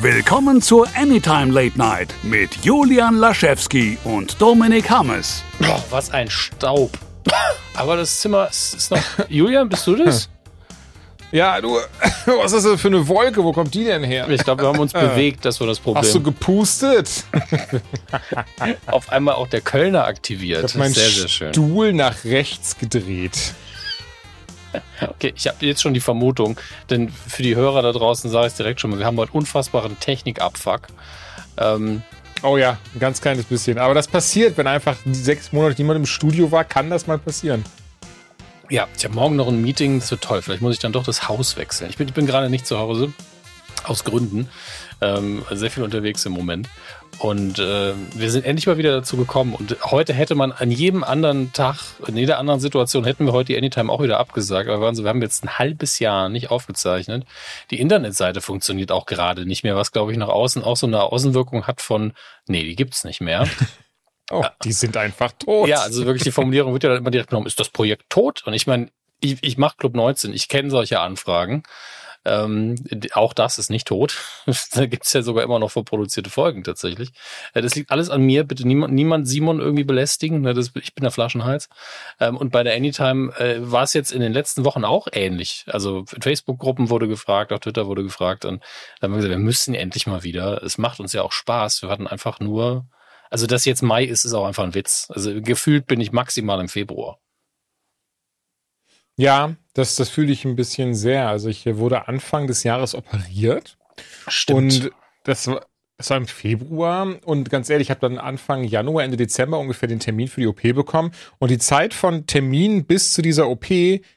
Willkommen zur Anytime Late Night mit Julian Laschewski und Dominik Hammes. Oh, was ein Staub. Aber das Zimmer ist, noch. Julian, bist du das? Ja, du, was ist das für eine Wolke? Wo kommt die denn her? Ich glaube, wir haben uns bewegt, das war das Problem. Hast du gepustet? Auf einmal auch der Kölner aktiviert. Ich habe meinen sehr, sehr schön. Stuhl nach rechts gedreht. Okay, ich habe jetzt schon die Vermutung, denn für die Hörer da draußen sage ich es direkt schon mal, wir haben heute unfassbaren Technikabfuck. Ähm, Oh ja, ein ganz kleines bisschen. Aber das passiert, wenn einfach die sechs Monate niemand im Studio war, kann das mal passieren. ja, ich habe morgen noch ein Meeting, das wird toll. Vielleicht muss ich dann doch das Haus wechseln. Ich bin, ich bin gerade nicht zu Hause, aus Gründen. Ähm, sehr viel unterwegs im Moment. Und äh, wir sind endlich mal wieder dazu gekommen. Und heute hätte man an jedem anderen Tag, in jeder anderen Situation, hätten wir heute die Anytime auch wieder abgesagt. Aber wir, waren so, wir haben jetzt ein halbes Jahr nicht aufgezeichnet. Die Internetseite funktioniert auch gerade nicht mehr, was, glaube ich, nach außen auch so eine Außenwirkung hat von, nee, die gibt's nicht mehr. Oh, die sind einfach tot. Ja, also wirklich die Formulierung wird ja dann immer direkt genommen, ist das Projekt tot? Und ich meine, ich, ich mache Club 19, ich kenne solche Anfragen. Ähm, auch das ist nicht tot. da gibt's ja sogar immer noch vorproduzierte Folgen tatsächlich. Äh, das liegt alles an mir. Bitte niemand, niemand Simon irgendwie belästigen. Ne, das, ich bin der Flaschenhals. Ähm, und bei der Anytime äh, war es jetzt in den letzten Wochen auch ähnlich. Also in Facebook-Gruppen wurde gefragt, auf Twitter wurde gefragt. Und dann haben wir gesagt, wir müssen endlich mal wieder. Es macht uns ja auch Spaß. Wir hatten einfach nur also, dass jetzt Mai ist, ist auch einfach ein Witz. Also, gefühlt bin ich maximal im Februar. Ja, das, das fühle ich ein bisschen sehr. Also ich wurde Anfang des Jahres operiert. Stimmt. Und das war, das war im Februar. Und ganz ehrlich, ich habe dann Anfang Januar, Ende Dezember ungefähr den Termin für die OP bekommen. Und die Zeit von Termin bis zu dieser OP,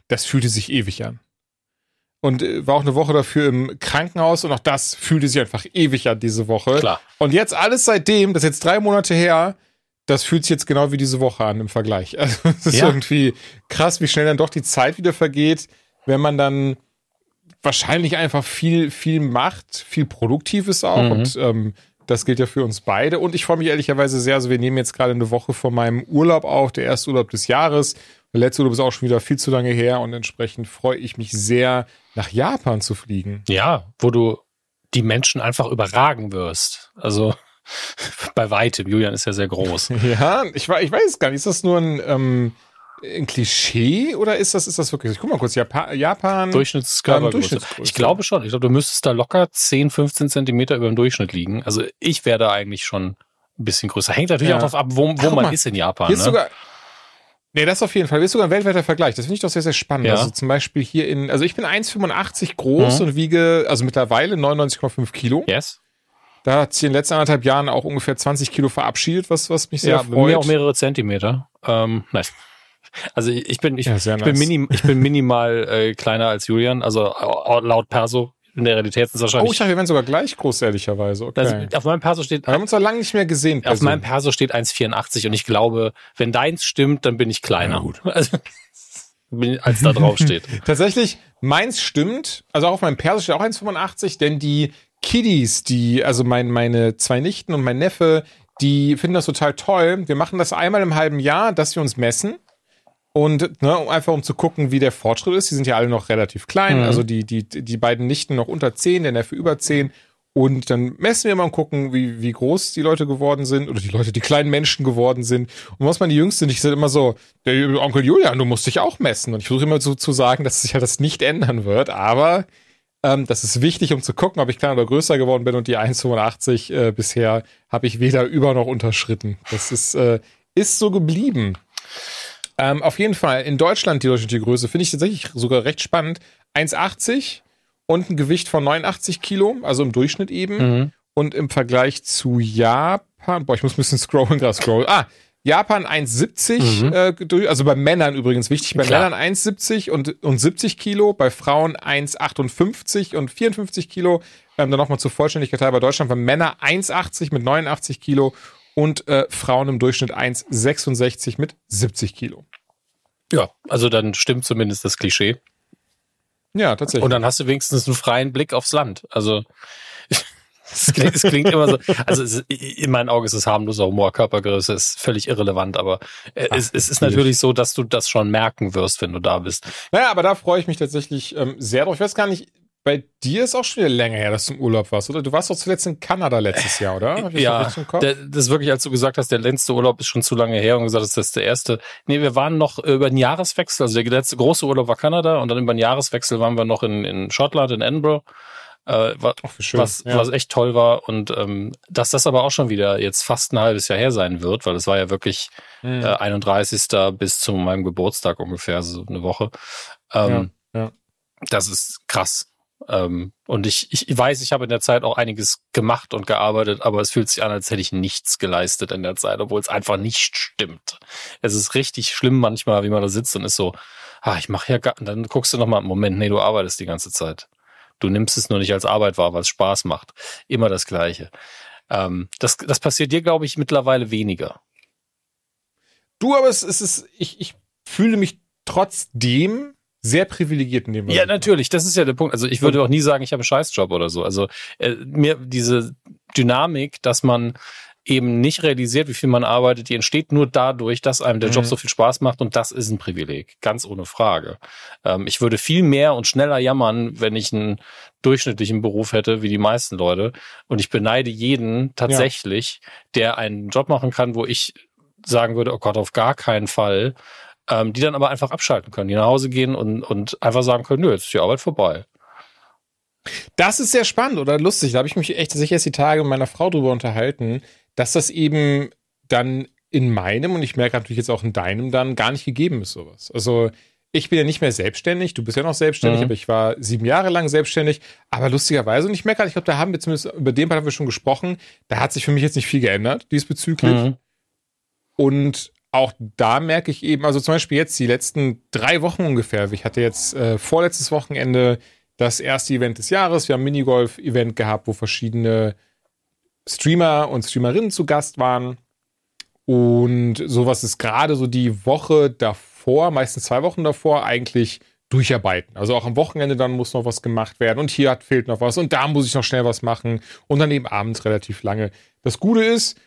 das fühlte sich ewig an. Und äh, war auch eine Woche dafür im Krankenhaus und auch das fühlte sich einfach ewig an diese Woche. Klar. Und jetzt alles seitdem, das ist jetzt drei Monate her, das fühlt sich jetzt genau wie diese Woche an im Vergleich. Also es ist Ja. irgendwie krass, wie schnell dann doch die Zeit wieder vergeht, wenn man dann wahrscheinlich einfach viel, viel macht, viel Produktives auch. Mhm. Und ähm, das gilt ja für uns beide. Und ich freue mich ehrlicherweise sehr, also wir nehmen jetzt gerade eine Woche vor meinem Urlaub auf, der erste Urlaub des Jahres. Der letzte Urlaub ist auch schon wieder viel zu lange her und entsprechend freue ich mich sehr, nach Japan zu fliegen. Ja, wo du die Menschen einfach überragen wirst. Also bei weitem. Julian ist ja sehr groß. Ja, ich, ich weiß gar nicht, ist das nur ein, ähm, ein Klischee oder ist das, ist das wirklich? Ich guck mal kurz, Japa Japan. Durchschnittskörpergröße. Ähm, Durchschnittsgröße. Ich glaube schon. Ich glaube, du müsstest da locker 10, 15 Zentimeter über dem Durchschnitt liegen. Also ich wäre da eigentlich schon ein bisschen größer. Hängt natürlich Ja. auch darauf ab, wo, wo man mal, ist in Japan. Hier ist Ne? sogar. Nee, das auf jeden Fall. Hier ist sogar ein weltweiter Vergleich. Das finde ich doch sehr, sehr spannend. Ja. Also zum Beispiel hier in, also ich bin 1,85 groß Mhm. und wiege, also mittlerweile 99,5 Kilo. yes. Da hat sich in den letzten anderthalb Jahren auch ungefähr 20 Kilo verabschiedet, was, was mich sehr Ja, freut. mir auch mehrere Zentimeter. Ähm, nein. Also ich bin, ich, Ja, ich, bin, nice. minim, ich bin minimal äh, kleiner als Julian, also laut Perso. In der Realität ist es oh, wahrscheinlich. ich dachte, wir wären sogar gleich groß, ehrlicherweise. Okay. also, auf meinem Perso steht wir haben uns ja lange nicht mehr gesehen. auf meinem. Perso steht 1,84 und ich glaube, wenn deins stimmt, dann bin ich kleiner. Ja, gut. Also, bin, als da drauf steht. Tatsächlich, meins stimmt. Also auch auf meinem Perso steht auch 1,85, denn die Kiddies, die, also mein, meine zwei Nichten und mein Neffe, die finden das total toll. Wir machen das einmal im halben Jahr, dass wir uns messen. Und ne, einfach um zu gucken, wie der Fortschritt ist. Die sind ja alle noch relativ klein. Mhm. Also die, die, die beiden Nichten noch unter 10, der Neffe über 10. Und dann messen wir mal und gucken, wie, wie groß die Leute geworden sind oder die Leute, die kleinen Menschen geworden sind. Und was man die Jüngste nicht, sind immer so, der Onkel Julian, du musst dich auch messen. Und ich versuche immer so zu sagen, dass sich ja das nicht ändern wird. Aber ähm, das ist wichtig, um zu gucken, ob ich kleiner oder größer geworden bin. Und die 1,85 äh, bisher habe ich weder über noch unterschritten. Das ist, äh, ist so geblieben. Ähm, auf jeden Fall in Deutschland die durchschnittliche Größe finde ich tatsächlich sogar recht spannend. 1,80 und ein Gewicht von 89 Kilo, also im Durchschnitt eben. Mhm. Und im Vergleich zu Japan, boah, ich muss ein bisschen scrollen, gerade scrollen. Ah, Japan 1,70, Mhm. äh, also bei Männern übrigens wichtig, bei Klar. Männern 1,70 und, und 70 Kilo, bei Frauen 1,58 und 54 Kilo. Ähm, dann nochmal zur Vollständigkeit bei Deutschland waren Männer 1,80 mit 89 Kilo und äh, Frauen im Durchschnitt 1,66 mit 70 Kilo. Ja, also dann stimmt zumindest das Klischee. Ja, tatsächlich. Und dann hast du wenigstens einen freien Blick aufs Land. Also es klingt, es klingt immer so, also es, in meinen Augen ist es harmloser Humor, Körpergröße ist völlig irrelevant, aber äh, es, es ist natürlich. natürlich so, dass du das schon merken wirst, wenn du da bist. Naja, aber da freue ich mich tatsächlich ähm, sehr drauf. Ich weiß gar nicht, bei dir ist auch schon wieder länger her, dass du im Urlaub warst, oder? Du warst doch zuletzt in Kanada letztes Jahr, oder? ja, der, das ist wirklich, als du gesagt hast, der letzte Urlaub ist schon zu lange her und gesagt hast, das ist der erste. Nee, wir waren noch über den Jahreswechsel, also der letzte große Urlaub war Kanada und dann über den Jahreswechsel waren wir noch in, in Schottland, in Edinburgh. Äh, was, Ach, was, ja. was echt toll war und ähm, dass das aber auch schon wieder jetzt fast ein halbes Jahr her sein wird, weil es war ja wirklich mhm. äh, 31. bis zu meinem Geburtstag ungefähr, so eine Woche. Ähm, ja, ja. Das ist krass. Ähm, und ich, ich weiß, ich habe in der Zeit auch einiges gemacht und gearbeitet, aber es fühlt sich an, als hätte ich nichts geleistet in der Zeit, obwohl es einfach nicht stimmt. Es ist richtig schlimm manchmal, wie man da sitzt und ist so, ah, ich mache ja gar, und dann guckst du nochmal, Moment, nee, du arbeitest die ganze Zeit. Du nimmst es nur nicht als Arbeit wahr, weil es Spaß macht. Immer das Gleiche. Ähm, das, das passiert dir, glaube ich, mittlerweile weniger. Du, aber es, es ist, ich, ich fühle mich trotzdem sehr privilegiert in dem Ja, natürlich, das ist ja der Punkt. Also ich würde auch nie sagen, ich habe einen Scheißjob oder so. Also äh, mir diese Dynamik, dass man eben nicht realisiert, wie viel man arbeitet, die entsteht nur dadurch, dass einem der Job mhm. so viel Spaß macht und das ist ein Privileg, ganz ohne Frage. Ähm, ich würde viel mehr und schneller jammern, wenn ich einen durchschnittlichen Beruf hätte, wie die meisten Leute. Und ich beneide jeden tatsächlich, ja. der einen Job machen kann, wo ich sagen würde, oh Gott, auf gar keinen Fall ähm, die dann aber einfach abschalten können, die nach Hause gehen und, und einfach sagen können, nö, jetzt ist die Arbeit vorbei. Das ist sehr spannend oder lustig. Da habe ich mich echt sicher erst die Tage mit meiner Frau drüber unterhalten, dass das eben dann in meinem und ich merke natürlich jetzt auch in deinem dann gar nicht gegeben ist sowas. Also ich bin ja nicht mehr selbstständig, du bist ja noch selbstständig, mhm. aber ich war sieben Jahre lang selbstständig. Aber lustigerweise, und ich merke gerade, ich glaube, da haben wir zumindest, über den Part haben wir schon gesprochen, da hat sich für mich jetzt nicht viel geändert diesbezüglich. Mhm. Und auch da merke ich eben, also zum Beispiel jetzt die letzten drei Wochen ungefähr. Ich hatte jetzt äh, vorletztes Wochenende das erste Event des Jahres. Wir haben ein Minigolf-Event gehabt, wo verschiedene Streamer und Streamerinnen zu Gast waren. Und sowas ist gerade so die Woche davor, meistens zwei Wochen davor, eigentlich durcharbeiten. Also auch am Wochenende dann muss noch was gemacht werden und hier hat, fehlt noch was und da muss ich noch schnell was machen und dann eben abends relativ lange. Das Gute ist,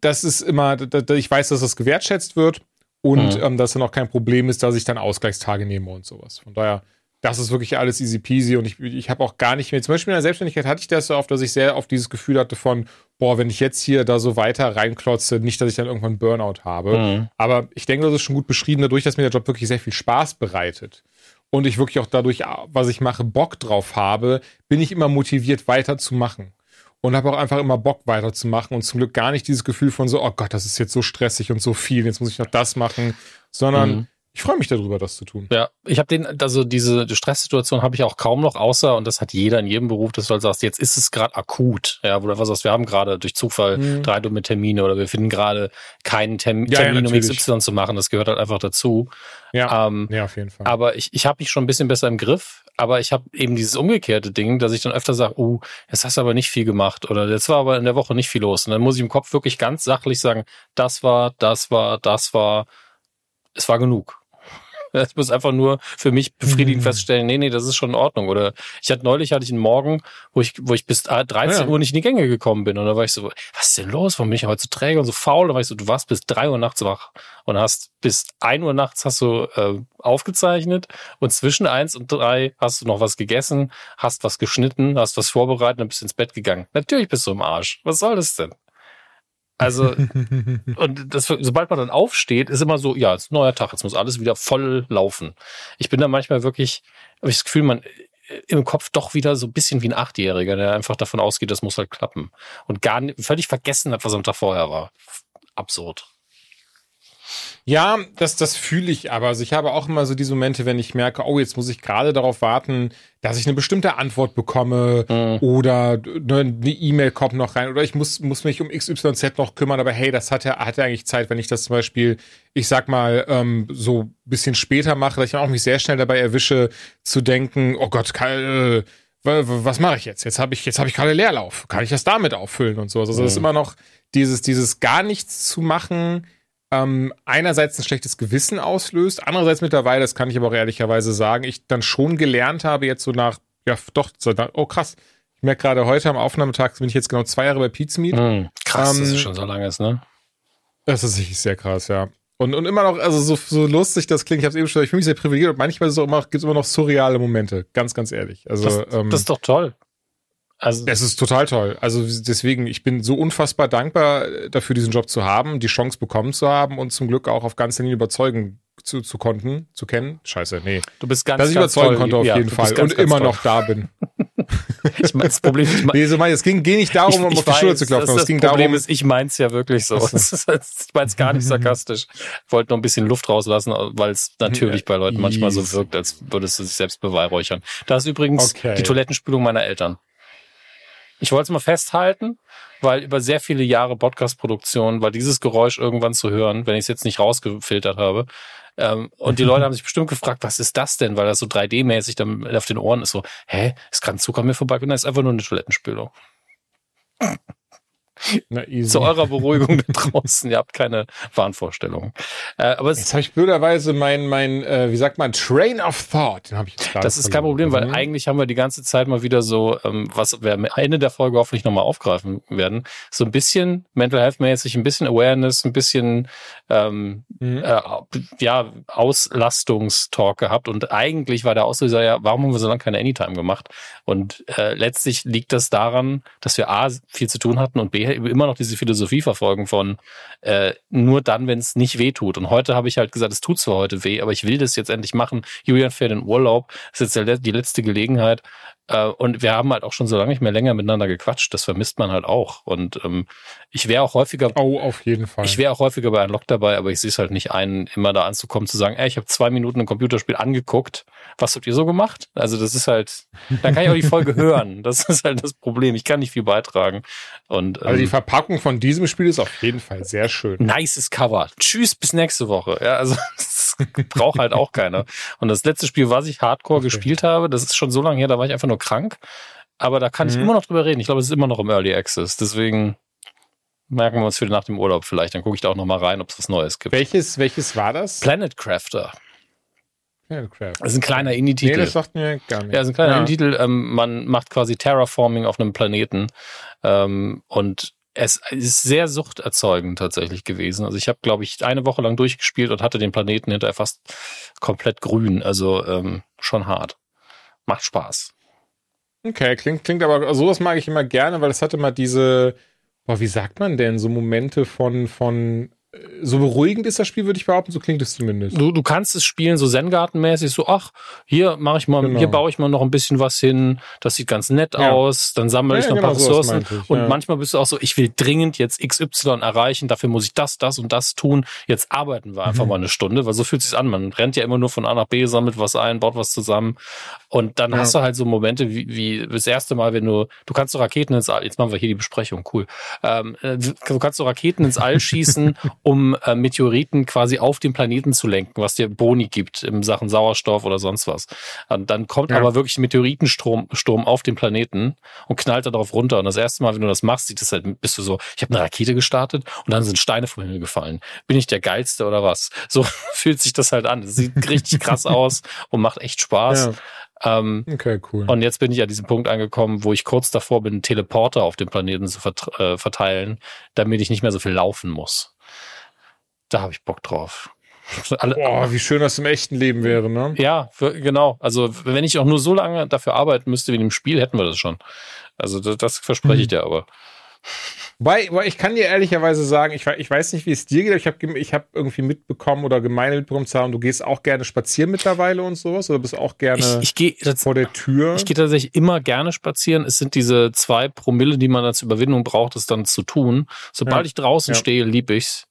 das ist immer, ich weiß, dass das gewertschätzt wird und mhm. ähm, dass dann auch kein Problem ist, dass ich dann Ausgleichstage nehme und sowas. Von daher, das ist wirklich alles easy peasy und ich, ich habe auch gar nicht mehr, zum Beispiel in der Selbstständigkeit hatte ich das so oft, dass ich sehr oft dieses Gefühl hatte von, boah, wenn ich jetzt hier da so weiter reinklotze, nicht, dass ich dann irgendwann Burnout habe. Mhm. Aber ich denke, das ist schon gut beschrieben, dadurch, dass mir der Job wirklich sehr viel Spaß bereitet und ich wirklich auch dadurch, was ich mache, Bock drauf habe, bin ich immer motiviert weiterzumachen und habe auch einfach immer Bock weiterzumachen und zum Glück gar nicht dieses Gefühl von so, oh Gott, das ist jetzt so stressig und so viel, jetzt muss ich noch das machen, sondern mhm. Ich freue mich darüber, das zu tun. Ja, ich habe den, also diese Stresssituation habe ich auch kaum noch, außer, und das hat jeder in jedem Beruf, dass du halt sagst, jetzt ist es gerade akut, ja, wo du einfach sagst, wir haben gerade durch Zufall mhm. drei dumme Termine oder wir finden gerade keinen Term ja, Termin, ja, um XY zu machen, das gehört halt einfach dazu. Ja, ähm, ja auf jeden Fall. Aber ich, ich habe mich schon ein bisschen besser im Griff aber ich habe eben dieses umgekehrte Ding, dass ich dann öfter sage, oh, jetzt hast du aber nicht viel gemacht oder jetzt war aber in der Woche nicht viel los. Und dann muss ich im Kopf wirklich ganz sachlich sagen, das war, das war, das war, es war genug. Ich muss einfach nur für mich befriedigend mhm. feststellen, nee, nee, das ist schon in Ordnung. Oder ich hatte neulich hatte ich einen Morgen, wo ich, wo ich bis 13 ja. Uhr nicht in die Gänge gekommen bin. Und da war ich so, was ist denn los? Warum bin ich heute so träge und so faul? Da war ich so, du warst bis drei Uhr nachts wach und hast bis ein Uhr nachts hast du äh, aufgezeichnet und zwischen eins und drei hast du noch was gegessen, hast was geschnitten, hast was vorbereitet und bist ins Bett gegangen. Natürlich bist du im Arsch. Was soll das denn? Also, und das, sobald man dann aufsteht, ist immer so, ja, es ist ein neuer Tag, jetzt muss alles wieder voll laufen. Ich bin da manchmal wirklich, habe ich das Gefühl, man äh, im Kopf doch wieder so ein bisschen wie ein Achtjähriger, der einfach davon ausgeht, das muss halt klappen. Und gar nicht, völlig vergessen hat, was am Tag vorher war. Absurd. Ja, das, das fühle ich aber. Also ich habe auch immer so diese Momente, wenn ich merke, oh, jetzt muss ich gerade darauf warten, dass ich eine bestimmte Antwort bekomme mhm. oder ne, eine E-Mail kommt noch rein oder ich muss, muss mich um XYZ noch kümmern, aber hey, das hat ja, hat ja eigentlich Zeit, wenn ich das zum Beispiel, ich sag mal, ähm, so bisschen später mache, dass ich auch mich sehr schnell dabei erwische, zu denken, oh Gott, kann, äh, was mache ich jetzt? Jetzt habe ich, jetzt habe ich gerade Leerlauf. Kann ich das damit auffüllen und so? Also mhm. das ist immer noch dieses, dieses gar nichts zu machen, ähm, einerseits ein schlechtes Gewissen auslöst, andererseits mittlerweile, das kann ich aber auch ehrlicherweise sagen, ich dann schon gelernt habe, jetzt so nach, ja doch, so nach, oh krass, ich merke gerade heute am Aufnahmetag bin ich jetzt genau zwei Jahre bei Pizza Meet. Mm, krass, ähm, dass es schon so lange ist, ne? Das ist sicher sehr krass, ja. Und, und immer noch, also so, so lustig das klingt, ich habe es eben schon, ich fühle mich sehr privilegiert und manchmal gibt es immer noch surreale Momente, ganz, ganz ehrlich. Also, das, ähm, das ist doch toll. Also es ist total toll. Also deswegen, ich bin so unfassbar dankbar dafür, diesen Job zu haben, die Chance bekommen zu haben und zum Glück auch auf ganzer Linie überzeugen zu, zu konnten, zu kennen. Scheiße, nee. Du bist ganz, Dass ich ganz überzeugen toll. konnte auf Ja, jeden Fall ganz, und ganz immer toll. noch da bin. Ich mein, das Problem, ich mein, Nee, so mein, es ging, ging nicht darum, um auf die Schulter zu klopfen. Das, Es das ging Problem darum, ist, ich mein's ja wirklich so. Ist, ich mein's gar nicht sarkastisch. Ich wollte nur ein bisschen Luft rauslassen, weil es natürlich bei Leuten manchmal so wirkt, als würdest du sich selbst beweihräuchern. Das ist übrigens Okay. die Toilettenspülung meiner Eltern. Ich wollte es mal festhalten, weil über sehr viele Jahre Podcast-Produktion war dieses Geräusch irgendwann zu hören, wenn ich es jetzt nicht rausgefiltert habe. Ähm, und die Leute haben sich bestimmt gefragt, was ist das denn? Weil das so 3D-mäßig dann auf den Ohren ist so, hä, ist gerade ein Zug an mir vorbei? Nein, ist einfach nur eine Toilettenspülung. na. Zu eurer Beruhigung da draußen. Ihr habt keine Wahnvorstellungen. Äh, aber es, Jetzt habe ich blöderweise mein, mein, äh, wie sagt man, Train of Thought. Den ich jetzt das ist kein Problem, weil verloren. eigentlich haben wir die ganze Zeit mal wieder so, ähm, was wir am Ende der Folge hoffentlich nochmal aufgreifen werden, so ein bisschen Mental Health mäßig, ein bisschen Awareness, ein bisschen ähm, Mhm. äh, ja, Auslastungstalk gehabt und eigentlich war der Auslöser ja, warum haben wir so lange keine Anytime gemacht? Und äh, letztlich liegt das daran, dass wir A, viel zu tun hatten und B, immer noch diese Philosophie verfolgen von äh, nur dann, wenn es nicht weh tut. Und heute habe ich halt gesagt, es tut zwar heute weh, aber ich will das jetzt endlich machen. Julian fährt in Urlaub, das ist jetzt die letzte Gelegenheit. Äh, und wir haben halt auch schon so lange nicht mehr länger miteinander gequatscht. Das vermisst man halt auch. Und ähm, ich wäre auch häufiger Oh, auf jeden Fall. ich wäre auch häufiger bei Unlock dabei, aber ich sehe es halt nicht ein, immer da anzukommen, zu sagen, ey, ich habe zwei Minuten ein Computerspiel angeguckt. Was habt ihr so gemacht? Also das ist halt, dann kann ich auch die Folge hören. Das ist halt das Problem. Ich kann nicht viel beitragen. Und also die ähm, Verpackung von diesem Spiel ist auf jeden Fall sehr schön. nices Cover. Tschüss, bis nächste Woche. Ja, also braucht halt auch keiner. Und das letzte Spiel, was ich Hardcore Okay. gespielt habe, das ist schon so lange her, da war ich einfach nur krank. Aber da kann ich Mhm. immer noch drüber reden. Ich glaube, es ist immer noch im Early Access. Deswegen merken wir uns für nach dem Urlaub vielleicht. Dann gucke ich da auch noch mal rein, ob es was Neues gibt. Welches, welches war das? Planet Crafter. Planetcraft. Das ist ein kleiner Nee, Indie-Titel. das sagt mir gar nicht. ja, das ist ein kleiner Ja. Indie-Titel. Ähm, man macht quasi Terraforming auf einem Planeten. Ähm, und es ist sehr suchterzeugend tatsächlich gewesen. Also ich habe, glaube ich, eine Woche lang durchgespielt und hatte den Planeten hinterher fast komplett grün. Also ähm, schon hart. Macht Spaß. Okay, klingt, klingt aber, sowas mag ich immer gerne, weil es hatte mal diese, boah, wie sagt man denn, so Momente von, von, so beruhigend ist das Spiel, würde ich behaupten, so klingt es zumindest. Du, du kannst es spielen so Zen-Garten-mäßig, so, ach, hier mache ich mal, Genau. hier baue ich mal noch ein bisschen was hin, das sieht ganz nett Ja. aus, dann sammle Ja, ich noch ein paar genau, sowas Ressourcen. ich, und ja. manchmal bist du auch so, ich will dringend jetzt XY erreichen, dafür muss ich das, das und das tun. Jetzt arbeiten wir einfach Mhm. mal eine Stunde, weil so fühlt es sich an. Man rennt ja immer nur von A nach B, sammelt was ein, baut was zusammen. Und dann Ja. hast du halt so Momente wie, wie das erste Mal, wenn du, du kannst so Raketen ins All, jetzt machen wir hier die Besprechung, cool. Ähm, äh, du kannst so Raketen ins All schießen, um äh, Meteoriten quasi auf den Planeten zu lenken, was dir Boni gibt in Sachen Sauerstoff oder sonst was. Und dann kommt Ja. aber wirklich ein Meteoritensturm Sturm auf den Planeten und knallt da drauf runter. Und das erste Mal, wenn du das machst, sieht es halt, bist du so, ich habe eine Rakete gestartet und dann sind Steine vom Himmel gefallen. Bin ich der Geilste oder was? So fühlt sich das halt an. Es sieht richtig krass aus und macht echt Spaß. Ähm, Okay, cool. und jetzt bin ich an diesem Punkt angekommen, wo ich kurz davor bin, Teleporter auf dem Planeten zu vert äh, verteilen, damit ich nicht mehr so viel laufen muss. Da habe ich Bock drauf. Alle, Boah, wie schön das im echten Leben wäre, ne? ja, für, genau. Also wenn ich auch nur so lange dafür arbeiten müsste wie in dem Spiel, hätten wir das schon. Also das, das verspreche ich Mhm. dir aber. Wobei, wobei ich kann dir ehrlicherweise sagen, ich, ich weiß nicht, wie es dir geht, aber ich habe ich hab irgendwie mitbekommen oder Gemeinde mitbekommen, zu haben, du gehst auch gerne spazieren mittlerweile und sowas oder bist auch gerne Ich, ich gehe vor der Tür. Ich gehe tatsächlich immer gerne spazieren. Es sind diese zwei Promille, die man als Überwindung braucht, es dann zu tun. Sobald Ja. ich draußen Ja. stehe, lieb ich's.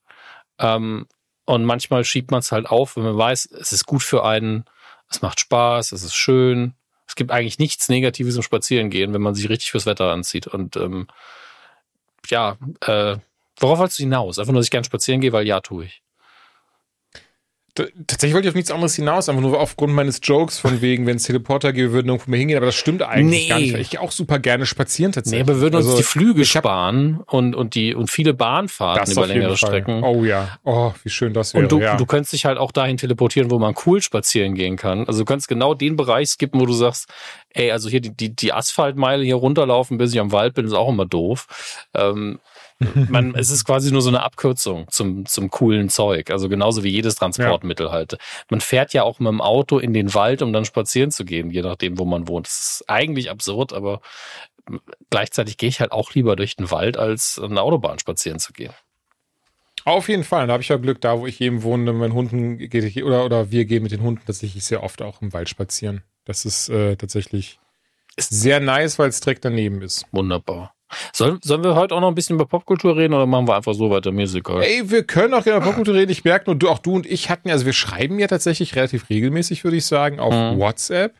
Ähm, und manchmal schiebt man es halt auf, wenn man weiß, es ist gut für einen, es macht Spaß, es ist schön. Es gibt eigentlich nichts Negatives im Spazierengehen, wenn man sich richtig fürs Wetter anzieht. Und ähm, ja, äh, worauf wolltest du hinaus? Einfach nur, dass ich gerne spazieren gehe, weil ja, tue ich. Tatsächlich wollte ich auf nichts anderes hinaus, einfach nur aufgrund meines Jokes von wegen, wenn es Teleporter gäbe, würden irgendwo mehr hingehen, aber das stimmt eigentlich Nee. gar nicht. Ich gehe auch super gerne spazieren Nee, tatsächlich. aber wir würden uns Also, die Flüge sparen und, und die und viele Bahnfahrten über längere. Strecken. Oh ja. Oh, wie schön das wäre. Und du, ja. du könntest dich halt auch dahin teleportieren, wo man cool spazieren gehen kann. Also du kannst genau den Bereich skippen, wo du sagst, ey, also hier die, die, die Asphaltmeile hier runterlaufen, bis ich am Wald bin, ist auch immer doof. Ähm, man, es ist quasi nur so eine Abkürzung zum, zum coolen Zeug. Also genauso wie jedes Transportmittel ja. halt. Man fährt ja auch mit dem Auto in den Wald, um dann spazieren zu gehen, je nachdem, wo man wohnt. Das ist eigentlich absurd, aber gleichzeitig gehe ich halt auch lieber durch den Wald, als an der Autobahn spazieren zu gehen. Auf jeden Fall. Da habe ich ja Glück, da wo ich eben wohne, mit Hunden geht oder, oder wir gehen mit den Hunden tatsächlich sehr oft auch im Wald spazieren. Das ist äh, tatsächlich ist sehr nice, weil es direkt daneben ist. Wunderbar. Sollen, sollen wir heute auch noch ein bisschen über Popkultur reden oder machen wir einfach so weiter? Egal. Ey, wir können auch über Popkultur reden. Ich merke nur, du, auch du und ich hatten ja, also wir schreiben ja tatsächlich relativ regelmäßig, würde ich sagen, auf mhm. WhatsApp.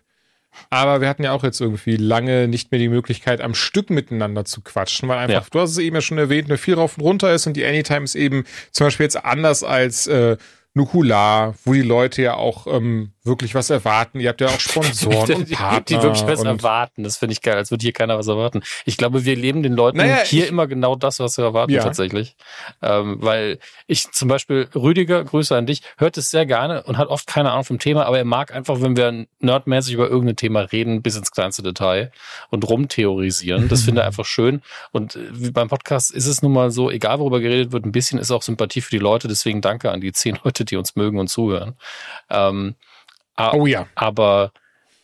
Aber wir hatten ja auch jetzt irgendwie lange nicht mehr die Möglichkeit, am Stück miteinander zu quatschen, weil einfach, ja. du hast es eben ja schon erwähnt, eine viel rauf und runter ist und die Anytime ist eben zum Beispiel jetzt anders als äh, Nukular, wo die Leute ja auch ähm, wirklich was erwarten. Ihr habt ja auch Sponsoren und Partner. Die wirklich was erwarten. Das finde ich geil, als würde hier keiner was erwarten. Ich glaube, wir leben den Leuten naja, hier immer genau das, was wir erwarten ja. tatsächlich. Ähm, weil ich zum Beispiel, Rüdiger, Grüße an dich, hört es sehr gerne und hat oft keine Ahnung vom Thema, aber er mag einfach, wenn wir nerdmäßig über irgendein Thema reden, bis ins kleinste Detail und rumtheorisieren. Das finde ich einfach schön. Und äh, wie beim Podcast ist es nun mal so, egal worüber geredet wird, ein bisschen ist auch Sympathie für die Leute. Deswegen danke an die zehn Leute, die uns mögen und zuhören. Ähm, oh ja. Aber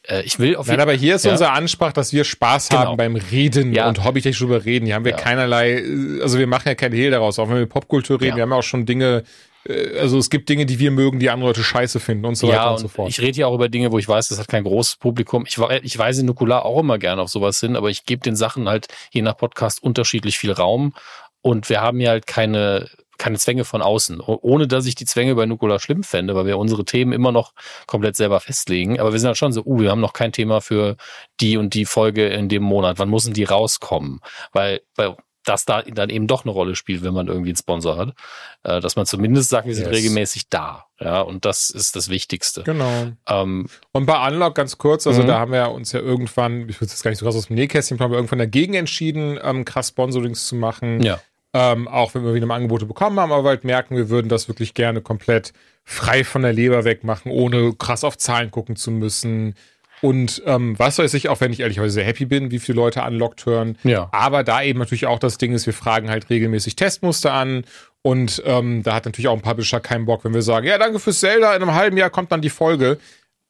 äh, ich will auf jeden Fall. Nein, aber hier ist ja. unser Ansprach, dass wir Spaß genau. haben beim Reden ja. und hobbytechnisch drüber reden. Hier haben wir ja. keinerlei, also wir machen ja keine Hehl daraus, auch wenn wir Popkultur reden. Wir haben ja auch schon Dinge, äh, also es gibt Dinge, die wir mögen, die andere Leute scheiße finden und so weiter und, und so fort. Ich rede ja auch über Dinge, wo ich weiß, das hat kein großes Publikum. Ich, ich weise Nukular auch immer gerne auf sowas hin, aber ich gebe den Sachen halt je nach Podcast unterschiedlich viel Raum. Und wir haben ja halt keine keine Zwänge von außen, ohne dass ich die Zwänge bei Nukola schlimm fände, weil wir unsere Themen immer noch komplett selber festlegen. Aber wir sind halt schon so, uh, wir haben noch kein Thema für die und die Folge in dem Monat. Wann müssen die rauskommen? Weil, weil das da dann eben doch eine Rolle spielt, wenn man irgendwie einen Sponsor hat. Äh, dass man zumindest sagt, wir sind yes. regelmäßig da. Ja, und das ist das Wichtigste. Genau. Ähm, und bei Unlock ganz kurz, also mhm. da haben wir uns ja irgendwann, ich würde jetzt gar nicht so krass aus dem Nähkästchen, haben wir irgendwann dagegen entschieden, ähm, krass Sponsorings zu machen. Ja. Ähm, auch wenn wir wieder mal Angebote bekommen haben, aber halt merken, wir würden das wirklich gerne komplett frei von der Leber wegmachen, ohne krass auf Zahlen gucken zu müssen. Und ähm, was weiß ich, auch wenn ich ehrlicherweise sehr happy bin, wie viele Leute unlocked hören. Ja. Aber da eben natürlich auch das Ding ist, wir fragen halt regelmäßig Testmuster an. Und ähm, da hat natürlich auch ein Publisher keinen Bock, wenn wir sagen, ja, danke fürs Zelda, in einem halben Jahr kommt dann die Folge.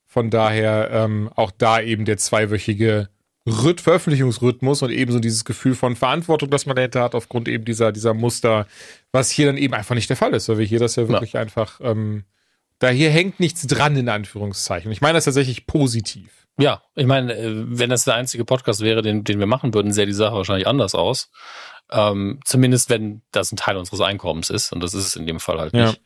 Von daher ähm, auch da eben der zweiwöchige Rhyth Veröffentlichungsrhythmus und ebenso dieses Gefühl von Verantwortung, das man dahinter hat, aufgrund eben dieser, dieser Muster, was hier dann eben einfach nicht der Fall ist, weil wir hier das ja wirklich ja. einfach, ähm, da hier hängt nichts dran, in Anführungszeichen. Ich meine das tatsächlich positiv. Ja, ich meine, äh, wenn das der einzige Podcast wäre, den, den wir machen würden, sähe die Sache wahrscheinlich anders aus. Ähm, zumindest wenn das ein Teil unseres Einkommens ist, und das ist es in dem Fall halt nicht.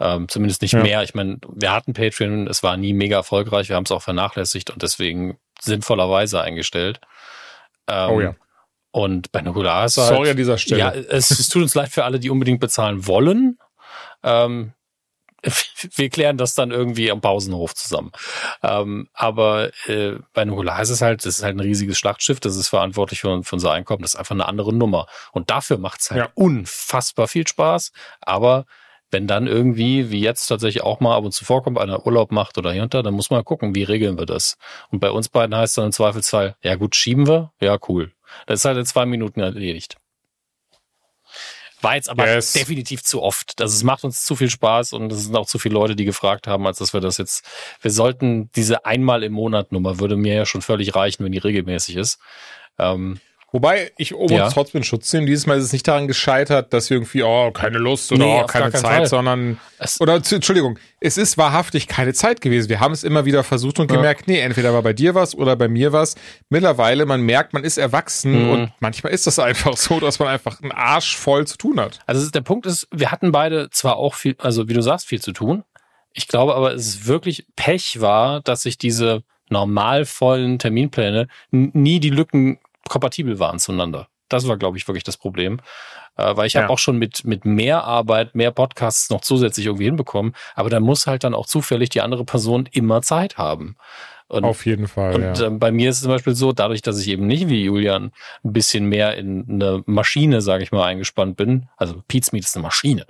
Ja. Ähm, zumindest nicht ja. mehr. Ich meine, wir hatten Patreon, es war nie mega erfolgreich, wir haben es auch vernachlässigt und deswegen sinnvollerweise eingestellt. Ähm, oh ja. Und bei Nukular ist halt, Sorry an dieser Stelle. Ja, es, es, tut uns leid für alle, die unbedingt bezahlen wollen. Ähm, wir klären das dann irgendwie am Pausenhof zusammen. Ähm, aber äh, bei Nukular ist es halt, das ist halt ein riesiges Schlachtschiff, das ist verantwortlich für, für unser Einkommen, das ist einfach eine andere Nummer. Und dafür macht es halt ja. unfassbar viel Spaß. Aber wenn dann irgendwie, wie jetzt tatsächlich auch mal ab und zu vorkommt, einer Urlaub macht oder hier und da, dann muss man gucken, wie regeln wir das. Und bei uns beiden heißt dann im Zweifelsfall, ja gut, schieben wir, ja cool. Das ist halt in zwei Minuten erledigt. War jetzt aber yes. definitiv zu oft. Das es macht uns zu viel Spaß und es sind auch zu viele Leute, die gefragt haben, als dass wir das jetzt. Wir sollten diese einmal im Monat Nummer würde mir ja schon völlig reichen, wenn die regelmäßig ist. Ähm, Wobei ich oben ja. trotzdem Schutz nehme. Dieses Mal ist es nicht daran gescheitert, dass wir irgendwie, oh, keine Lust oder nee, oh, keine Zeit, Fall. sondern, es oder, Entschuldigung, es ist wahrhaftig keine Zeit gewesen. Wir haben es immer wieder versucht und ja. gemerkt, nee, entweder war bei dir was oder bei mir was. Mittlerweile, man merkt, man ist erwachsen mhm. und manchmal ist das einfach so, dass man einfach einen Arsch voll zu tun hat. Also der Punkt ist, wir hatten beide zwar auch viel, also wie du sagst, viel zu tun. Ich glaube aber, es ist wirklich Pech war, dass sich diese normal vollen Terminpläne nie die Lücken kompatibel waren zueinander. Das war, glaube ich, wirklich das Problem. Äh, weil ich ja. habe auch schon mit, mit mehr Arbeit, mehr Podcasts noch zusätzlich irgendwie hinbekommen. Aber da muss halt dann auch zufällig die andere Person immer Zeit haben. Und, Auf jeden Fall. Und ja. äh, bei mir ist es zum Beispiel so, dadurch, dass ich eben nicht wie Julian ein bisschen mehr in eine Maschine, sage ich mal, eingespannt bin, also Pete's Meet ist eine Maschine,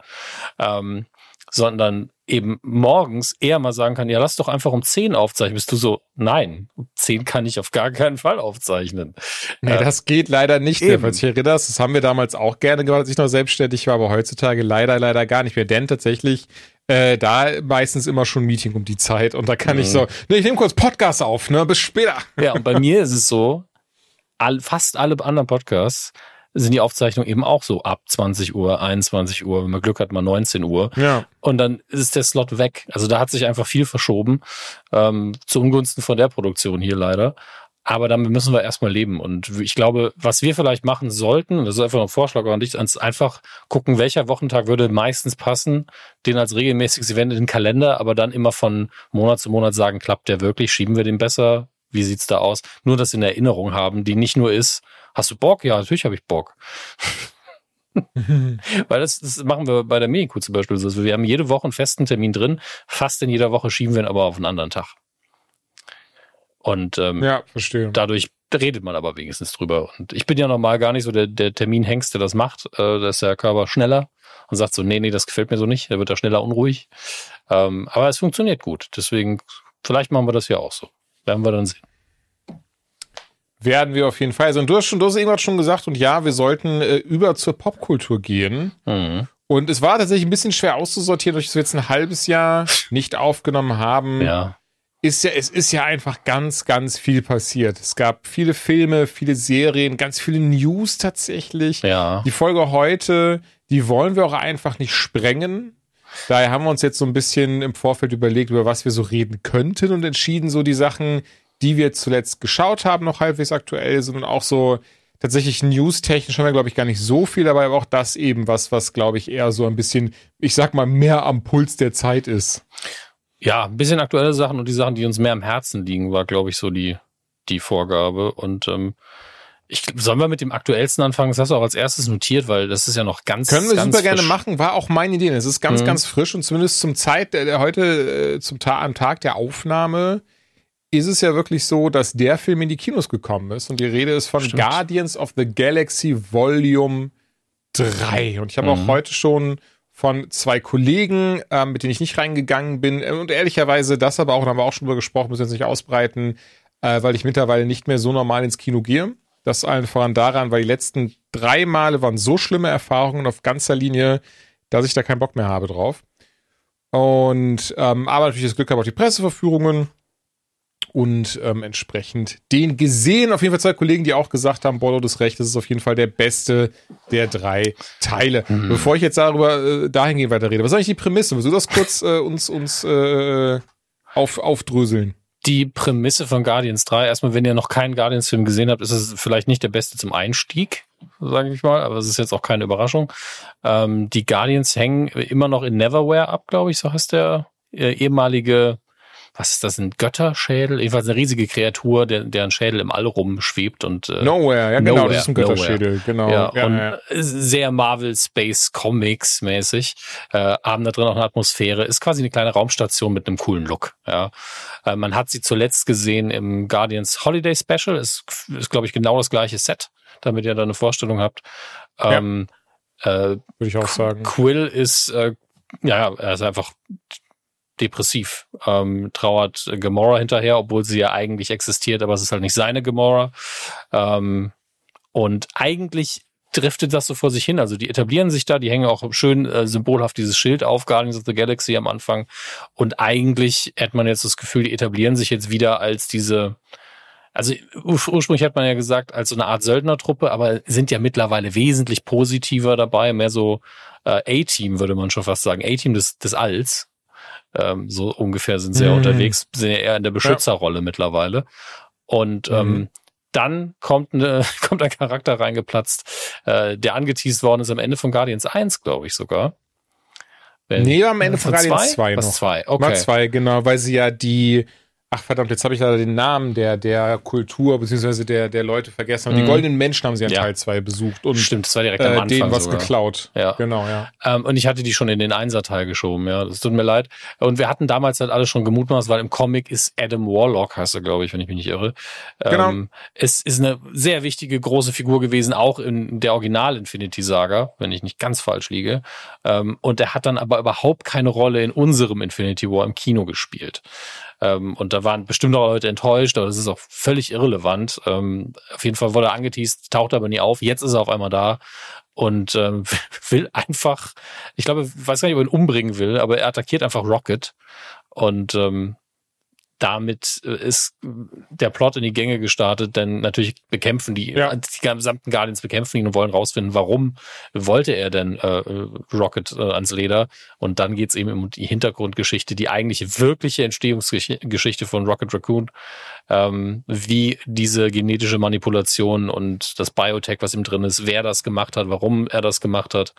ähm, sondern eben morgens eher mal sagen kann, ja, lass doch einfach um 10 aufzeichnen. Bist du so, nein, um 10 kann ich auf gar keinen Fall aufzeichnen. Nee, äh, das geht leider nicht, eben. falls ich erinnerst. Das haben wir damals auch gerne gemacht, als ich noch selbstständig war, aber heutzutage leider, leider gar nicht mehr. Denn tatsächlich, äh, da meistens immer schon Meeting um die Zeit und da kann mhm. ich so, nee, ich nehme kurz Podcast auf, ne, bis später. Ja, und bei mir ist es so, all, fast alle anderen Podcasts sind die Aufzeichnungen eben auch so ab 20 Uhr, 21 Uhr, wenn man Glück hat, mal 19 Uhr. Ja. Und dann ist der Slot weg. Also da hat sich einfach viel verschoben, ähm, zu Ungunsten von der Produktion hier leider. Aber damit müssen wir erstmal leben. Und ich glaube, was wir vielleicht machen sollten, das ist einfach ein Vorschlag an dich, einfach gucken, welcher Wochentag würde meistens passen, den als regelmäßiges Event in den Kalender, aber dann immer von Monat zu Monat sagen, klappt der wirklich, schieben wir den besser, wie sieht's da aus? Nur das in Erinnerung haben, die nicht nur ist, Hast du Bock? Ja, natürlich habe ich Bock. Weil das, das machen wir bei der Medico zum Beispiel so. Wir haben jede Woche einen festen Termin drin. Fast in jeder Woche schieben wir ihn aber auf einen anderen Tag. Und ähm, ja, verstehe. dadurch redet man aber wenigstens drüber. Und ich bin ja normal gar nicht so der, der Terminhengst, der das macht. Äh, da ist der Körper schneller und sagt so, nee, nee, das gefällt mir so nicht. Der wird da schneller unruhig. Ähm, aber es funktioniert gut. Deswegen, vielleicht machen wir das ja auch so. Werden wir dann sehen. Werden wir auf jeden Fall. Also, und du hast schon, du hast irgendwas schon gesagt, und ja, wir sollten äh, über zur Popkultur gehen. Mhm. Und es war tatsächlich ein bisschen schwer auszusortieren, durch das wir jetzt ein halbes Jahr nicht aufgenommen haben. Ja. Ist ja, es ist ja einfach ganz, ganz viel passiert. Es gab viele Filme, viele Serien, ganz viele News tatsächlich. Ja. Die Folge heute, die wollen wir auch einfach nicht sprengen. Daher haben wir uns jetzt so ein bisschen im Vorfeld überlegt, über was wir so reden könnten und entschieden, so die Sachen, die wir zuletzt geschaut haben, noch halbwegs aktuell sind und auch so tatsächlich news-technisch haben wir, glaube ich, gar nicht so viel dabei, aber auch das eben was, was, glaube ich, eher so ein bisschen, ich sag mal, mehr am Puls der Zeit ist. Ja, ein bisschen aktuelle Sachen und die Sachen, die uns mehr am Herzen liegen, war, glaube ich, so die, die Vorgabe. Und ähm, ich, sollen wir mit dem aktuellsten anfangen? Das hast du auch als erstes notiert, weil das ist ja noch ganz Können wir ganz super frisch. gerne machen, war auch meine Idee. Es ist ganz, mhm. ganz frisch und zumindest zum Zeit, der, der heute, äh, zum Ta am Tag der Aufnahme, ist es ja wirklich so, dass der Film in die Kinos gekommen ist und die Rede ist von Stimmt. Guardians of the Galaxy Volume 3. Und ich habe mhm. auch heute schon von zwei Kollegen, äh, mit denen ich nicht reingegangen bin, äh, und ehrlicherweise das aber auch, da haben wir auch schon drüber gesprochen, müssen jetzt nicht ausbreiten, äh, weil ich mittlerweile nicht mehr so normal ins Kino gehe. Das allen voran daran, weil die letzten drei Male waren so schlimme Erfahrungen auf ganzer Linie, dass ich da keinen Bock mehr habe drauf. Und ähm, aber natürlich das Glück habe auf die Presseverführungen und ähm, entsprechend den gesehen. Auf jeden Fall zwei Kollegen, die auch gesagt haben, Bordeaux das Recht, das ist auf jeden Fall der beste der drei Teile. Mhm. Bevor ich jetzt darüber äh, dahingehend weiter rede, was ist eigentlich die Prämisse? Willst du das kurz äh, uns, uns äh, auf, aufdröseln? Die Prämisse von Guardians 3, erstmal, wenn ihr noch keinen Guardians-Film gesehen habt, ist es vielleicht nicht der beste zum Einstieg, sage ich mal, aber es ist jetzt auch keine Überraschung. Ähm, die Guardians hängen immer noch in Neverwhere ab, glaube ich, so heißt der äh, ehemalige was ist das, ein Götterschädel? Jedenfalls eine riesige Kreatur, der, deren Schädel im All rumschwebt und äh, Nowhere, ja genau, Nowhere, das ist ein Götterschädel, genau. Ja, ja, und ja. sehr Marvel Space Comics mäßig, äh, haben da drin auch eine Atmosphäre, ist quasi eine kleine Raumstation mit einem coolen Look, ja. Äh, man hat sie zuletzt gesehen im Guardians Holiday Special, ist, ist glaube ich genau das gleiche Set, damit ihr da eine Vorstellung habt. Ähm, ja. äh, Würde ich auch sagen. Quill ist, äh, ja, er ist einfach depressiv, ähm, trauert Gamora hinterher, obwohl sie ja eigentlich existiert, aber es ist halt nicht seine Gamora. Ähm, und eigentlich driftet das so vor sich hin. Also die etablieren sich da, die hängen auch schön äh, symbolhaft dieses Schild auf, Guardians of the Galaxy am Anfang. Und eigentlich hat man jetzt das Gefühl, die etablieren sich jetzt wieder als diese, also ursprünglich hat man ja gesagt, als so eine Art Söldnertruppe, aber sind ja mittlerweile wesentlich positiver dabei, mehr so äh, A-Team, würde man schon fast sagen. A-Team des, des Alls. Ähm, so ungefähr sind sie ja mhm. unterwegs, sind ja eher in der Beschützerrolle ja. mittlerweile. Und ähm, mhm. dann kommt, eine, kommt ein Charakter reingeplatzt, äh, der angeteased worden ist am Ende von Guardians 1, glaube ich sogar. Wenn, nee, am Ende von, von Guardians 2 noch. Was 2, okay. Mal 2, genau, weil sie ja die Ach verdammt, jetzt habe ich leider den Namen der, der Kultur beziehungsweise der, der Leute vergessen. Und die Mhm. goldenen Menschen haben sie in Ja. Teil 2 besucht und Stimmt, das war direkt am äh, Anfang denen was sogar. geklaut. Ja. Genau, ja. Ähm, und ich hatte die schon in den Einser-Teil geschoben, ja. Das tut mir leid. Und wir hatten damals halt alle schon gemutmaßt, weil im Comic ist Adam Warlock, heißt er, glaube ich, wenn ich mich nicht irre. Genau. Ähm, es ist eine sehr wichtige, große Figur gewesen, auch in der Original-Infinity-Saga, wenn ich nicht ganz falsch liege. Ähm, und er hat dann aber überhaupt keine Rolle in unserem Infinity War im Kino gespielt. Ähm, und da waren bestimmt auch Leute enttäuscht, aber das ist auch völlig irrelevant. Ähm, auf jeden Fall wurde er angeteased, taucht aber nie auf. Jetzt ist er auf einmal da und ähm, will einfach, ich glaube, ich weiß gar nicht, ob er ihn umbringen will, aber er attackiert einfach Rocket und ähm, damit äh, ist der Plot in die Gänge gestartet, denn natürlich bekämpfen die, Ja. die gesamten Guardians bekämpfen ihn und wollen rausfinden, warum wollte er denn äh, Rocket äh, ans Leder und dann geht's eben um die Hintergrundgeschichte, die eigentliche wirkliche Entstehungsgeschichte von Rocket Raccoon, ähm, wie diese genetische Manipulation und das Biotech, was ihm drin ist, wer das gemacht hat, warum er das gemacht hat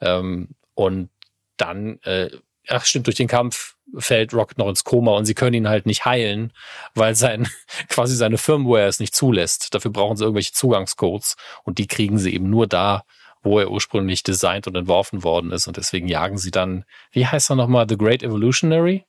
ähm, und dann, äh, ach stimmt, durch den Kampf fällt Rocket noch ins Koma und sie können ihn halt nicht heilen, weil sein quasi seine Firmware es nicht zulässt. Dafür brauchen sie irgendwelche Zugangscodes und die kriegen sie eben nur da, wo er ursprünglich designt und entworfen worden ist und deswegen jagen sie dann, wie heißt er nochmal, The Great Evolutionary?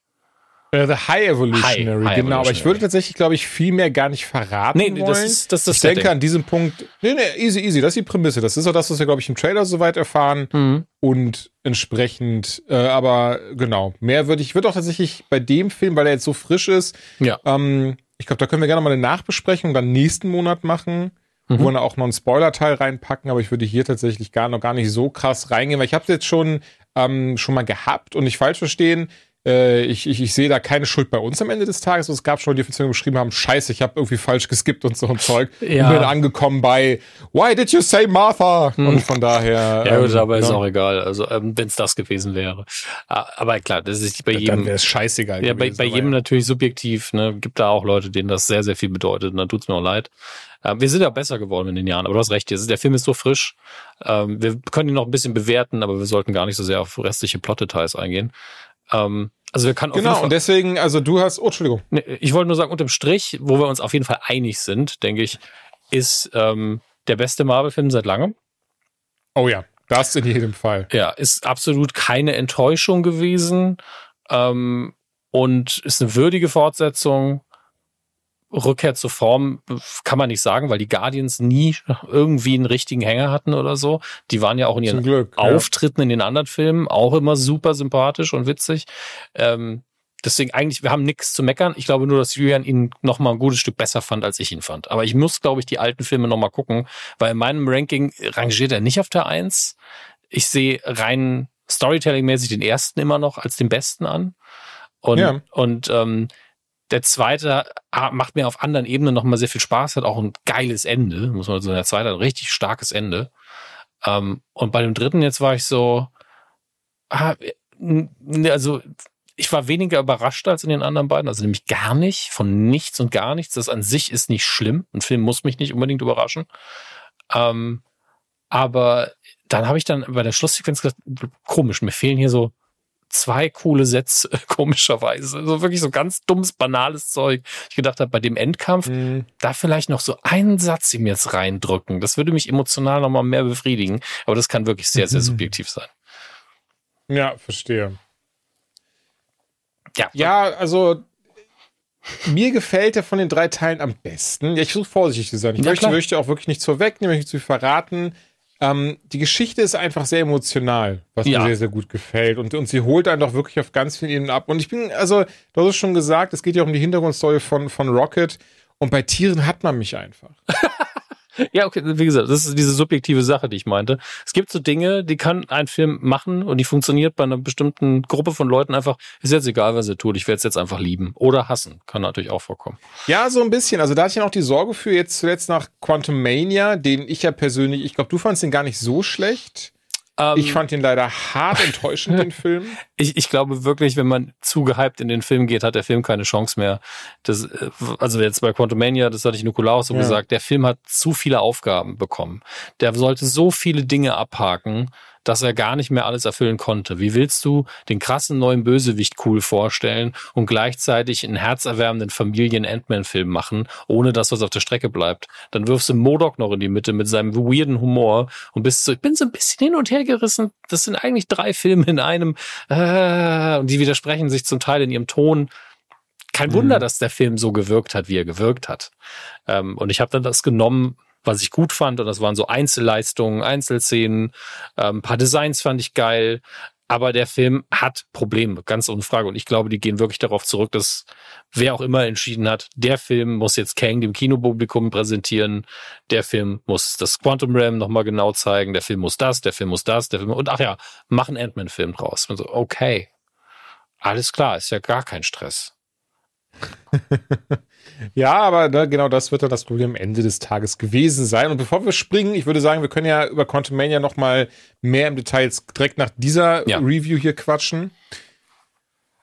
Äh, The High Evolutionary, High- High genau. Aber ich Evolutionary. würde tatsächlich, glaube ich, viel mehr gar nicht verraten Nee, wollen. das ist das, ist das ich denke Setting. an diesem Punkt, nee, nee, easy, easy, das ist die Prämisse. Das ist auch das, was wir, glaube ich, im Trailer soweit erfahren. Mhm. Und entsprechend, äh, aber genau, mehr würde ich, würde auch tatsächlich bei dem Film, weil er jetzt so frisch ist, Ja. ähm, ich glaube, da können wir gerne mal eine Nachbesprechung dann nächsten Monat machen, Mhm. wo wir auch noch einen Spoiler-Teil reinpacken, aber ich würde hier tatsächlich gar noch gar nicht so krass reingehen, weil ich habe es jetzt schon, ähm, schon mal gehabt und nicht falsch verstehen. Äh, ich, ich, ich sehe da keine Schuld bei uns am Ende des Tages. Es gab schon die Offiziere geschrieben haben, scheiße, ich habe irgendwie falsch geskippt und so ein Zeug. Ja. Und bin angekommen bei Why did you say Martha? Und von daher. Hm. Ja, gut, ähm, aber ist ne? auch egal. Also, ähm, wenn es das gewesen wäre. Ah, Aber klar, das ist bei Dann jedem. wäre es scheißegal. Ja, bei, gewesen, bei jedem ja. natürlich subjektiv, ne, gibt da auch Leute, denen das sehr, sehr viel bedeutet. Und dann tut's mir auch leid. Ähm, wir sind ja besser geworden in den Jahren, aber du hast recht, der Film ist so frisch. Ähm, wir können ihn noch ein bisschen bewerten, aber wir sollten gar nicht so sehr auf restliche Plot-Details eingehen. Ähm, also wir können auf Genau, Fall, und deswegen, also du hast, oh, Entschuldigung. Nee, ich wollte nur sagen, unterm Strich, wo wir uns auf jeden Fall einig sind, denke ich, ist ähm, der beste Marvel-Film seit langem. Oh ja, das in jedem Fall. Ja, ist absolut keine Enttäuschung gewesen ähm, und ist eine würdige Fortsetzung. Rückkehr zur Form kann man nicht sagen, weil die Guardians nie irgendwie einen richtigen Hänger hatten oder so. Die waren ja auch in ihren Glück. ja. Auftritten in den anderen Filmen auch immer super sympathisch und witzig. Ähm, deswegen eigentlich, wir haben nichts zu meckern. Ich glaube nur, dass Julian ihn noch mal ein gutes Stück besser fand, als ich ihn fand. Aber ich muss, glaube ich, die alten Filme noch mal gucken, weil in meinem Ranking rangiert er nicht auf der Eins. Ich sehe rein Storytelling-mäßig den ersten immer noch als den besten an. Und, Ja. und ähm, der zweite macht mir auf anderen Ebenen noch mal sehr viel Spaß, hat auch ein geiles Ende, muss man sagen. Der zweite hat ein richtig starkes Ende. Ähm, und bei dem dritten jetzt war ich so, ah, also ich war weniger überrascht als in den anderen beiden, also nämlich gar nicht, von nichts und gar nichts. Das an sich ist nicht schlimm. Ein Film muss mich nicht unbedingt überraschen. Ähm, aber dann habe ich dann bei der Schlusssequenz gedacht, komisch, mir fehlen hier so zwei coole Sätze, komischerweise. So wirklich so ganz dummes, banales Zeug. Ich gedacht habe, bei dem Endkampf, Mhm. da vielleicht noch so einen Satz ihm jetzt reindrücken. Das würde mich emotional noch mal mehr befriedigen. Aber das kann wirklich sehr, sehr Mhm. subjektiv sein. Ja, verstehe. Ja, Ja, also mir gefällt er von den drei Teilen am besten. Ja, ich versuche vorsichtig zu sein. Ich Ja, möchte, möchte auch wirklich nichts vorwegnehmen, möchte zu verraten. Ähm, die Geschichte ist einfach sehr emotional, was Ja. mir sehr, sehr gut gefällt. Und, und sie holt einen doch wirklich auf ganz vielen Ebenen ab. Und ich bin, also, du hast es schon gesagt, es geht ja um die Hintergrundstory von, von Rocket. Und bei Tieren hat man mich einfach. Ja, okay, wie gesagt, das ist diese subjektive Sache, die ich meinte. Es gibt so Dinge, die kann ein Film machen und die funktioniert bei einer bestimmten Gruppe von Leuten einfach. Ist jetzt egal, was er tut. Ich werde es jetzt einfach lieben oder hassen. Kann natürlich auch vorkommen. Ja, so ein bisschen. Also da hatte ich ja noch die Sorge für jetzt zuletzt nach Quantum Mania, den ich ja persönlich, ich glaube, du fandst den gar nicht so schlecht. Ähm, Ich fand ihn leider hart enttäuschend, den Film. ich, ich glaube wirklich, wenn man zu gehypt in den Film geht, hat der Film keine Chance mehr. Das, äh, also jetzt bei Quantum Mania, das hatte ich Nikolaus so ja. gesagt, der Film hat zu viele Aufgaben bekommen. Der sollte so viele Dinge abhaken, dass er gar nicht mehr alles erfüllen konnte. Wie willst du den krassen neuen Bösewicht cool vorstellen und gleichzeitig einen herzerwärmenden Familien-Ant-Man-Film machen, ohne dass was auf der Strecke bleibt? Dann wirfst du Modok noch in die Mitte mit seinem weirden Humor und bist so, ich bin so ein bisschen hin und her gerissen. Das sind eigentlich drei Filme in einem äh, und die widersprechen sich zum Teil in ihrem Ton. Kein Wunder, mhm. dass der Film so gewirkt hat, wie er gewirkt hat. Ähm, und ich habe dann das genommen, was ich gut fand. Und das waren so Einzelleistungen, Einzelszenen. Ähm, ein paar Designs fand ich geil. Aber der Film hat Probleme, ganz ohne Frage. Und ich glaube, die gehen wirklich darauf zurück, dass wer auch immer entschieden hat, der Film muss jetzt Kang dem Kinopublikum präsentieren. Der Film muss das Quantum Realm nochmal genau zeigen. Der Film muss das, der Film muss das, der Film. Und ach ja, mach einen Ant-Man-Film draus. Und so, okay. Alles klar, ist ja gar kein Stress. Ja, aber ne, genau das wird dann das Problem am Ende des Tages gewesen sein. Und bevor wir springen, ich würde sagen, wir können ja über Quantum Mania noch mal mehr im Detail direkt nach dieser ja. Review hier quatschen.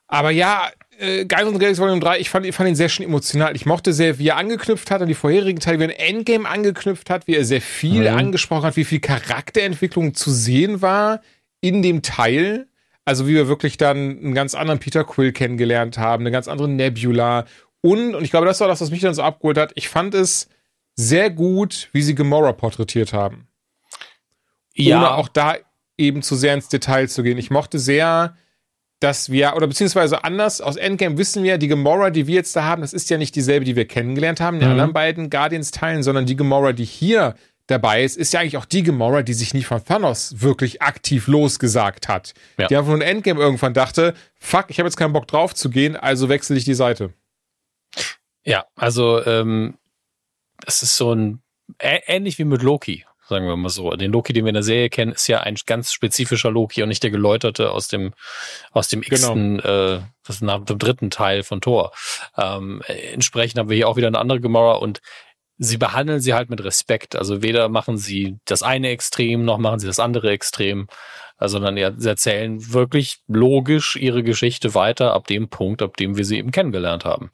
Aber ja, äh, Guardians of Galaxy Volume 3, ich fand, ich fand ihn sehr schön emotional. Ich mochte sehr, wie er angeknüpft hat an die vorherigen Teile, wie er ein Endgame angeknüpft hat, wie er sehr viel mhm. angesprochen hat, wie viel Charakterentwicklung zu sehen war in dem Teil. Also wie wir wirklich dann einen ganz anderen Peter Quill kennengelernt haben, eine ganz andere Nebula und, und ich glaube, das war das, was mich dann so abgeholt hat, ich fand es sehr gut, wie sie Gamora porträtiert haben. Ja. Ohne auch da eben zu sehr ins Detail zu gehen. Ich mochte sehr, dass wir, oder beziehungsweise anders, aus Endgame wissen wir, die Gamora, die wir jetzt da haben, das ist ja nicht dieselbe, die wir kennengelernt haben in den mhm. anderen beiden Guardians-Teilen, sondern die Gamora, die hier dabei ist, ist ja eigentlich auch die Gamora, die sich nicht von Thanos wirklich aktiv losgesagt hat. Ja. Die einfach nur in Endgame irgendwann dachte, fuck, ich habe jetzt keinen Bock drauf zu gehen, also wechsle ich die Seite. Ja, also ähm, es ist so ein ähnlich wie mit Loki, sagen wir mal so. Den Loki, den wir in der Serie kennen, ist ja ein ganz spezifischer Loki und nicht der geläuterte aus dem aus dem genau. x-ten, äh, das ist nach dem dritten Teil von Thor. Ähm, entsprechend haben wir hier auch wieder eine andere Gamora und sie behandeln sie halt mit Respekt. Also weder machen sie das eine Extrem noch machen sie das andere Extrem, sondern sie erzählen wirklich logisch ihre Geschichte weiter ab dem Punkt, ab dem wir sie eben kennengelernt haben.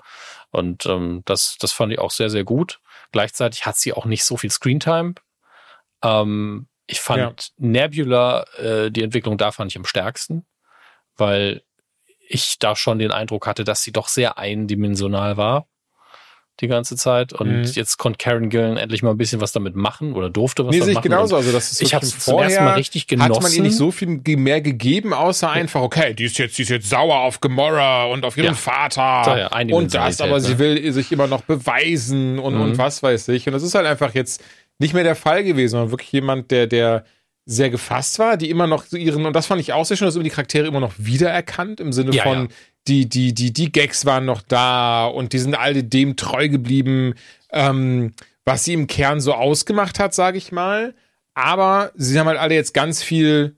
Und ähm, das, das fand ich auch sehr, sehr gut. Gleichzeitig hat sie auch nicht so viel Screentime. Ähm, ich fand ja. Nebula, äh, die Entwicklung da fand ich am stärksten, weil ich da schon den Eindruck hatte, dass sie doch sehr eindimensional war die ganze Zeit. Und mhm. jetzt konnte Karen Gillen endlich mal ein bisschen was damit machen oder durfte was nee, damit machen. genauso. Also das ist ich habe es zum ersten Mal richtig genossen. Hat man ihr nicht so viel mehr gegeben, außer einfach, okay, die ist jetzt, die ist jetzt sauer auf Gamora und auf ihren ja. Vater ja, und das, aber ne? sie will sich immer noch beweisen und, mhm. und was weiß ich. Und das ist halt einfach jetzt nicht mehr der Fall gewesen, sondern wirklich jemand, der, der sehr gefasst war, die immer noch so ihren, und das fand ich auch sehr schön, dass die Charaktere immer noch wiedererkannt im Sinne ja, von, ja die, die, die, die Gags waren noch da und die sind alle dem treu geblieben, ähm, was sie im Kern so ausgemacht hat, sage ich mal. Aber sie haben halt alle jetzt ganz viel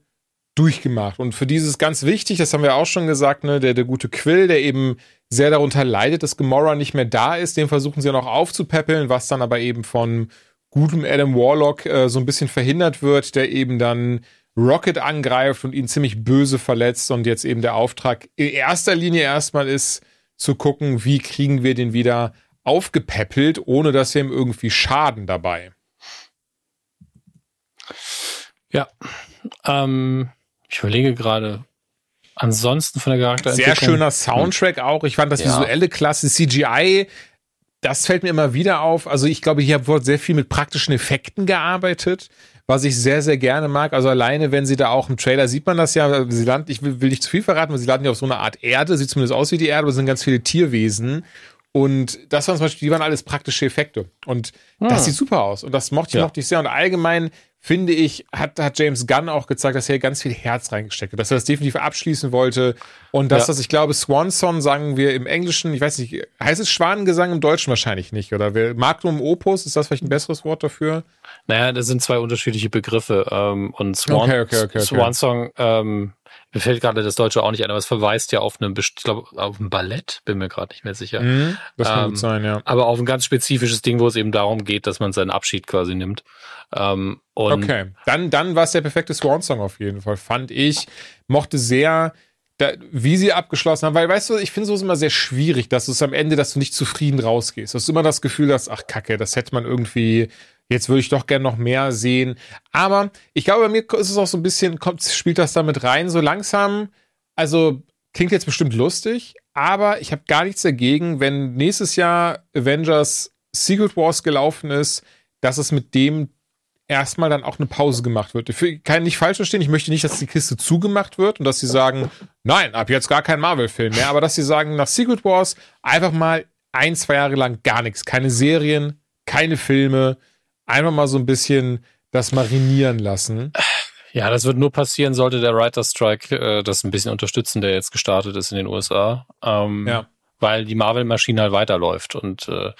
durchgemacht. Und für dieses ganz wichtig, das haben wir auch schon gesagt, ne, der, der gute Quill, der eben sehr darunter leidet, dass Gamora nicht mehr da ist, den versuchen sie ja noch aufzupäppeln, was dann aber eben von gutem Adam Warlock äh, so ein bisschen verhindert wird, der eben dann Rocket angreift und ihn ziemlich böse verletzt und jetzt eben der Auftrag in erster Linie erstmal ist, zu gucken, wie kriegen wir den wieder aufgepäppelt, ohne dass wir ihm irgendwie schaden dabei. Ja, ähm, ich überlege gerade, ansonsten von der Charakterentwicklung. Sehr schöner Soundtrack auch. Ich fand das ja. visuelle klasse. CGI, das fällt mir immer wieder auf. Also ich glaube, hier wurde sehr viel mit praktischen Effekten gearbeitet was ich sehr, sehr gerne mag. Also alleine, wenn sie da auch im Trailer sieht man das ja, sie landen, ich will, will nicht zu viel verraten, aber sie landen ja auf so eine Art Erde, sieht zumindest aus wie die Erde, aber es sind ganz viele Tierwesen. Und das waren zum Beispiel, die waren alles praktische Effekte. Und hm. das sieht super aus. Und das mochte ich, ja. mochte ich sehr. Und allgemein finde ich, hat, hat James Gunn auch gezeigt, dass er ganz viel Herz reingesteckt hat, dass er das definitiv abschließen wollte. Und das, ja. was ich glaube, Swanson sagen wir im Englischen, ich weiß nicht, heißt es Schwanengesang im Deutschen wahrscheinlich nicht, oder? Magnum Opus, ist das vielleicht ein besseres Wort dafür? Naja, das sind zwei unterschiedliche Begriffe. Ähm, und Swan, okay, okay, okay, Swansong ähm, mir fällt gerade das Deutsche auch nicht ein, aber es verweist ja auf eine, ich glaube, auf ein Ballett, bin mir gerade nicht mehr sicher. Mhm, das kann ähm, gut sein, ja. Aber auf ein ganz spezifisches Ding, wo es eben darum geht, dass man seinen Abschied quasi nimmt. Ähm, okay, dann, dann war es der perfekte Swan-Song auf jeden Fall, fand ich. Mochte sehr da, wie sie abgeschlossen haben, weil weißt du, ich finde so immer sehr schwierig, dass du es am Ende, dass du nicht zufrieden rausgehst. Du hast immer das Gefühl, dass, ach Kacke, das hätte man irgendwie, jetzt würde ich doch gern noch mehr sehen. Aber ich glaube, bei mir ist es auch so ein bisschen, kommt, spielt das damit rein, so langsam, also klingt jetzt bestimmt lustig, aber ich habe gar nichts dagegen, wenn nächstes Jahr Avengers Secret Wars gelaufen ist, dass es mit dem erstmal dann auch eine Pause gemacht wird. Ich kann nicht falsch verstehen, ich möchte nicht, dass die Kiste zugemacht wird und dass sie sagen, nein, ab jetzt gar kein Marvel-Film mehr, aber dass sie sagen, nach Secret Wars einfach mal ein, zwei Jahre lang gar nichts. Keine Serien, keine Filme, einfach mal so ein bisschen das marinieren lassen. Ja, das wird nur passieren, sollte der Writer Strike äh, das ein bisschen unterstützen, der jetzt gestartet ist in den USA. Ähm, ja weil die Marvel-Maschine halt weiterläuft. Und äh,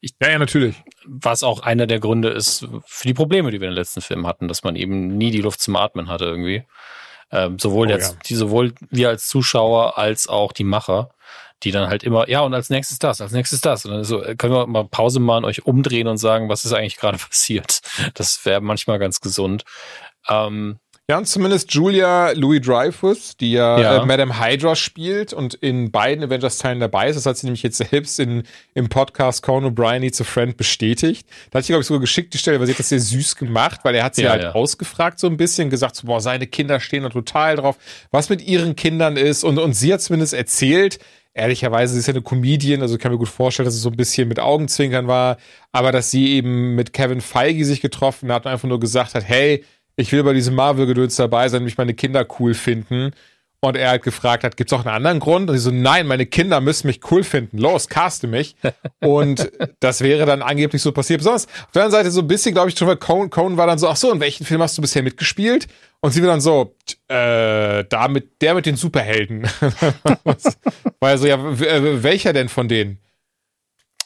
ich, ja, ja, natürlich. Was auch einer der Gründe ist für die Probleme, die wir in den letzten Filmen hatten, dass man eben nie die Luft zum Atmen hatte irgendwie. Ähm, sowohl oh, jetzt, ja. die, sowohl wir als Zuschauer als auch die Macher, die dann halt immer, ja, und als nächstes das, als nächstes das. Und dann so, äh, können wir mal Pause machen, euch umdrehen und sagen, was ist eigentlich gerade passiert. Das wäre manchmal ganz gesund. Ähm, ja, und zumindest Julia Louis Dreyfus, die ja, ja. Äh, Madame Hydra spielt und in beiden Avengers-Teilen dabei ist. Das hat sie nämlich jetzt selbst in, im Podcast Conan O'Brien Needs a Friend bestätigt. Da hat sie, glaube ich, sogar geschickt die Stelle, weil sie hat das sehr süß gemacht, weil er hat sie ja, halt ja. ausgefragt so ein bisschen, gesagt so, boah, seine Kinder stehen da total drauf, was mit ihren Kindern ist. Und, und sie hat zumindest erzählt, ehrlicherweise, sie ist ja eine Comedian, also kann mir gut vorstellen, dass es so ein bisschen mit Augenzwinkern war, aber dass sie eben mit Kevin Feige sich getroffen hat und einfach nur gesagt hat, hey, ich will bei diesem Marvel-Gedöns dabei sein, mich meine Kinder cool finden. Und er halt gefragt hat, gibt's auch einen anderen Grund? Und ich so, nein, meine Kinder müssen mich cool finden. Los, caste mich. Und das wäre dann angeblich so passiert. Besonders auf der anderen Seite so ein bisschen, glaube ich, schon, weil Cohen, Cohen war dann so, ach so, in welchen Film hast du bisher mitgespielt? Und sie war dann so, äh, da mit, der mit den Superhelden. weil so, ja, welcher denn von denen?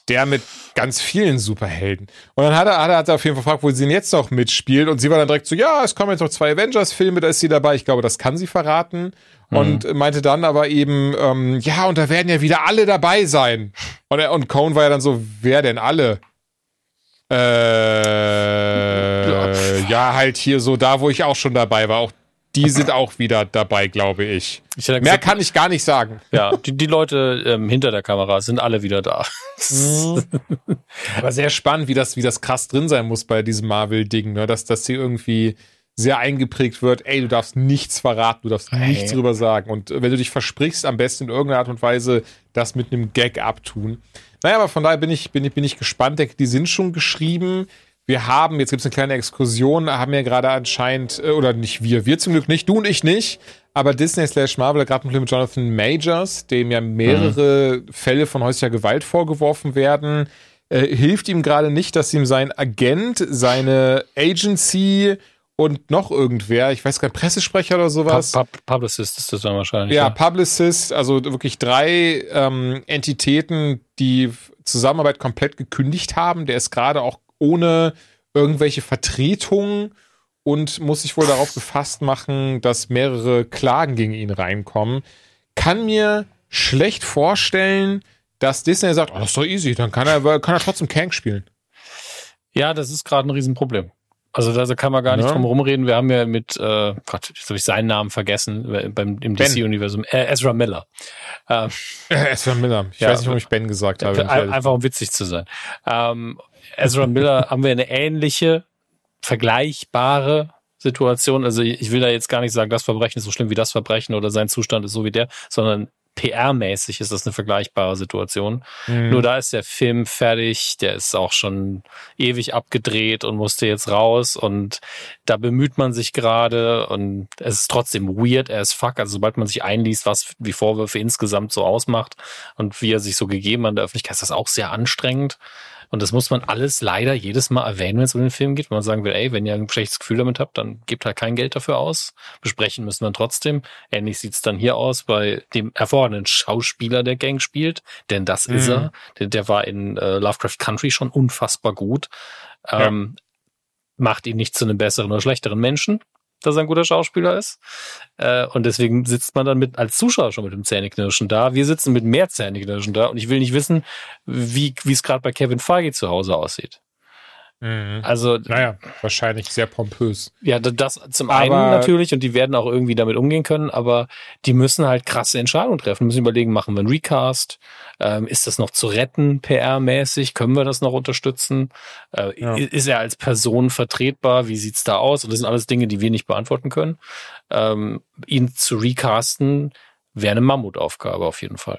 der mit ganz vielen Superhelden. Und dann hat er, hat er, hat er auf jeden Fall gefragt, wo sie denn jetzt noch mitspielt. Und sie war dann direkt so, ja, es kommen jetzt noch zwei Avengers-Filme, da ist sie dabei. Ich glaube, das kann sie verraten. Mhm. Und meinte dann aber eben, ähm, ja, und da werden ja wieder alle dabei sein. Und, er, und Cohn war ja dann so, wer denn alle? Äh, ja, halt hier so da, wo ich auch schon dabei war. Auch die sind auch wieder dabei, glaube ich. ich Mehr gesagt, kann ich gar nicht sagen. Ja, die, die Leute ähm, hinter der Kamera sind alle wieder da. Mhm. Aber sehr spannend, wie das, wie das krass drin sein muss bei diesem Marvel-Ding, ne? dass, dass sie irgendwie sehr eingeprägt wird, ey, du darfst nichts verraten, du darfst hey. nichts drüber sagen. Und wenn du dich versprichst, am besten in irgendeiner Art und Weise das mit einem Gag abtun. Naja, aber von daher bin ich, bin ich, bin ich gespannt. Die sind schon geschrieben wir haben, jetzt gibt es eine kleine Exkursion, haben ja gerade anscheinend, äh, oder nicht wir, wir zum Glück nicht, du und ich nicht, aber Disney slash Marvel hat gerade einen Film mit Jonathan Majors, dem ja mehrere mhm. Fälle von häuslicher Gewalt vorgeworfen werden. Äh, hilft ihm gerade nicht, dass ihm sein Agent, seine Agency und noch irgendwer, ich weiß gar nicht, Pressesprecher oder sowas. Pub Pub Publicist ist das dann wahrscheinlich. Ja, ja. Publicist, also wirklich drei ähm, Entitäten, die Zusammenarbeit komplett gekündigt haben. Der ist gerade auch ohne irgendwelche Vertretungen und muss sich wohl darauf gefasst machen, dass mehrere Klagen gegen ihn reinkommen. Kann mir schlecht vorstellen, dass Disney sagt, oh, das ist doch easy, dann kann er, kann er trotzdem Kang spielen. Ja, das ist gerade ein Riesenproblem. Also da kann man gar nicht ja. drum rumreden. Wir haben ja mit, äh, Gott, jetzt habe ich seinen Namen vergessen, äh, beim, im DC-Universum, äh, Ezra Miller. Ähm, äh, Ezra Miller. Ich ja, weiß nicht, warum ich Ben gesagt habe. Einfach um witzig zu sein. Ähm, Ezra Miller haben wir eine ähnliche, vergleichbare Situation. Also ich will da jetzt gar nicht sagen, das Verbrechen ist so schlimm wie das Verbrechen oder sein Zustand ist so wie der, sondern PR-mäßig ist das eine vergleichbare Situation. Mhm. Nur da ist der Film fertig, der ist auch schon ewig abgedreht und musste jetzt raus und da bemüht man sich gerade und es ist trotzdem weird as fuck. Also sobald man sich einliest, was die Vorwürfe insgesamt so ausmacht und wie er sich so gegeben an der Öffentlichkeit, ist das auch sehr anstrengend. Und das muss man alles leider jedes Mal erwähnen, wenn es um den Film geht. Wenn man sagen will, ey, wenn ihr ein schlechtes Gefühl damit habt, dann gebt halt kein Geld dafür aus. Besprechen müssen wir trotzdem. Ähnlich sieht's dann hier aus bei dem hervorragenden Schauspieler, der Gang spielt. Denn das mhm. ist er. Der, der war in äh, Lovecraft Country schon unfassbar gut. Ähm, ja. Macht ihn nicht zu einem besseren oder schlechteren Menschen dass er ein guter Schauspieler ist. Äh, und deswegen sitzt man dann mit als Zuschauer schon mit dem Zähneknirschen da. Wir sitzen mit mehr Zähneknirschen da und ich will nicht wissen, wie es gerade bei Kevin Feige zu Hause aussieht. Mhm. Also, Naja, wahrscheinlich sehr pompös. ja, da- das zum Aber- einen natürlich und die werden auch irgendwie damit umgehen können, aber die müssen halt krasse Entscheidungen treffen, müssen überlegen, machen wir einen Recast, ähm, ist das noch zu retten, PR-mäßig, können wir das noch unterstützen, äh, Ja. ist er als Person vertretbar, wie sieht's da aus? Und das sind alles Dinge, die wir nicht beantworten können. Ähm, ihn zu recasten wäre eine Mammutaufgabe auf jeden Fall.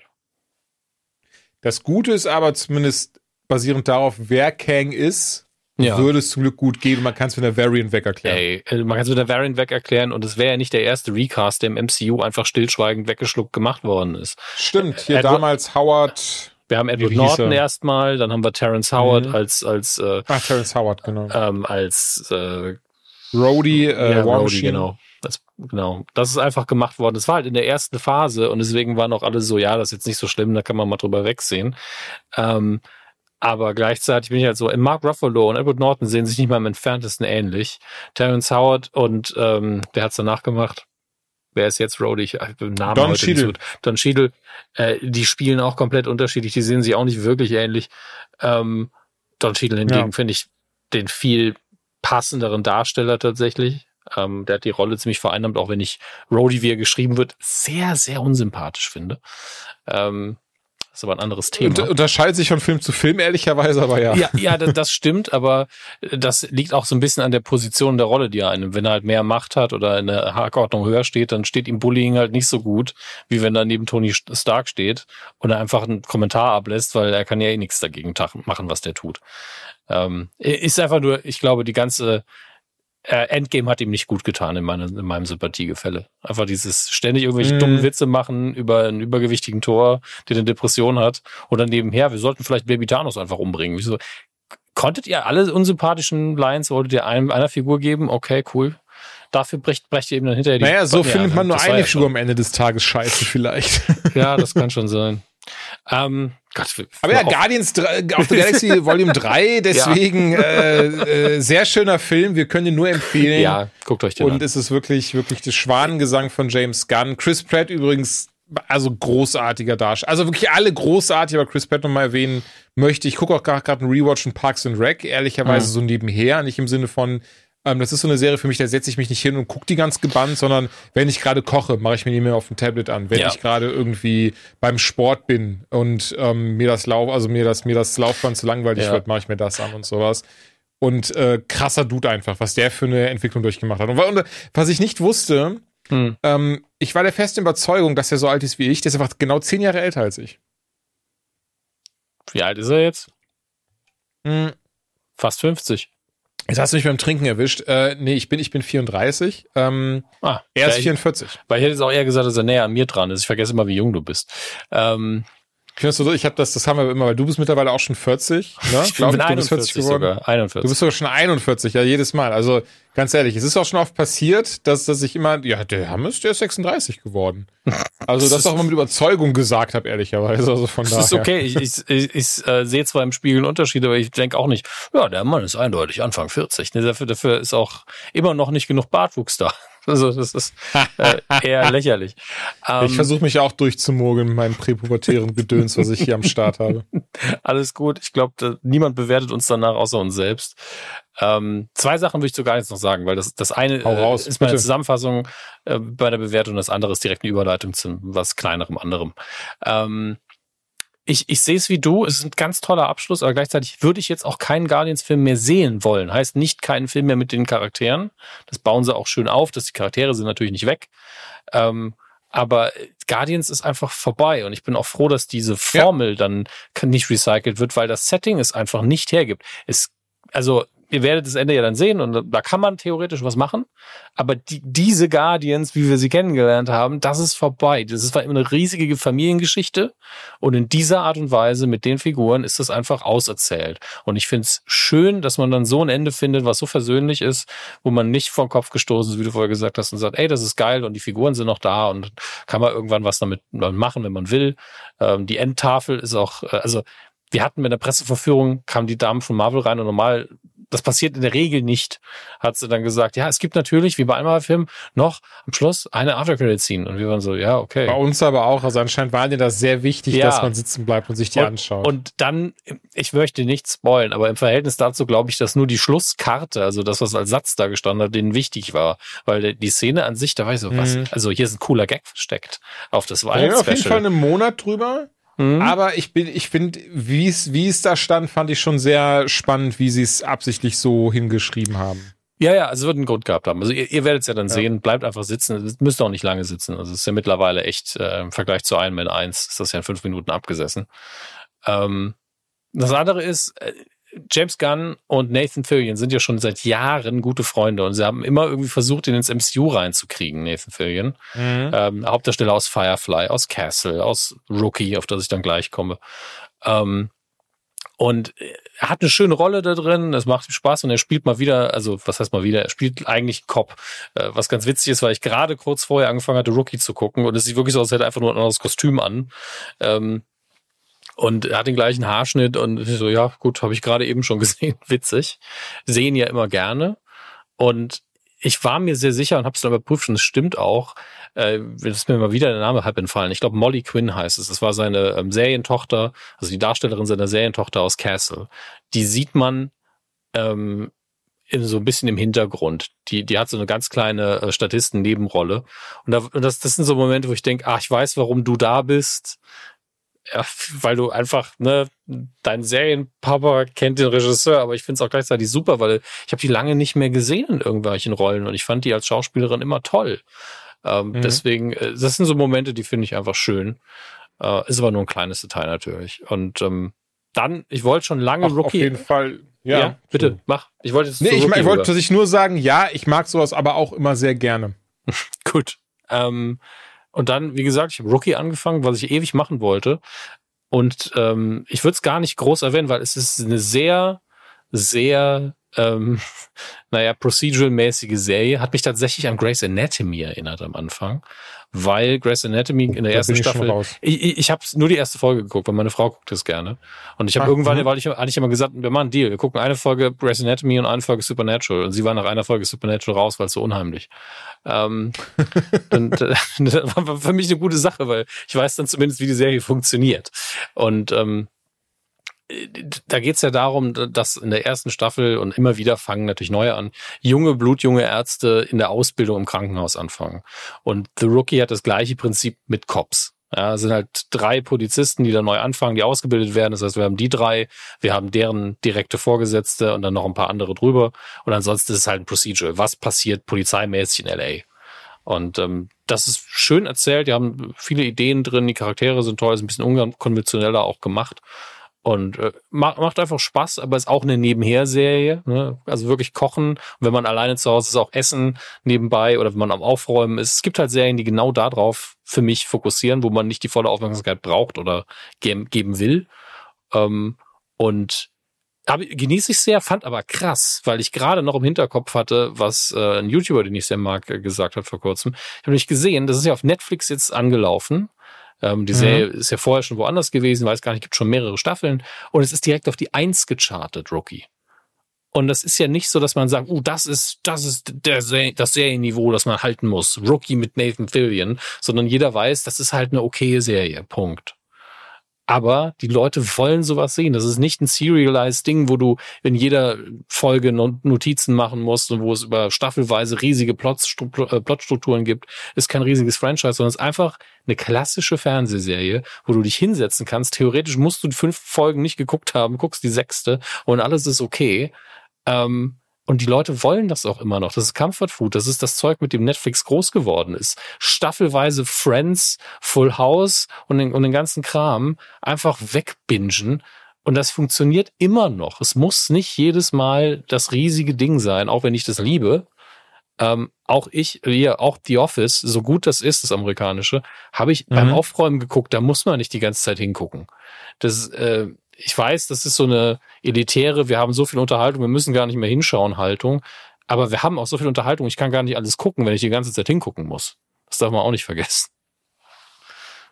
Das Gute ist aber zumindest basierend darauf, wer Kang ist, würde es zum Glück gut gehen und man kann es mit der Variant weg erklären. Ey, äh, man kann es mit der Variant weg erklären und es wäre ja nicht der erste Recast, der im MCU einfach stillschweigend weggeschluckt gemacht worden ist. Stimmt, hier Edward- damals Howard, Wir haben Edward Norton er? erstmal, dann haben wir Terrence Howard Mhm. als als äh, ach, Terrence Howard, genau. ähm, als äh, Rhodey, äh, ja, Rhodey, genau. Das, genau. Das ist einfach gemacht worden. Das war halt in der ersten Phase und deswegen waren auch alle so, ja, das ist jetzt nicht so schlimm, da kann man mal drüber wegsehen. Ähm, aber gleichzeitig bin ich halt so, in Mark Ruffalo und Edward Norton sehen sich nicht mal im entferntesten ähnlich. Terrence Howard und ähm, wer hat's danach gemacht? Wer ist jetzt Rhodey? Ich hab den Namen Don heute nicht so. Don Cheadle. Äh, die spielen auch komplett unterschiedlich. Die sehen sich auch nicht wirklich ähnlich. Ähm, Don Cheadle hingegen Ja. finde ich den viel passenderen Darsteller tatsächlich. Ähm, der hat die Rolle ziemlich vereinnahmt, auch wenn ich Rhodey, wie er geschrieben wird, sehr, sehr unsympathisch finde. Ähm, das ist aber ein anderes Thema. Unter, unterscheidet sich von Film zu Film, ehrlicherweise, aber ja. Ja, ja, das, stimmt, aber das liegt auch so ein bisschen an der Position der Rolle, die er einnimmt. Wenn er halt mehr Macht hat oder in der Hackordnung höher steht, dann steht ihm Bullying halt nicht so gut, wie wenn er neben Tony Stark steht und er einfach einen Kommentar ablässt, weil er kann ja eh nichts dagegen machen, was der tut. Ähm, ist einfach nur, ich glaube, die ganze äh, Endgame hat ihm nicht gut getan in, meine, in meinem Sympathiegefälle. Einfach dieses ständig irgendwelche Mhm. dummen Witze machen über einen übergewichtigen Tor, der eine Depression hat. Oder nebenher, wir sollten vielleicht Baby Thanos einfach umbringen. Wieso? Konntet ihr alle unsympathischen Lines, wolltet ihr einem, einer Figur geben? Okay, cool. Dafür brecht, brecht ihr eben dann hinterher die Naja, so findet man nur eine ja Figur schon- am Ende des Tages scheiße vielleicht. Ja, das kann schon sein. Ähm, Gott, Aber ja, Guardians 3, of the Galaxy Volume 3, deswegen äh, äh, sehr schöner Film, wir können ihn nur empfehlen. ja, guckt euch den Und an. es ist wirklich, wirklich das Schwanengesang von James Gunn. Chris Pratt übrigens, also großartiger Darsteller. Also wirklich alle großartig, aber Chris Pratt nochmal erwähnen möchte. Ich gucke auch gerade einen Rewatch in Parks and Rec, ehrlicherweise Mhm. so nebenher, nicht im Sinne von, ähm, das ist so eine Serie für mich, da setze ich mich nicht hin und gucke die ganz gebannt, sondern wenn ich gerade koche, mache ich mir die mehr auf dem Tablet an. Wenn Ja. ich gerade irgendwie beim Sport bin und ähm, mir das Lauf, also mir das, mir das Laufband zu langweilig Ja. wird, mache ich mir das an und sowas. Und äh, krasser Dude einfach, was der für eine Entwicklung durchgemacht hat. Und, und was ich nicht wusste, Hm. ähm, ich war der festen Überzeugung, dass er so alt ist wie ich. Der ist einfach genau zehn Jahre älter als ich. Wie alt ist er jetzt? Hm. Fast 50. Jetzt hast du mich beim Trinken erwischt. Äh, nee, ich bin, ich bin 34. Ähm, Ah, er ist ja, ich, 44. weil ich hätte jetzt auch eher gesagt, dass er näher an mir dran ist. Ich vergesse immer, wie jung du bist. Ähm, Ich finde das so, ich habe das, das haben wir immer, weil du bist mittlerweile auch schon 40. Ne? ich Glaub bin du bist 41 sogar. 41. Du bist sogar schon 41, ja, jedes Mal. Also ganz ehrlich, es ist auch schon oft passiert, dass, dass ich immer, ja, der Hammes, der ist 36 geworden. Also das auch immer mit Überzeugung gesagt habe, ehrlicherweise. Also von Das daher. ist okay. Ich, ich, ich, ich äh, sehe zwar im Spiegel einen Unterschied, aber ich denke auch nicht, ja, der Mann ist eindeutig Anfang 40. Ne, dafür, dafür ist auch immer noch nicht genug Bartwuchs da. Also das ist äh, eher lächerlich. Ähm, Ich versuche mich auch durchzumogeln mit meinem präpubertären Gedöns, was ich hier am Start habe. Alles gut. Ich glaube, niemand bewertet uns danach außer uns selbst. Ähm, zwei Sachen würde ich sogar jetzt noch sagen, weil das, das eine Hau raus, äh, ist meine bitte. Zusammenfassung äh, bei der Bewertung, das andere ist direkt eine Überleitung zu was kleinerem anderem. Ähm, ich, ich sehe es wie du, es ist ein ganz toller Abschluss, aber gleichzeitig würde ich jetzt auch keinen Guardians-Film mehr sehen wollen. Heißt nicht keinen Film mehr mit den Charakteren. Das bauen sie auch schön auf, dass die Charaktere sind natürlich nicht weg. Ähm, aber Guardians ist einfach vorbei und ich bin auch froh, dass diese Formel dann nicht recycelt wird, weil das Setting es einfach nicht hergibt. Es, also ihr werdet das Ende ja dann sehen und da kann man theoretisch was machen, aber die, diese Guardians, wie wir sie kennengelernt haben, das ist vorbei. Das ist eine riesige Familiengeschichte und in dieser Art und Weise mit den Figuren ist das einfach auserzählt. Und ich finde es schön, dass man dann so ein Ende findet, was so versöhnlich ist, wo man nicht vom Kopf gestoßen ist, wie du vorher gesagt hast, und sagt, ey, das ist geil und die Figuren sind noch da und kann man irgendwann was damit machen, wenn man will. Ähm, die Endtafel ist auch, äh, also wir hatten mit der Presseverführung, kamen die Damen von Marvel rein und normal das passiert in der Regel nicht, hat sie dann gesagt. Ja, es gibt natürlich, wie bei einem Film, noch am Schluss eine Aftercredit-Scene. Und wir waren so, ja, okay. Bei uns aber auch. Also anscheinend war dir das sehr wichtig, ja. dass man sitzen bleibt und sich die und, anschaut. Und dann, ich möchte nicht spoilen, aber im Verhältnis dazu glaube ich, dass nur die Schlusskarte, also das, was als Satz da gestanden hat, denen wichtig war. Weil die Szene an sich, da war ich so, mhm. was, also hier ist ein cooler Gag versteckt. Auf das war ja, auf jeden Fall einen Monat drüber. Mhm. Aber ich bin, ich finde, wie es, wie es da stand, fand ich schon sehr spannend, wie sie es absichtlich so hingeschrieben haben. Ja, ja, also es wird einen Grund gehabt haben. Also ihr, ihr werdet es ja dann ja. sehen, bleibt einfach sitzen, müsst auch nicht lange sitzen. Also es ist ja mittlerweile echt, äh, im Vergleich zu Iron Man 1 ist das ja in fünf Minuten abgesessen. Ähm, das andere ist, äh, James Gunn und Nathan Fillion sind ja schon seit Jahren gute Freunde und sie haben immer irgendwie versucht, ihn ins MCU reinzukriegen, Nathan Fillion. Mhm. Ähm, Hauptdarsteller aus Firefly, aus Castle, aus Rookie, auf das ich dann gleich komme. Ähm, und er hat eine schöne Rolle da drin, es macht ihm Spaß und er spielt mal wieder, also was heißt mal wieder, er spielt eigentlich Cop. Äh, was ganz witzig ist, weil ich gerade kurz vorher angefangen hatte, Rookie zu gucken und es sieht wirklich so aus, als hätte er einfach nur ein anderes Kostüm an. Ähm, und er hat den gleichen Haarschnitt und ich so, ja, gut, habe ich gerade eben schon gesehen, witzig. Sehen ja immer gerne. Und ich war mir sehr sicher und habe es dann überprüft und es stimmt auch. Äh, ist mir mal wieder der Name halb entfallen. Ich glaube, Molly Quinn heißt es. Das war seine ähm, Serientochter, also die Darstellerin seiner Serientochter aus Castle. Die sieht man ähm, in, so ein bisschen im Hintergrund. Die, die hat so eine ganz kleine äh, Statisten-Nebenrolle. Und, da, und das, das sind so Momente, wo ich denke, ach, ich weiß, warum du da bist weil du einfach, ne, dein Serienpapa kennt den Regisseur, aber ich finde es auch gleichzeitig super, weil ich habe die lange nicht mehr gesehen in irgendwelchen Rollen und ich fand die als Schauspielerin immer toll. Ähm, mhm. Deswegen, äh, das sind so Momente, die finde ich einfach schön. Äh, ist aber nur ein kleines Detail natürlich. Und ähm, dann, ich wollte schon lange Ach, Rookie. Auf jeden Fall. Ja, ja bitte, mach. Ich wollte jetzt. Nee, ich, ich wollte sich nur sagen, ja, ich mag sowas aber auch immer sehr gerne. Gut. Ähm, und dann, wie gesagt, ich habe Rookie angefangen, was ich ewig machen wollte. Und ähm, ich würde es gar nicht groß erwähnen, weil es ist eine sehr, sehr, ähm, naja, procedural-mäßige Serie. Hat mich tatsächlich an Grey's Anatomy erinnert am Anfang weil Grey's Anatomy in der da ersten Staffel, ich, ich, ich habe nur die erste Folge geguckt, weil meine Frau guckt es gerne. Und ich habe irgendwann, mhm. weil ich hatte ich immer gesagt, wir machen einen Deal, wir gucken eine Folge Grey's Anatomy und eine Folge Supernatural. Und sie war nach einer Folge Supernatural raus, weil es so unheimlich. Ähm, und äh, das war für mich eine gute Sache, weil ich weiß dann zumindest, wie die Serie funktioniert. Und ähm, da geht's ja darum, dass in der ersten Staffel und immer wieder fangen natürlich neue an, junge, blutjunge Ärzte in der Ausbildung im Krankenhaus anfangen. Und The Rookie hat das gleiche Prinzip mit Cops. Ja, sind halt drei Polizisten, die da neu anfangen, die ausgebildet werden. Das heißt, wir haben die drei, wir haben deren direkte Vorgesetzte und dann noch ein paar andere drüber. Und ansonsten ist es halt ein Procedure. Was passiert polizeimäßig in LA? Und ähm, das ist schön erzählt. Die haben viele Ideen drin. Die Charaktere sind toll, ist ein bisschen unkonventioneller auch gemacht. Und äh, macht, macht einfach Spaß, aber ist auch eine Nebenher-Serie. Ne? Also wirklich kochen. Und wenn man alleine zu Hause ist, auch Essen nebenbei oder wenn man am Aufräumen ist. Es gibt halt Serien, die genau darauf für mich fokussieren, wo man nicht die volle Aufmerksamkeit braucht oder ge geben will. Ähm, und aber genieße ich sehr, fand aber krass, weil ich gerade noch im Hinterkopf hatte, was äh, ein YouTuber, den ich sehr mag, äh, gesagt hat vor kurzem. Ich habe nicht gesehen, das ist ja auf Netflix jetzt angelaufen ähm, die Serie mhm. ist ja vorher schon woanders gewesen, weiß gar nicht, gibt schon mehrere Staffeln. Und es ist direkt auf die Eins gechartet, Rookie. Und das ist ja nicht so, dass man sagt, uh, das ist, das ist der, das Serienniveau, das man halten muss. Rookie mit Nathan Fillion, sondern jeder weiß, das ist halt eine okaye Serie. Punkt. Aber die Leute wollen sowas sehen. Das ist nicht ein serialized Ding, wo du in jeder Folge Notizen machen musst und wo es über staffelweise riesige äh, Plotstrukturen gibt. Ist kein riesiges Franchise, sondern es ist einfach eine klassische Fernsehserie, wo du dich hinsetzen kannst. Theoretisch musst du fünf Folgen nicht geguckt haben, guckst die sechste und alles ist okay. Ähm, und die Leute wollen das auch immer noch. Das ist Comfort Food. Das ist das Zeug, mit dem Netflix groß geworden ist. Staffelweise Friends, Full House und den, und den ganzen Kram einfach wegbingen. Und das funktioniert immer noch. Es muss nicht jedes Mal das riesige Ding sein, auch wenn ich das liebe. Ähm, auch ich, ja, auch The Office, so gut das ist, das amerikanische, habe ich mhm. beim Aufräumen geguckt. Da muss man nicht die ganze Zeit hingucken. Das, äh, ich weiß, das ist so eine elitäre, wir haben so viel Unterhaltung, wir müssen gar nicht mehr hinschauen Haltung. Aber wir haben auch so viel Unterhaltung, ich kann gar nicht alles gucken, wenn ich die ganze Zeit hingucken muss. Das darf man auch nicht vergessen.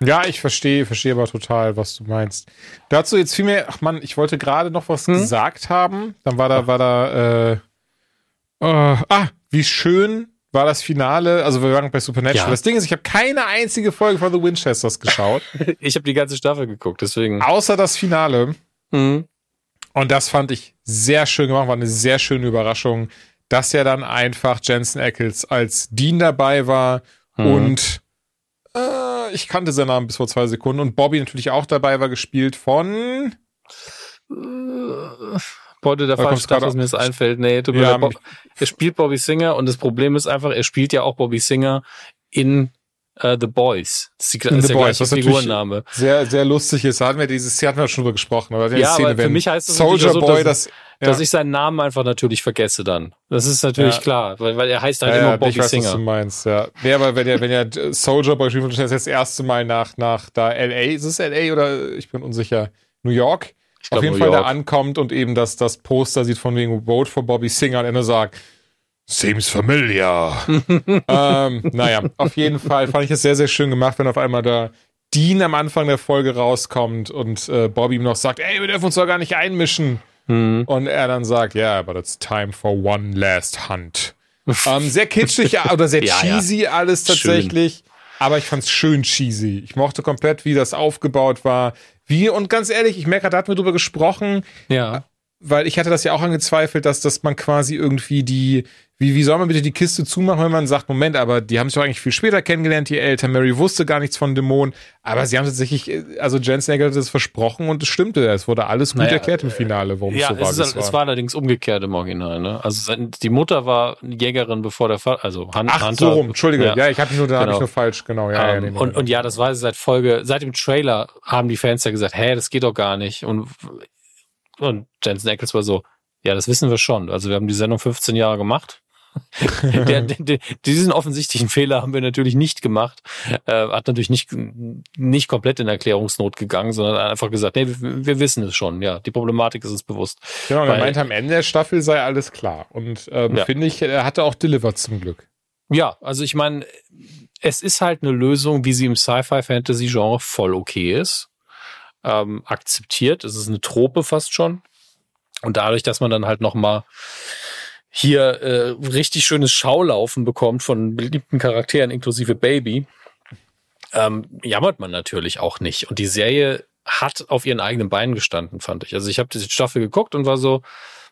Ja, ich verstehe, verstehe aber total, was du meinst. Dazu jetzt viel mehr, ach man, ich wollte gerade noch was hm? gesagt haben. Dann war da, war da, äh, äh, ah, wie schön war das Finale. Also wir waren bei Supernatural. Ja. Das Ding ist, ich habe keine einzige Folge von The Winchesters geschaut. ich habe die ganze Staffel geguckt, deswegen. Außer das Finale. Mhm. Und das fand ich sehr schön gemacht, war eine sehr schöne Überraschung, dass ja dann einfach Jensen Ackles als Dean dabei war mhm. und äh, ich kannte seinen Namen bis vor zwei Sekunden. Und Bobby natürlich auch dabei war, gespielt von. Beute der falsche Stadt, was mir das einfällt. Nee, tut mir ja, Bob, er spielt Bobby Singer und das Problem ist einfach, er spielt ja auch Bobby Singer in uh, The Boys. Das ist, die, ist der Boys, gleiche Figurenname. Sehr, sehr lustig ist. Da hatten wir dieses, Szene hatten wir schon drüber gesprochen. Aber ja, Szene, aber für mich heißt das Soldier so, Boy, dass, das, ja. dass ich seinen Namen einfach natürlich vergesse dann. Das ist natürlich ja. klar, weil, weil er heißt halt ja, immer Bobby ich weiß, Singer. Was du meinst, ja. Nee, aber wenn er, wenn er Soldier Boy spielt, das das erste Mal nach, nach da LA, ist es LA oder ich bin unsicher, New York? Glaub, Auf jeden Fall da ankommt und eben das, das Poster sieht von wegen Vote for Bobby Singer und er sagt, Seems familiar. ähm, naja, auf jeden Fall fand ich es sehr, sehr schön gemacht, wenn auf einmal da Dean am Anfang der Folge rauskommt und äh, Bobby ihm noch sagt, ey, wir dürfen uns doch gar nicht einmischen. Mhm. Und er dann sagt, ja, yeah, but it's time for one last hunt. ähm, sehr kitschig oder sehr ja, cheesy ja. alles tatsächlich. Schön. Aber ich fand's schön cheesy. Ich mochte komplett, wie das aufgebaut war. Wie, und ganz ehrlich, ich merke, da hatten wir drüber gesprochen. Ja. Weil ich hatte das ja auch angezweifelt, dass, dass man quasi irgendwie die, wie, wie soll man bitte die Kiste zumachen, wenn man sagt, Moment, aber die haben sich doch eigentlich viel später kennengelernt, die Eltern. Mary wusste gar nichts von Dämonen, aber sie haben tatsächlich, also Jen Snager hat das versprochen und es stimmte. Es wurde alles gut naja, erklärt im Finale, warum ja, es so war. Es, ist, war. es war allerdings umgekehrt im Original, ne? Also die Mutter war Jägerin, bevor der Vater, also Han Ach, Hunter. so rum, Entschuldige. Ja, ja ich habe nur, da genau. hab ich nur falsch, genau. Ja, um, ja, nee, und, und ja, das war seit Folge, seit dem Trailer haben die Fans ja gesagt, hä, das geht doch gar nicht. Und, und Jensen Ackles war so, ja, das wissen wir schon. Also wir haben die Sendung 15 Jahre gemacht der, der, diesen offensichtlichen Fehler haben wir natürlich nicht gemacht. Äh, hat natürlich nicht, nicht komplett in Erklärungsnot gegangen, sondern einfach gesagt, nee, wir, wir wissen es schon. Ja, die Problematik ist uns bewusst. Genau, er meinte, am Ende der Staffel sei alles klar. Und ähm, ja. finde ich, er hatte auch delivered zum Glück. Ja, also ich meine, es ist halt eine Lösung, wie sie im Sci-Fi-Fantasy-Genre voll okay ist. Ähm, akzeptiert. Es ist eine Trope fast schon. Und dadurch, dass man dann halt noch mal hier äh, richtig schönes Schaulaufen bekommt von beliebten Charakteren inklusive Baby, ähm, jammert man natürlich auch nicht. Und die Serie hat auf ihren eigenen Beinen gestanden, fand ich. Also ich habe diese Staffel geguckt und war so,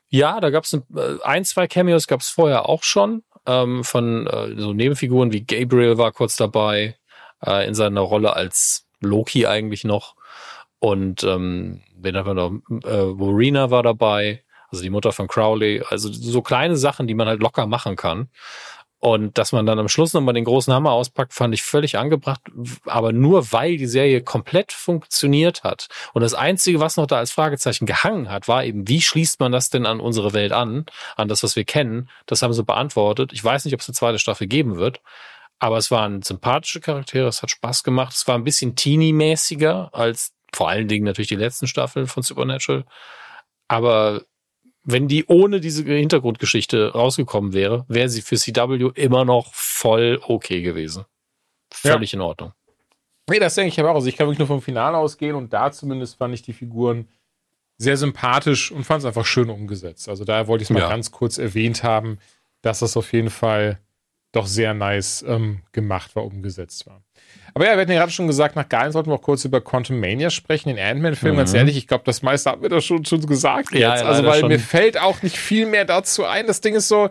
ja, da gab es ein, äh, ein, zwei Cameos gab es vorher auch schon ähm, von äh, so Nebenfiguren wie Gabriel war kurz dabei äh, in seiner Rolle als Loki eigentlich noch und ähm, wen haben wir noch? Äh, Warina war dabei also die Mutter von Crowley, also so kleine Sachen, die man halt locker machen kann. Und dass man dann am Schluss nochmal den großen Hammer auspackt, fand ich völlig angebracht, aber nur weil die Serie komplett funktioniert hat. Und das Einzige, was noch da als Fragezeichen gehangen hat, war eben, wie schließt man das denn an unsere Welt an, an das, was wir kennen? Das haben sie beantwortet. Ich weiß nicht, ob es eine zweite Staffel geben wird, aber es waren sympathische Charaktere, es hat Spaß gemacht, es war ein bisschen teeny-mäßiger als vor allen Dingen natürlich die letzten Staffeln von Supernatural. Aber wenn die ohne diese Hintergrundgeschichte rausgekommen wäre, wäre sie für CW immer noch voll okay gewesen. Völlig ja. in Ordnung. Nee, das denke ich aber auch. Also ich kann wirklich nur vom Finale ausgehen und da zumindest fand ich die Figuren sehr sympathisch und fand es einfach schön umgesetzt. Also da wollte ich es mal ja. ganz kurz erwähnt haben, dass das auf jeden Fall doch sehr nice ähm, gemacht war, umgesetzt war. Aber ja, wir hatten ja gerade schon gesagt, nach Galen sollten wir auch kurz über Quantum Mania sprechen, den Ant-Man-Film. Mhm. Ganz ehrlich, ich glaube, das meiste haben wir da schon, schon gesagt ja, jetzt. also, weil schon. mir fällt auch nicht viel mehr dazu ein. Das Ding ist so,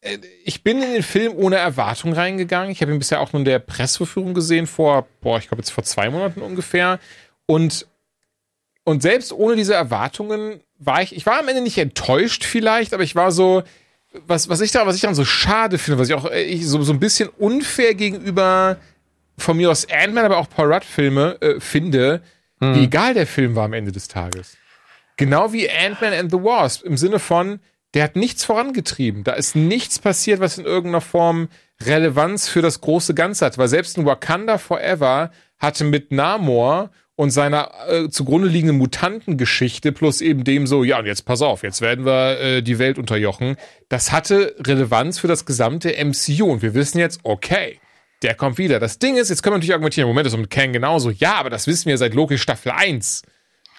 äh, ich bin in den Film ohne Erwartung reingegangen. Ich habe ihn bisher auch nur in der Presseverführung gesehen, vor, boah, ich glaube jetzt vor zwei Monaten ungefähr. Und, und selbst ohne diese Erwartungen war ich, ich war am Ende nicht enttäuscht vielleicht, aber ich war so, was, was ich da, was ich dann so schade finde, was ich auch äh, ich, so, so ein bisschen unfair gegenüber von mir aus Ant-Man, aber auch Paul Rudd-Filme äh, finde, mhm. wie egal der Film war am Ende des Tages. Genau wie Ant-Man and the Wasp, im Sinne von, der hat nichts vorangetrieben. Da ist nichts passiert, was in irgendeiner Form Relevanz für das große Ganze hat. Weil selbst ein Wakanda Forever hatte mit Namor und seiner äh, zugrunde liegenden Mutantengeschichte plus eben dem so, ja, und jetzt pass auf, jetzt werden wir äh, die Welt unterjochen. Das hatte Relevanz für das gesamte MCU und wir wissen jetzt, okay, der kommt wieder. Das Ding ist, jetzt können wir natürlich argumentieren, Moment, das ist mit Kang genauso. Ja, aber das wissen wir seit Loki Staffel 1.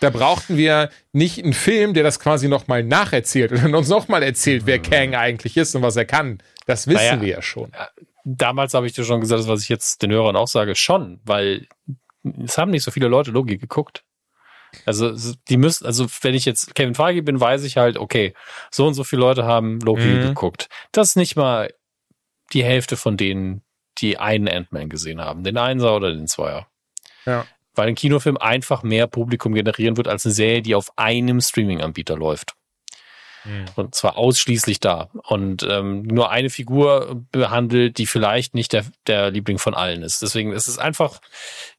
Da brauchten wir nicht einen Film, der das quasi nochmal nacherzählt und uns nochmal erzählt, wer Kang eigentlich ist und was er kann. Das wissen naja, wir ja schon. Damals habe ich dir schon gesagt, was ich jetzt den Hörern auch sage, schon, weil es haben nicht so viele Leute Loki geguckt. Also die müssen, also wenn ich jetzt Kevin Feige bin, weiß ich halt, okay, so und so viele Leute haben Loki mhm. geguckt. Das ist nicht mal die Hälfte von denen, die einen Ant-Man gesehen haben, den Einser oder den Zweier. Ja. Weil ein Kinofilm einfach mehr Publikum generieren wird als eine Serie, die auf einem Streaming-Anbieter läuft. Mhm. Und zwar ausschließlich da. Und ähm, nur eine Figur behandelt, die vielleicht nicht der, der Liebling von allen ist. Deswegen ist es einfach,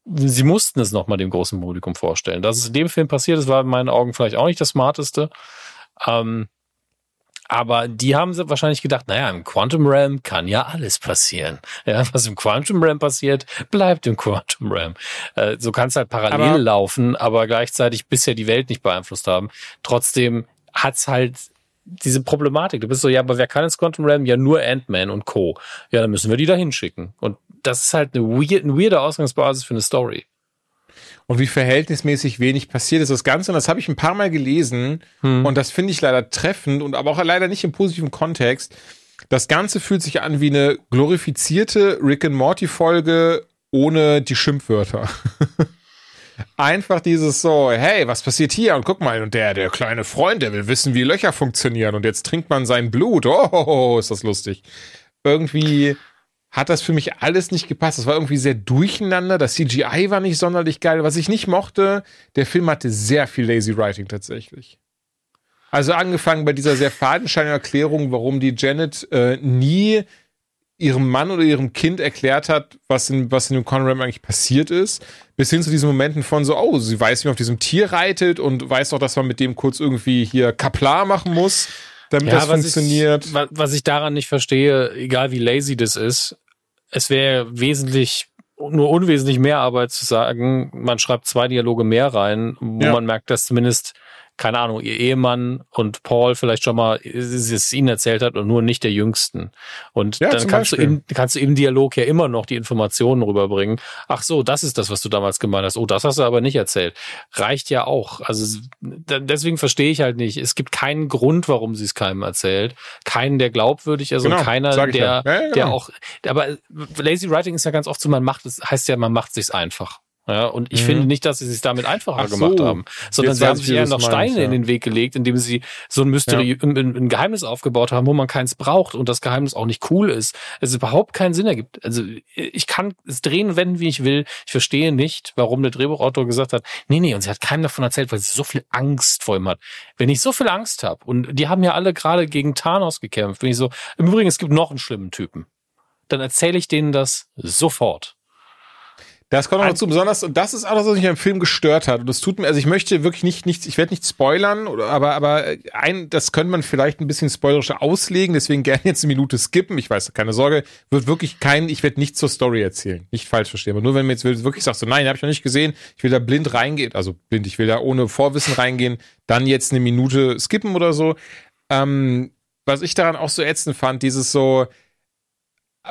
sie mussten es nochmal dem großen Publikum vorstellen. Dass es in dem Film passiert ist, war in meinen Augen vielleicht auch nicht das Smarteste. Ähm, aber die haben sie wahrscheinlich gedacht, naja, im Quantum Realm kann ja alles passieren. Ja, was im Quantum Realm passiert, bleibt im Quantum Realm. Äh, so kann es halt parallel aber laufen, aber gleichzeitig bisher die Welt nicht beeinflusst haben. Trotzdem hat's halt diese Problematik. Du bist so, ja, aber wer kann ins Quantum Realm? Ja, nur Ant-Man und Co. Ja, dann müssen wir die da hinschicken. Und das ist halt eine, weird, eine weirde Ausgangsbasis für eine Story. Und wie verhältnismäßig wenig passiert ist das Ganze. Und das habe ich ein paar Mal gelesen. Hm. Und das finde ich leider treffend und aber auch leider nicht im positiven Kontext. Das Ganze fühlt sich an wie eine glorifizierte Rick and Morty Folge ohne die Schimpfwörter. einfach dieses so, hey, was passiert hier? Und guck mal, und der, der kleine Freund, der will wissen, wie Löcher funktionieren. Und jetzt trinkt man sein Blut. Oh, ist das lustig. Irgendwie hat das für mich alles nicht gepasst. Das war irgendwie sehr durcheinander. Das CGI war nicht sonderlich geil. Was ich nicht mochte, der Film hatte sehr viel Lazy Writing tatsächlich. Also angefangen bei dieser sehr fadenscheinigen Erklärung, warum die Janet äh, nie ihrem Mann oder ihrem Kind erklärt hat, was in, was in dem Conram eigentlich passiert ist, bis hin zu diesen Momenten von so, oh, sie weiß, wie man auf diesem Tier reitet und weiß auch, dass man mit dem kurz irgendwie hier Kaplar machen muss, damit ja, das funktioniert. Ich, was ich daran nicht verstehe, egal wie lazy das ist, es wäre wesentlich nur unwesentlich mehr Arbeit zu sagen, man schreibt zwei Dialoge mehr rein, wo ja. man merkt, dass zumindest keine Ahnung, ihr Ehemann und Paul vielleicht schon mal es ihnen erzählt hat und nur nicht der Jüngsten. Und ja, dann kannst du, im, kannst du im Dialog ja immer noch die Informationen rüberbringen. Ach so, das ist das, was du damals gemeint hast. Oh, das hast du aber nicht erzählt. Reicht ja auch. Also deswegen verstehe ich halt nicht. Es gibt keinen Grund, warum sie es keinem erzählt. Keinen, der glaubwürdig ist genau, und keiner, der, ja. Ja, genau. der auch, aber Lazy Writing ist ja ganz oft so, man macht es, heißt ja, man macht sich's einfach. Ja, und ich mhm. finde nicht, dass sie sich damit einfacher so. gemacht haben, sondern sie haben sich eher noch Steine ja. in den Weg gelegt, indem sie so ein Mystery, ja. ein, ein, Geheimnis aufgebaut haben, wo man keins braucht und das Geheimnis auch nicht cool ist. Es überhaupt keinen Sinn ergibt. Also ich kann es drehen, wenden, wie ich will. Ich verstehe nicht, warum der Drehbuchautor gesagt hat, nee, nee, und sie hat keinem davon erzählt, weil sie so viel Angst vor ihm hat. Wenn ich so viel Angst habe, und die haben ja alle gerade gegen Thanos gekämpft, wenn ich so, im Übrigen, es gibt noch einen schlimmen Typen, dann erzähle ich denen das sofort. Das kommt noch dazu, besonders, und das ist auch das, was mich am Film gestört hat. Und das tut mir, also ich möchte wirklich nicht, nicht ich werde nicht spoilern, aber, aber ein, das könnte man vielleicht ein bisschen spoilerischer auslegen, deswegen gerne jetzt eine Minute skippen. Ich weiß, keine Sorge, wird wirklich kein, ich werde nichts zur Story erzählen. Nicht falsch verstehen. Aber nur wenn mir jetzt wirklich sagst, so, nein, habe ich noch nicht gesehen, ich will da blind reingehen, also blind, ich will da ohne Vorwissen reingehen, dann jetzt eine Minute skippen oder so. Ähm, was ich daran auch so ätzend fand, dieses so,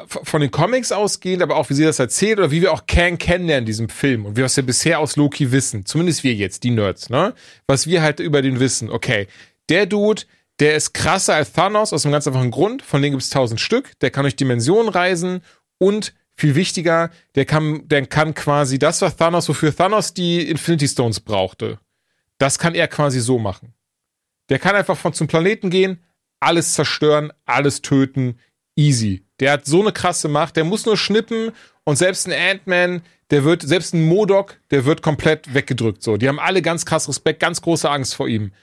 von den Comics ausgehend, aber auch wie sie das erzählt oder wie wir auch Kang kennenlernen in diesem Film und wie was wir bisher aus Loki wissen, zumindest wir jetzt, die Nerds, ne? Was wir halt über den wissen, okay, der Dude, der ist krasser als Thanos aus einem ganz einfachen Grund, von denen gibt es tausend Stück, der kann durch Dimensionen reisen und viel wichtiger, der kann, der kann quasi das, was Thanos, wofür Thanos die Infinity Stones brauchte, das kann er quasi so machen. Der kann einfach von zum Planeten gehen, alles zerstören, alles töten, easy. Der hat so eine krasse Macht, der muss nur schnippen und selbst ein Ant-Man, der wird, selbst ein Modok, der wird komplett weggedrückt. So, die haben alle ganz krass Respekt, ganz große Angst vor ihm.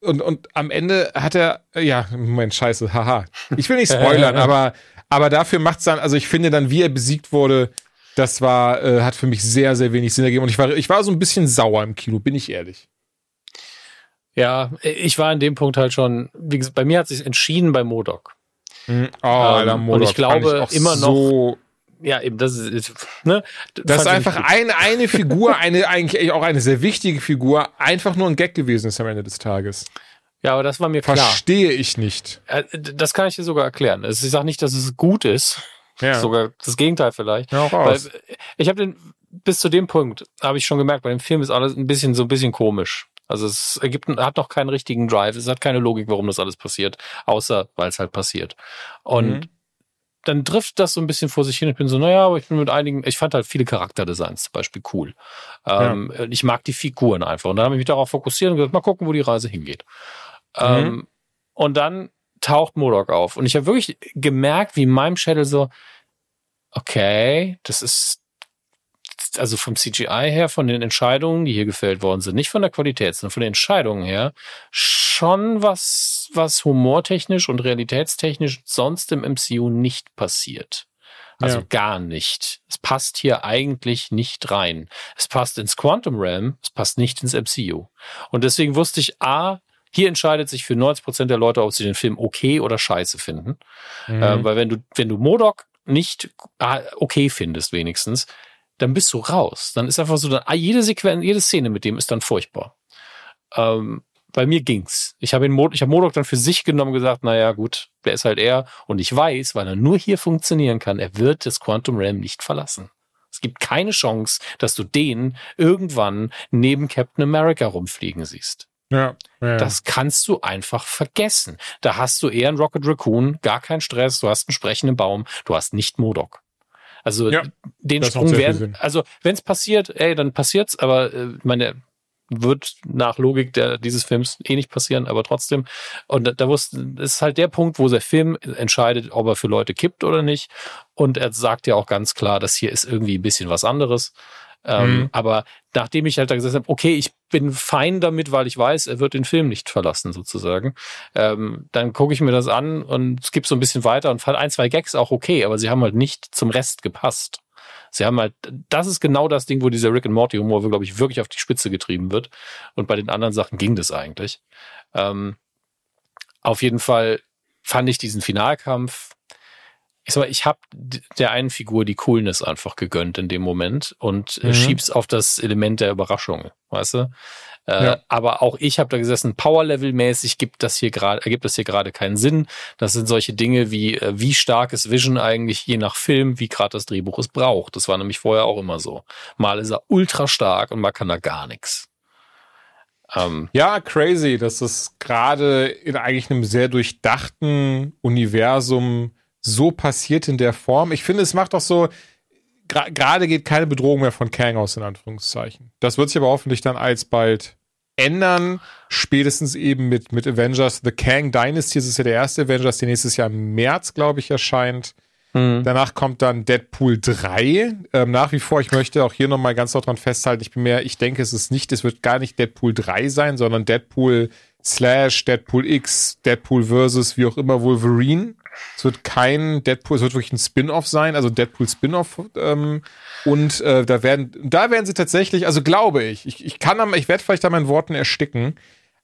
Und, und am Ende hat er, ja, Moment, scheiße, haha. Ich will nicht spoilern, aber, aber dafür macht's dann, also ich finde dann, wie er besiegt wurde, das war, äh, hat für mich sehr, sehr wenig Sinn ergeben. Und ich war, ich war so ein bisschen sauer im Kino, bin ich ehrlich. Ja, ich war in dem Punkt halt schon, wie gesagt, bei mir hat sich entschieden bei Modok. Mhm. Oh, Alter, ähm, und ich glaube ich immer so noch. Ja, eben, das ist, ne? Das ist einfach eine, eine Figur, eine, eigentlich auch eine sehr wichtige Figur, einfach nur ein Gag gewesen ist am Ende des Tages. Ja, aber das war mir klar. Verstehe ich nicht. Das kann ich dir sogar erklären. Ich sage nicht, dass es gut ist. Ja. Sogar das Gegenteil vielleicht. Ja, Weil ich habe den bis zu dem Punkt habe ich schon gemerkt, bei dem Film ist alles ein bisschen so ein bisschen komisch. Also es ergibt, hat noch keinen richtigen Drive, es hat keine Logik, warum das alles passiert, außer weil es halt passiert. Und mhm. dann trifft das so ein bisschen vor sich hin. Ich bin so, naja, aber ich bin mit einigen, ich fand halt viele Charakterdesigns zum Beispiel cool. Ähm, ja. Ich mag die Figuren einfach. Und dann habe ich mich darauf fokussiert und gesagt, mal gucken, wo die Reise hingeht. Mhm. Ähm, und dann taucht Modok auf. Und ich habe wirklich gemerkt, wie in meinem Schädel so, okay, das ist also vom CGI her, von den Entscheidungen, die hier gefällt worden sind, nicht von der Qualität, sondern von den Entscheidungen her, schon was, was humortechnisch und realitätstechnisch sonst im MCU nicht passiert. Also ja. gar nicht. Es passt hier eigentlich nicht rein. Es passt ins Quantum Realm, es passt nicht ins MCU. Und deswegen wusste ich, A, hier entscheidet sich für 90 Prozent der Leute, ob sie den Film okay oder scheiße finden. Mhm. Äh, weil wenn du, wenn du Modok nicht ah, okay findest, wenigstens, dann bist du raus. Dann ist einfach so, dann, ah, jede Sequenz, jede Szene mit dem ist dann furchtbar. Ähm, bei mir ging's. Ich habe Mod ich habe Modok dann für sich genommen und gesagt, naja, gut, der ist halt er. Und ich weiß, weil er nur hier funktionieren kann, er wird das Quantum Realm nicht verlassen. Es gibt keine Chance, dass du den irgendwann neben Captain America rumfliegen siehst. Ja, ja. Das kannst du einfach vergessen. Da hast du eher einen Rocket Raccoon, gar keinen Stress, du hast einen sprechenden Baum, du hast nicht Modok. Also ja, den Sprung werden, also wenn es passiert, ey, dann passiert's, aber äh, meine wird nach Logik der, dieses Films eh nicht passieren, aber trotzdem. Und da, da wusste, ist halt der Punkt, wo der Film entscheidet, ob er für Leute kippt oder nicht. Und er sagt ja auch ganz klar, das hier ist irgendwie ein bisschen was anderes. Ähm, mhm. Aber nachdem ich halt da gesagt habe, okay, ich bin fein damit, weil ich weiß, er wird den Film nicht verlassen, sozusagen, ähm, dann gucke ich mir das an und es gibt so ein bisschen weiter und fand ein, zwei Gags auch okay, aber sie haben halt nicht zum Rest gepasst. Sie haben halt, das ist genau das Ding, wo dieser Rick and Morty Humor, glaube ich, wirklich auf die Spitze getrieben wird. Und bei den anderen Sachen ging das eigentlich. Ähm, auf jeden Fall fand ich diesen Finalkampf ich sag mal, ich habe der einen Figur die Coolness einfach gegönnt in dem Moment und äh, mhm. schieb's auf das Element der Überraschung, weißt du? Äh, ja. Aber auch ich habe da gesessen, Power-Level-mäßig gibt das hier gerade, ergibt das hier gerade keinen Sinn. Das sind solche Dinge wie, äh, wie stark ist Vision eigentlich je nach Film, wie gerade das Drehbuch es braucht. Das war nämlich vorher auch immer so. Mal ist er ultra stark und mal kann er gar nichts. Ähm, ja, crazy, dass das gerade in eigentlich einem sehr durchdachten Universum so passiert in der Form. Ich finde, es macht auch so, gerade geht keine Bedrohung mehr von Kang aus, in Anführungszeichen. Das wird sich aber hoffentlich dann alsbald ändern. Spätestens eben mit, mit Avengers The Kang Dynasty. Das ist ja der erste Avengers, der nächstes Jahr im März, glaube ich, erscheint. Mhm. Danach kommt dann Deadpool 3. Ähm, nach wie vor, ich möchte auch hier nochmal ganz dran festhalten, ich bin mehr, ich denke, es ist nicht, es wird gar nicht Deadpool 3 sein, sondern Deadpool slash Deadpool X, Deadpool versus wie auch immer Wolverine. Es wird kein Deadpool, es wird wirklich ein Spin-off sein, also Deadpool Spin-off. Ähm, und äh, da werden, da werden sie tatsächlich, also glaube ich, ich, ich kann, ich werde vielleicht da meinen Worten ersticken,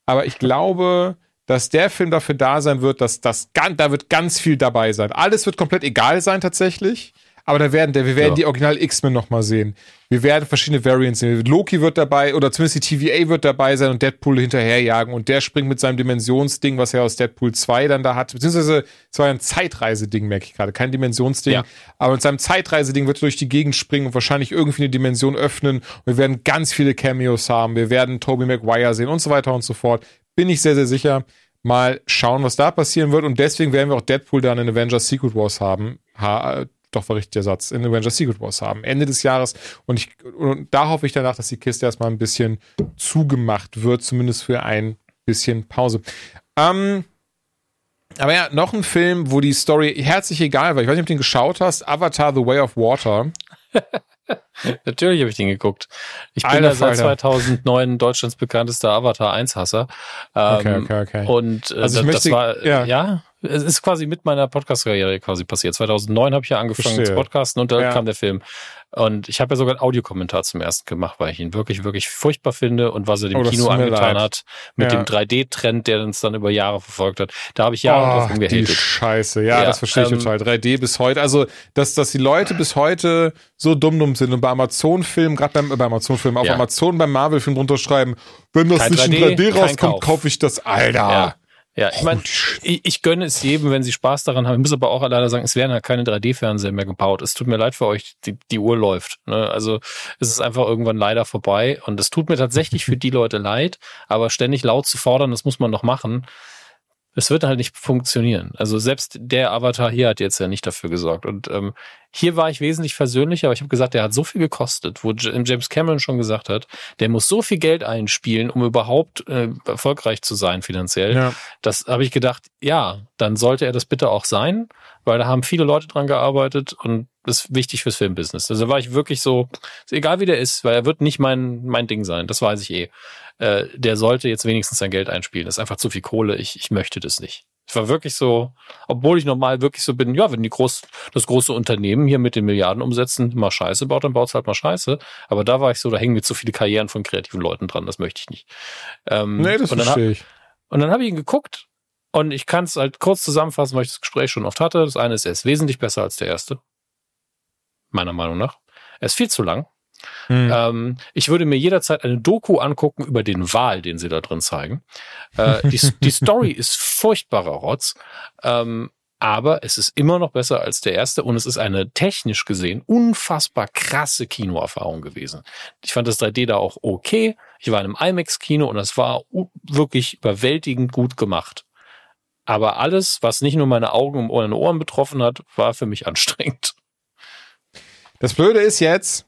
aber ich glaube, dass der Film dafür da sein wird, dass das, da wird ganz viel dabei sein. Alles wird komplett egal sein tatsächlich. Aber da werden, wir werden ja. die Original X-Men nochmal sehen. Wir werden verschiedene Variants sehen. Loki wird dabei, oder zumindest die TVA wird dabei sein und Deadpool hinterherjagen. Und der springt mit seinem Dimensionsding, was er aus Deadpool 2 dann da hat. Beziehungsweise, es war ein Zeitreiseding, merke ich gerade. Kein Dimensionsding. Ja. Aber mit seinem Zeitreiseding wird er durch die Gegend springen und wahrscheinlich irgendwie eine Dimension öffnen. Und wir werden ganz viele Cameos haben. Wir werden Tobey Maguire sehen und so weiter und so fort. Bin ich sehr, sehr sicher. Mal schauen, was da passieren wird. Und deswegen werden wir auch Deadpool dann in Avengers Secret Wars haben. Ha doch war richtig der Satz, in Avengers Secret Wars haben. Ende des Jahres. Und, ich, und da hoffe ich danach, dass die Kiste erstmal ein bisschen zugemacht wird, zumindest für ein bisschen Pause. Ähm, aber ja, noch ein Film, wo die Story herzlich egal war. Ich weiß nicht, ob du den geschaut hast. Avatar The Way of Water. Natürlich habe ich den geguckt. Ich bin ja seit 2009 Deutschlands bekanntester Avatar 1-Hasser. Ähm, okay, okay, okay. Und äh, also das, möchte, das war, ja. ja, es ist quasi mit meiner Podcast-Karriere quasi passiert. 2009 habe ich ja angefangen Verstehe. zu podcasten und dann ja. kam der Film. Und ich habe ja sogar ein Audiokommentar zum ersten gemacht, weil ich ihn wirklich, wirklich furchtbar finde und was er dem oh, Kino angetan hat mit ja. dem 3D-Trend, der uns dann über Jahre verfolgt hat. Da habe ich Jahre oh, drauf. Die Scheiße, ja, ja das verstehe ich ähm, total. 3D bis heute. Also, dass, dass die Leute bis heute so dumm dumm sind und bei Amazon-Filmen, gerade beim, bei Amazon-Filmen, auf. Amazon beim Marvel-Film drunter schreiben, wenn das kein nicht 3D, in 3D rauskommt, kaufe ich das, Alter. Ja. Ich meine, ich, ich gönne es jedem, wenn sie Spaß daran haben. Ich muss aber auch leider sagen, es werden halt keine 3D-Fernseher mehr gebaut. Es tut mir leid für euch, die, die Uhr läuft. Ne? Also es ist einfach irgendwann leider vorbei. Und es tut mir tatsächlich für die Leute leid, aber ständig laut zu fordern, das muss man noch machen es wird halt nicht funktionieren. Also selbst der Avatar hier hat jetzt ja nicht dafür gesorgt. Und ähm, hier war ich wesentlich versöhnlicher, aber ich habe gesagt, der hat so viel gekostet, wo James Cameron schon gesagt hat, der muss so viel Geld einspielen, um überhaupt äh, erfolgreich zu sein finanziell. Ja. Das habe ich gedacht, ja, dann sollte er das bitte auch sein, weil da haben viele Leute dran gearbeitet und das ist wichtig fürs Filmbusiness. Also war ich wirklich so, egal wie der ist, weil er wird nicht mein, mein Ding sein, das weiß ich eh äh, der sollte jetzt wenigstens sein Geld einspielen. Das ist einfach zu viel Kohle. Ich, ich möchte das nicht. Ich war wirklich so, obwohl ich normal wirklich so bin, ja, wenn die groß, das große Unternehmen hier mit den Milliarden umsetzen, mal Scheiße baut, dann baut es halt mal Scheiße. Aber da war ich so, da hängen mir zu viele Karrieren von kreativen Leuten dran, das möchte ich nicht. Ähm, nee, das verstehe ich. Und dann habe ich ihn geguckt und ich kann es halt kurz zusammenfassen, weil ich das Gespräch schon oft hatte. Das eine ist, er ist wesentlich besser als der erste. Meiner Meinung nach. Er ist viel zu lang. Hm. Ähm, ich würde mir jederzeit eine Doku angucken über den Wal, den sie da drin zeigen. Äh, die, die Story ist furchtbarer Rotz. Ähm, aber es ist immer noch besser als der erste und es ist eine technisch gesehen unfassbar krasse Kinoerfahrung gewesen. Ich fand das 3D da auch okay. Ich war in einem IMAX-Kino und es war wirklich überwältigend gut gemacht. Aber alles, was nicht nur meine Augen und Ohren betroffen hat, war für mich anstrengend. Das Blöde ist jetzt,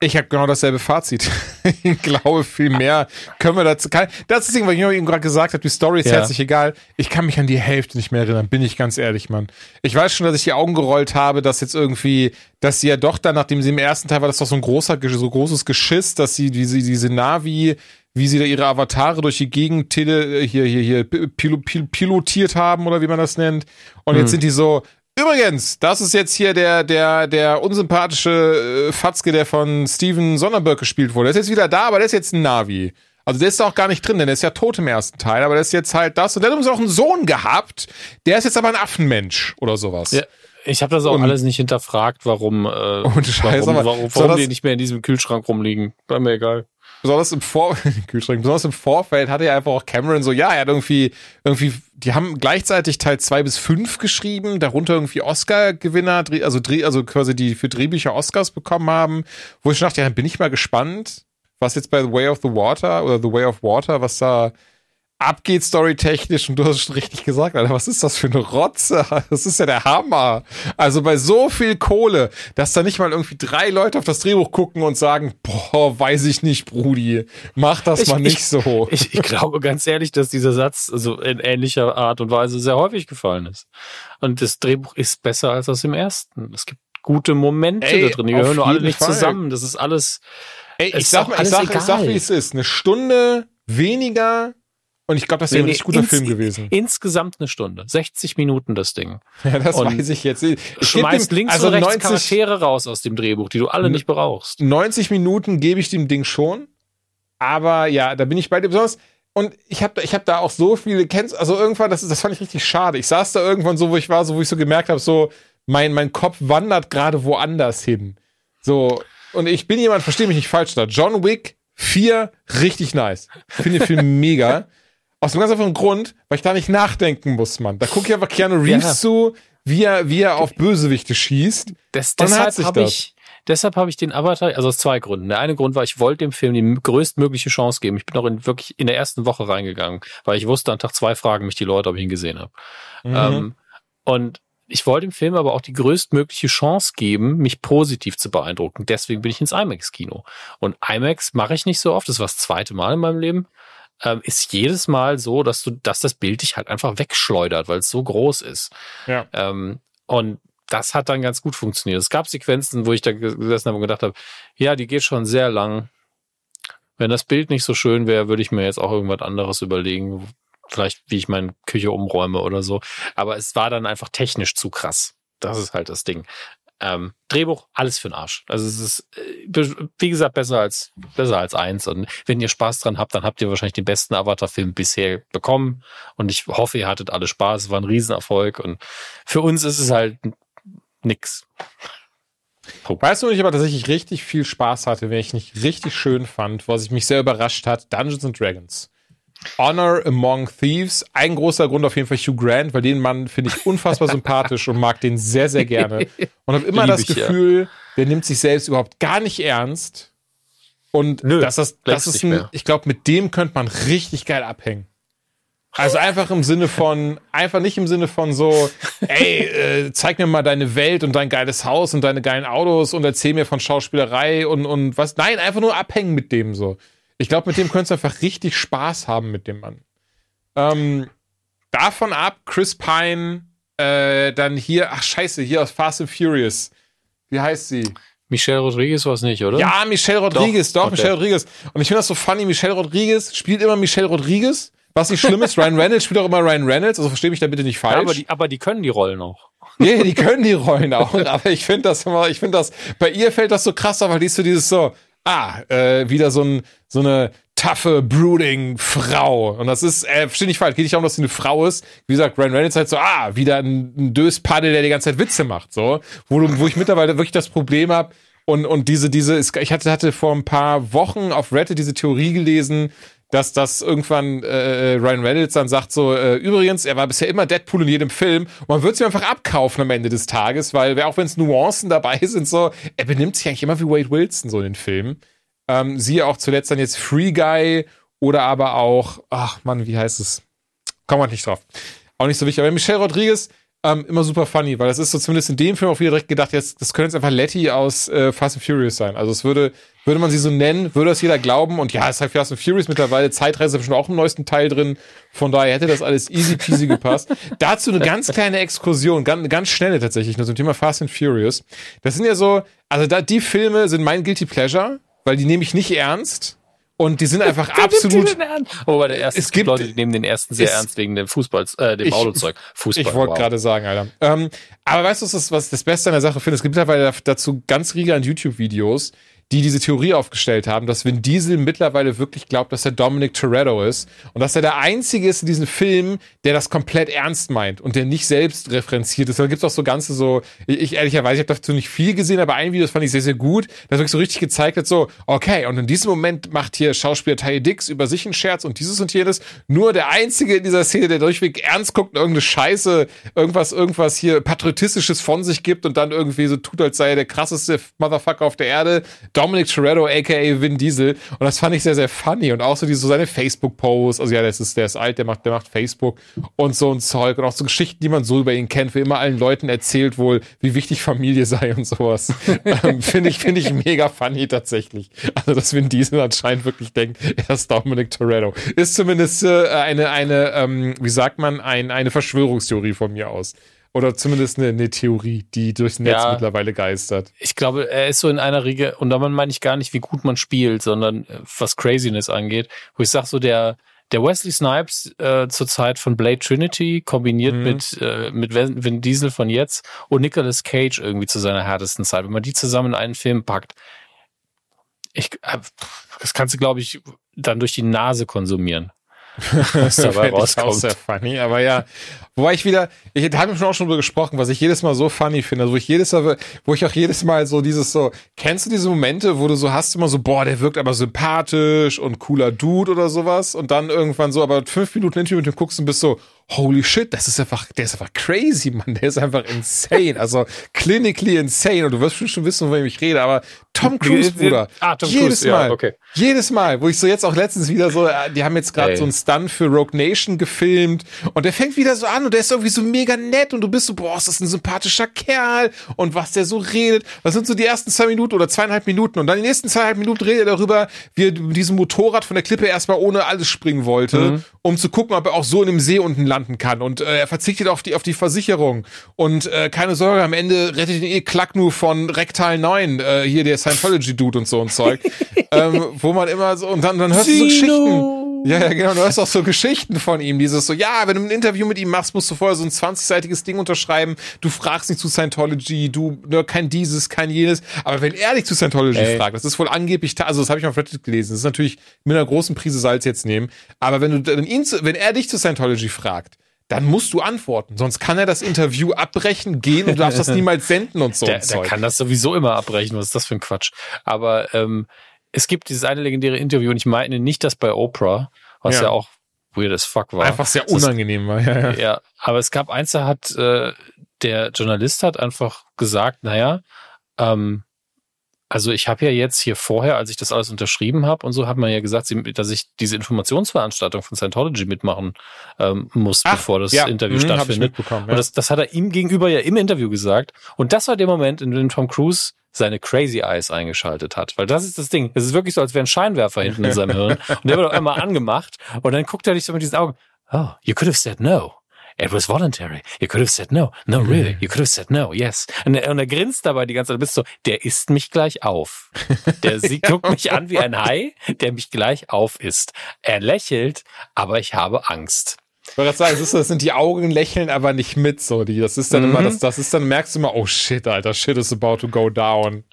ich habe genau dasselbe Fazit. ich glaube, viel mehr können wir dazu. Kann, das ist irgendwas, was ich eben gerade gesagt habe. Die Story ist ja. herzlich egal. Ich kann mich an die Hälfte nicht mehr erinnern, bin ich ganz ehrlich, Mann. Ich weiß schon, dass ich die Augen gerollt habe, dass jetzt irgendwie, dass sie ja doch dann, nachdem sie im ersten Teil war, das doch so ein großer, so großes Geschiss, dass sie diese, diese Navi, wie sie da ihre Avatare durch die Gegend tele, hier, hier, hier, pilotiert haben oder wie man das nennt. Und hm. jetzt sind die so, Übrigens, das ist jetzt hier der, der, der unsympathische äh, Fatzke, der von Steven Sonnenberg gespielt wurde. Der ist jetzt wieder da, aber der ist jetzt ein Navi. Also der ist da auch gar nicht drin, denn der ist ja tot im ersten Teil, aber der ist jetzt halt das. Und der hat übrigens auch einen Sohn gehabt, der ist jetzt aber ein Affenmensch oder sowas. Ja. Ich habe das auch und, alles nicht hinterfragt, warum, äh, und Scheiße, warum, warum, warum die nicht mehr in diesem Kühlschrank rumliegen. War mir egal besonders im Vor Kühlschrank, besonders im Vorfeld hatte ja einfach auch Cameron so, ja, er hat irgendwie, irgendwie, die haben gleichzeitig Teil zwei bis fünf geschrieben, darunter irgendwie Oscar-Gewinner, also, also quasi die für Drehbücher Oscars bekommen haben, wo ich dachte, ja, dann bin ich mal gespannt, was jetzt bei The Way of the Water oder The Way of Water, was da abgeht storytechnisch und du hast schon richtig gesagt, Alter, was ist das für eine Rotze? Das ist ja der Hammer. Also bei so viel Kohle, dass da nicht mal irgendwie drei Leute auf das Drehbuch gucken und sagen, boah, weiß ich nicht, Brudi, mach das ich, mal nicht ich, so. Ich, ich glaube ganz ehrlich, dass dieser Satz also in ähnlicher Art und Weise sehr häufig gefallen ist. Und das Drehbuch ist besser als das im ersten. Es gibt gute Momente Ey, da drin, die gehören nur alle nicht Fall. zusammen. Das ist alles. Ey, ich sag, ich sag, ich sag, wie es ist. Eine Stunde weniger und ich glaube, das wäre nee, ein richtig guter ins, Film gewesen. Insgesamt eine Stunde. 60 Minuten das Ding. Ja, das und weiß ich jetzt. Ich schmeißt dem, links also und rechts 90, Charaktere raus aus dem Drehbuch, die du alle nicht brauchst. 90 Minuten gebe ich dem Ding schon. Aber ja, da bin ich bei dir besonders. Und ich habe ich hab da auch so viele, kennst also irgendwann, das, das fand ich richtig schade. Ich saß da irgendwann so, wo ich war, so wo ich so gemerkt habe, so mein, mein Kopf wandert gerade woanders hin. So, und ich bin jemand, verstehe mich nicht falsch da. John Wick 4, richtig nice. Finde den Film mega. Aus dem ganz einfachen Grund, weil ich da nicht nachdenken muss, Mann. Da gucke ich einfach Keanu Reeves ja. zu, wie er, wie er auf Bösewichte schießt. Das, deshalb habe ich, deshalb habe ich den Avatar, also aus zwei Gründen. Der eine Grund war, ich wollte dem Film die größtmögliche Chance geben. Ich bin auch in, wirklich in der ersten Woche reingegangen, weil ich wusste, an Tag zwei fragen mich die Leute, ob ich ihn gesehen habe. Mhm. Ähm, und ich wollte dem Film aber auch die größtmögliche Chance geben, mich positiv zu beeindrucken. Deswegen bin ich ins IMAX-Kino. Und IMAX mache ich nicht so oft. Das war das zweite Mal in meinem Leben ähm, ist jedes Mal so, dass du, dass das Bild dich halt einfach wegschleudert, weil es so groß ist. Ja. Ähm, und das hat dann ganz gut funktioniert. Es gab Sequenzen, wo ich da gesessen habe und gedacht habe, ja, die geht schon sehr lang. Wenn das Bild nicht so schön wäre, würde ich mir jetzt auch irgendwas anderes überlegen. Vielleicht, wie ich meine Küche umräume oder so. Aber es war dann einfach technisch zu krass. Das ist halt das Ding. Ähm, Drehbuch, alles für den Arsch. Also es ist, äh, wie gesagt, besser als, besser als eins. Und wenn ihr Spaß dran habt, dann habt ihr wahrscheinlich den besten Avatar-Film bisher bekommen. Und ich hoffe, ihr hattet alle Spaß. Es war ein Riesenerfolg. Und für uns ist es halt nix. Punkt. Weißt du, ich aber tatsächlich richtig viel Spaß hatte, wenn ich nicht richtig schön fand, was ich mich sehr überrascht hat, Dungeons and Dragons. Honor Among Thieves. Ein großer Grund auf jeden Fall Hugh Grant, weil den Mann finde ich unfassbar sympathisch und mag den sehr, sehr gerne. Und habe immer Lieb das ich, ja. Gefühl, der nimmt sich selbst überhaupt gar nicht ernst. Und Nö, das ist, das ist ein, ich glaube, mit dem könnte man richtig geil abhängen. Also einfach im Sinne von, einfach nicht im Sinne von so, ey, äh, zeig mir mal deine Welt und dein geiles Haus und deine geilen Autos und erzähl mir von Schauspielerei und, und was. Nein, einfach nur abhängen mit dem so. Ich glaube, mit dem könntest du einfach richtig Spaß haben mit dem Mann. Ähm, davon ab, Chris Pine, äh, dann hier, ach scheiße, hier aus Fast and Furious. Wie heißt sie? Michelle Rodriguez war es nicht, oder? Ja, Michelle Rodriguez, doch, Okay. Michelle Rodriguez. Und ich finde das so funny, Michelle Rodriguez spielt immer Michelle Rodriguez. Was nicht schlimm ist, Ryan Reynolds spielt auch immer Ryan Reynolds, also verstehe mich da bitte nicht falsch. Ja, aber, die, aber die können die Rollen auch. Nee, die können die Rollen auch, aber ich finde das immer, ich finde das, bei ihr fällt das so krass auf, weil die ist so dieses so, ah, äh, wieder so, ein, so eine taffe, brooding Frau. Und das ist, äh, verstehe nicht falsch, geht nicht darum, dass sie eine Frau ist. Wie gesagt, Ryan Reynolds halt so, ah, wieder ein, ein Döspaddel, der die ganze Zeit Witze macht, so. Wo, du, wo ich mittlerweile wirklich das Problem habe, und, und diese, diese, ich hatte, hatte vor ein paar Wochen auf Reddit diese Theorie gelesen, dass das irgendwann äh, Ryan Reynolds dann sagt so, äh, übrigens, er war bisher immer Deadpool in jedem Film und man wird es ihm einfach abkaufen am Ende des Tages, weil auch wenn es Nuancen dabei sind, so, er benimmt sich eigentlich immer wie Wade Wilson so in den Filmen. Ähm, siehe auch zuletzt dann jetzt Free Guy oder aber auch, ach Mann, wie heißt es? Kommen wir nicht drauf. Auch nicht so wichtig. Aber Michelle Rodriguez, ähm, immer super funny, weil das ist so zumindest in dem Film auch wieder direkt gedacht, jetzt, das könnte jetzt einfach Letty aus äh, Fast and Furious sein. Also es würde, würde man sie so nennen, würde das jeder glauben. Und ja, es ist halt Fast and Furious mittlerweile, Zeitreise ist schon auch im neuesten Teil drin. Von daher hätte das alles easy peasy gepasst. Dazu eine ganz kleine Exkursion, ganz, ganz schnelle tatsächlich, nur zum Thema Fast and Furious. Das sind ja so, also da, die Filme sind mein Guilty Pleasure, weil die nehme ich nicht ernst. Und die sind einfach absolut. Oh, bei der ersten Es gibt- Leute, die nehmen den ersten sehr ernst wegen dem Fußball, äh, dem Ich- Autozeug. Fußball. Ich wollte wow. gerade sagen, Alter. Ähm, aber weißt du, was das, was das Beste an der Sache finde? Es gibt mittlerweile dazu ganz riege an YouTube-Videos, die diese Theorie aufgestellt haben, dass Vin Diesel mittlerweile wirklich glaubt, dass er Dominic Toretto ist und dass er der Einzige ist in diesem Film, der das komplett ernst meint und der nicht selbst referenziert ist. Da gibt's auch so ganze so, ich, ich ehrlicherweise, ich habe dazu nicht viel gesehen, aber ein Video, das fand ich sehr, sehr gut, das wirklich so richtig gezeigt hat, so, okay, und in diesem Moment macht hier Schauspieler Ty Dix über sich einen Scherz und dieses und jenes. Nur der Einzige in dieser Szene, der durchweg ernst guckt und irgendeine Scheiße, irgendwas, irgendwas hier Patriotistisches von sich gibt und dann irgendwie so tut, als sei er der krasseste Motherfucker auf der Erde. Dominic Toretto, aka Vin Diesel. Und das fand ich sehr, sehr funny. Und auch so diese, so seine Facebook-Posts. Also ja, das ist, der ist alt, der macht, der macht Facebook und so ein Zeug. Und auch so Geschichten, die man so über ihn kennt, wie immer allen Leuten erzählt wohl, wie wichtig Familie sei und sowas. ähm, finde ich, finde ich mega funny tatsächlich. Also, dass Vin Diesel anscheinend wirklich denkt, er ist Dominic Toretto. Ist zumindest äh, eine, eine, ähm, wie sagt man, ein, eine Verschwörungstheorie von mir aus. Oder zumindest eine, eine Theorie, die durchs Netz Ja. mittlerweile geistert. Ich glaube, er ist so in einer Riege, und damit meine ich gar nicht, wie gut man spielt, sondern äh, was Craziness angeht, wo ich sage, so der, der Wesley Snipes äh, zur Zeit von Blade Trinity kombiniert Mhm. mit, äh, mit Vin Vin Diesel von jetzt und Nicolas Cage irgendwie zu seiner härtesten Zeit. Wenn man die zusammen in einen Film packt, ich, äh, das kannst du, glaube ich, dann durch die Nase konsumieren. Was dabei Fänd ich auch rauskommt. sehr funny, aber ja, wobei ich wieder, ich da haben wir schon auch schon drüber gesprochen, was ich jedes Mal so funny finde, wo ich jedes Mal, wo ich auch jedes Mal so dieses so, kennst du diese Momente, wo du so hast immer so, boah, der wirkt aber sympathisch und cooler Dude oder sowas und dann irgendwann so, aber fünf Minuten Interview mit dem guckst und bist so, holy shit, das ist einfach, der ist einfach crazy, Mann, der ist einfach insane, also clinically insane. Und du wirst schon wissen, von wem ich rede, aber Tom Cruise, Bruder, Ah, Tom jedes Cruise, ja, Mal, okay. jedes Mal, wo ich so jetzt auch letztens wieder so, äh, die haben jetzt gerade so einen Stunt für Rogue Nation gefilmt. Und der fängt wieder so an und der ist irgendwie so mega nett. Und du bist so, boah, ist das ein sympathischer Kerl. Und was der so redet. Das sind so die ersten zwei Minuten oder zweieinhalb Minuten? Und dann die nächsten zweieinhalb Minuten redet er darüber, wie er mit diesem Motorrad von der Klippe erstmal ohne alles springen wollte, Mhm. Um zu gucken, ob er auch so in dem See unten landen kann. Und äh, er verzichtet auf die auf die Versicherung. Und äh, keine Sorge, am Ende rettet ihn eh Klacknu von Rektal 9, äh, hier der Scientology-Dude und so ein Zeug, ähm, wo man immer so und dann, dann hörst du so Geschichten. Ja, ja, genau. Du hast auch so Geschichten von ihm. Dieses so, ja, wenn du ein Interview mit ihm machst, musst du vorher so ein 20-seitiges Ding unterschreiben. Du fragst nicht zu Scientology, du, ne, kein dieses, kein jenes. Aber wenn er dich zu Scientology Ey. fragt, das ist wohl angeblich, also das habe ich auf Reddit gelesen. Das ist natürlich mit einer großen Prise Salz jetzt nehmen. Aber wenn du dann ihn, zu, wenn er dich zu Scientology fragt, dann musst du antworten. Sonst kann er das Interview abbrechen, gehen und du darfst das niemals senden und so. Der, ein der kann das sowieso immer abbrechen. Was ist das für ein Quatsch? Aber ähm, es gibt dieses eine legendäre Interview und ich meine nicht das bei Oprah, was Ja. ja, auch weird as fuck war. Einfach sehr unangenehm war, ja, ja. Ja, aber es gab eins, da hat äh, der Journalist hat einfach gesagt, naja, ähm, also ich habe ja jetzt hier vorher, als ich das alles unterschrieben habe und so, hat man ja gesagt, dass ich diese Informationsveranstaltung von Scientology mitmachen ähm, muss, Ach, bevor das ja. Interview mhm, stattfindet. Ja. Und das, das hat er ihm gegenüber ja im Interview gesagt. Und das war der Moment, in dem Tom Cruise seine Crazy Eyes eingeschaltet hat. Weil das ist das Ding. Es ist wirklich so, als wäre ein Scheinwerfer hinten in seinem Hirn. Und der wird auch einmal angemacht. Und dann guckt er dich so mit diesen Augen. Oh, you could have said no. It was voluntary. You could have said no. No, really. You could have said no. Yes. Und er, und er grinst dabei die ganze Zeit. Du bist so, der isst mich gleich auf. Der sie guckt mich an wie ein Hai, der mich gleich auf isst. Er lächelt, aber ich habe Angst. Ich wollte gerade sagen, das, sind die Augen lächeln aber nicht mit, so die. Das ist dann mhm. immer, das, das ist dann merkst du immer, oh shit, Alter, shit is about to go down.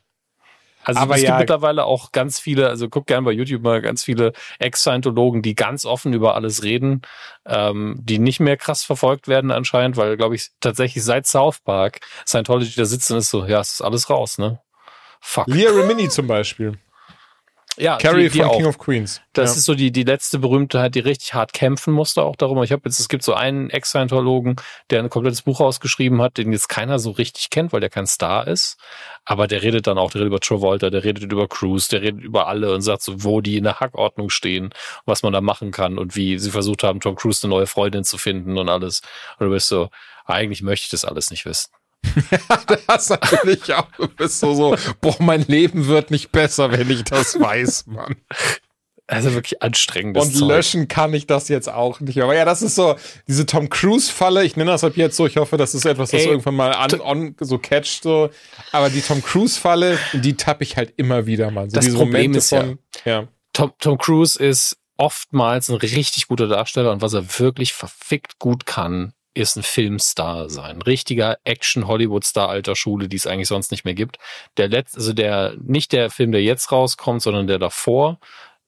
Also aber es ja, gibt mittlerweile auch ganz viele, also guck gerne bei YouTube mal ganz viele Ex-Scientologen, die ganz offen über alles reden, ähm, die nicht mehr krass verfolgt werden anscheinend, weil, glaube ich, tatsächlich seit South Park Scientology da sitzt und ist so, ja, es ist alles raus, ne? Fuck. Leah Remini zum Beispiel. Ja, Carrie die, die von auch. King of Queens. Das ja. ist so die, die letzte Berühmtheit, die richtig hart kämpfen musste auch darum. Ich habe jetzt, es gibt so einen Ex-Scientologen, der ein komplettes Buch ausgeschrieben hat, den jetzt keiner so richtig kennt, weil der kein Star ist. Aber der redet dann auch, der redet über Travolta, der redet über Cruise, der redet über alle und sagt so, wo die in der Hackordnung stehen, was man da machen kann und wie sie versucht haben, Tom Cruise eine neue Freundin zu finden und alles. Und du bist so, eigentlich möchte ich das alles nicht wissen. Ja, das natürlich auch. Du bist so, so, boah, mein Leben wird nicht besser, wenn ich das weiß, Mann. Also wirklich anstrengend. Und Zeug. löschen kann ich das jetzt auch nicht. Aber ja, das ist so, diese Tom Cruise-Falle, ich nenne das ab jetzt so, ich hoffe, das ist etwas, was Ey, irgendwann mal an, on, so catcht, so. Aber die Tom Cruise-Falle, die tappe ich halt immer wieder mal. So das Problem Momente ist von, ja, ja. Tom, Tom Cruise ist oftmals ein richtig guter Darsteller und was er wirklich verfickt gut kann, ist ein Filmstar sein. Richtiger Action-Hollywood-Star alter Schule, die es eigentlich sonst nicht mehr gibt. Der letzte, also der, nicht der Film, der jetzt rauskommt, sondern der davor,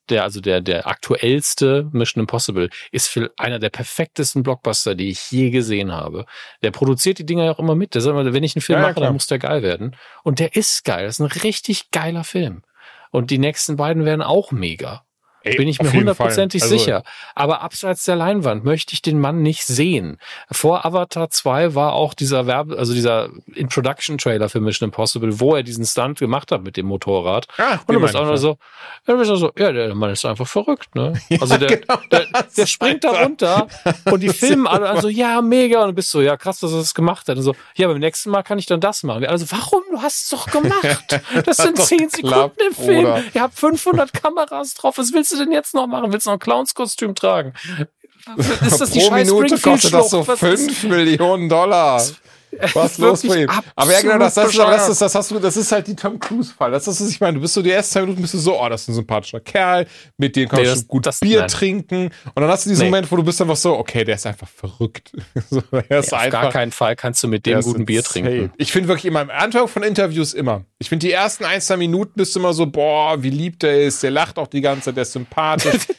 der, also der, der aktuellste Mission Impossible, ist für einer der perfektesten Blockbuster, die ich je gesehen habe. Der produziert die Dinger ja auch immer mit. Der sagt immer, wenn ich einen Film ja, mache, ja, dann muss der geil werden. Und der ist geil. Das ist ein richtig geiler Film. Und die nächsten beiden werden auch mega. Ey, bin ich mir hundertprozentig also, sicher. Aber abseits der Leinwand möchte ich den Mann nicht sehen. Vor Avatar 2 war auch dieser Werbe, also dieser Introduction-Trailer für Mission Impossible, wo er diesen Stunt gemacht hat mit dem Motorrad. Ah, und du bist auch nur so, du bist auch so, ja, der Mann ist einfach verrückt, ne? Also der, genau der, der springt da runter und die filmen alle also, ja, mega. Und du bist so, ja, krass, dass er das gemacht hat. Und so, ja, beim nächsten Mal kann ich dann das machen. Also, warum? Du hast es doch gemacht. Das sind zehn Sekunden im Film. Ihr habt 500 Kameras drauf. Was willst du denn jetzt noch machen? Willst du noch ein Clownskostüm tragen? Ist das die Pro Minute kostet das so 5 Millionen Dollar. Was los bei ihm? Aber ja, genau, das, das, das, das, das, hast du, das ist halt die Tom Cruise-Fall. Das ist, was ich meine. Du bist so die ersten zwei Minuten bist du so, oh, das ist ein sympathischer Kerl, mit dem kannst nee, du gut Bier nein. trinken. Und dann hast du diesen nee. Moment, wo du bist einfach so, okay, der ist einfach verrückt. so, er ist ja, auf einfach, gar keinen Fall kannst du mit dem guten Bier trinken. Ich finde wirklich immer, am Anfang von Interviews immer. Ich finde die ersten ein, zwei Minuten bist du immer so, boah, wie lieb der ist, der lacht auch die ganze Zeit, der ist sympathisch.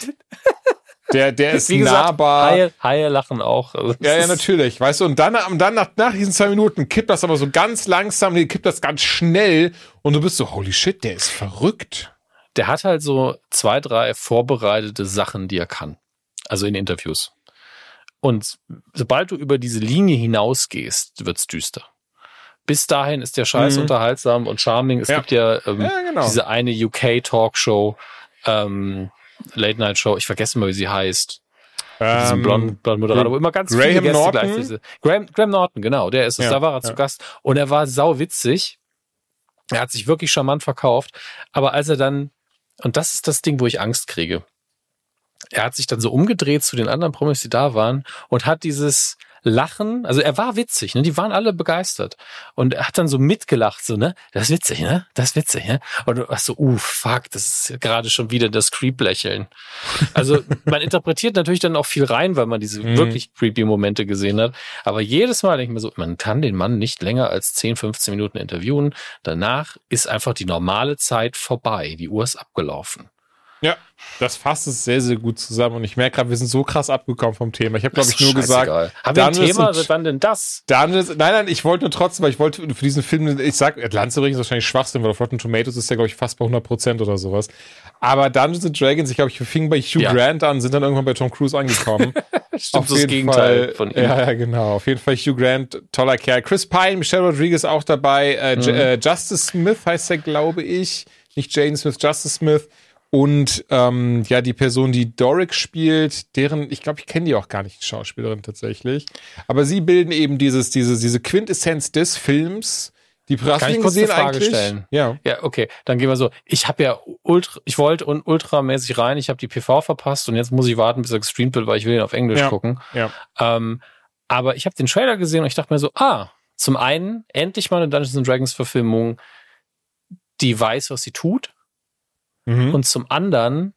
Der, der ist Wie gesagt, nahbar. Haie, Haie lachen auch. Also ja, ja, natürlich. Weißt du, und dann, dann nach, nach diesen zwei Minuten kippt das aber so ganz langsam, kippt das ganz schnell und du bist so, holy shit, der ist verrückt. Der hat halt so zwei, drei vorbereitete Sachen, die er kann. Also in Interviews. Und sobald du über diese Linie hinausgehst, wird's düster. Bis dahin ist der Scheiß mhm. unterhaltsam und charming. Es ja. gibt ja, ähm, ja genau. diese eine UK-Talkshow, ähm, Late Night Show, ich vergesse mal, wie sie heißt. Ähm, diesen blonden, blonden Moderator, wo immer ganz Graham viele Gäste Norton? gleich diese. Graham, Graham Norton, genau, der ist es. Ja, da war er ja. zu Gast und er war sau witzig. Er hat sich wirklich charmant verkauft. Aber als er dann, und das ist das Ding, wo ich Angst kriege. Er hat sich dann so umgedreht zu den anderen Promis, die da waren und hat dieses, Lachen, also er war witzig, ne? Die waren alle begeistert. Und er hat dann so mitgelacht, so, ne? Das ist witzig, ne? Das ist witzig, ne? Und du warst so, uh, fuck, das ist gerade schon wieder das Creep-Lächeln. Also man interpretiert natürlich dann auch viel rein, weil man diese mhm. wirklich creepy Momente gesehen hat. Aber jedes Mal denke ich mir so, man kann den Mann nicht länger als 10, 15 Minuten interviewen. Danach ist einfach die normale Zeit vorbei. Die Uhr ist abgelaufen. Ja, das fasst es sehr, sehr gut zusammen. Und ich merke gerade, wir sind so krass abgekommen vom Thema. Ich habe, glaube ich, nur gesagt. Haben wir ein Thema? Seit wann denn das? Dungeons, nein, nein, ich wollte nur trotzdem, weil ich wollte für diesen Film, ich sag, Atlantis übrigens wahrscheinlich Schwachsinn, weil auf Rotten Tomatoes ist ja, glaube ich, fast bei 100 Prozent oder sowas. Aber Dungeons and Dragons, ich glaube, ich fing bei Hugh ja. Grant an, sind dann irgendwann bei Tom Cruise angekommen. Stimmt, auf das Gegenteil Fall, von ihm. Ja, ja, genau. Auf jeden Fall Hugh Grant, toller Kerl. Chris Pine, Michelle Rodriguez auch dabei. Äh, mhm. äh, Justice Smith heißt er, glaube ich. Nicht Jane Smith, Justice Smith. Und ähm, ja, die Person, die Doric spielt, deren, ich glaube, ich kenne die auch gar nicht, die Schauspielerin tatsächlich. Aber sie bilden eben dieses, diese, diese Quintessenz des Films. Die Kann ich kurz eine Frage eigentlich? stellen? Ja. Ja, okay. Dann gehen wir so. Ich habe ja ultra, ich wollte und ultramäßig rein. Ich habe die PV verpasst und jetzt muss ich warten, bis er gestreamt wird, weil ich will ihn auf Englisch ja. gucken. Ja. Ähm, aber ich habe den Trailer gesehen und ich dachte mir so, ah, zum einen endlich mal eine Dungeons and Dragons Verfilmung, die weiß, was sie tut Mhm. Und zum anderen,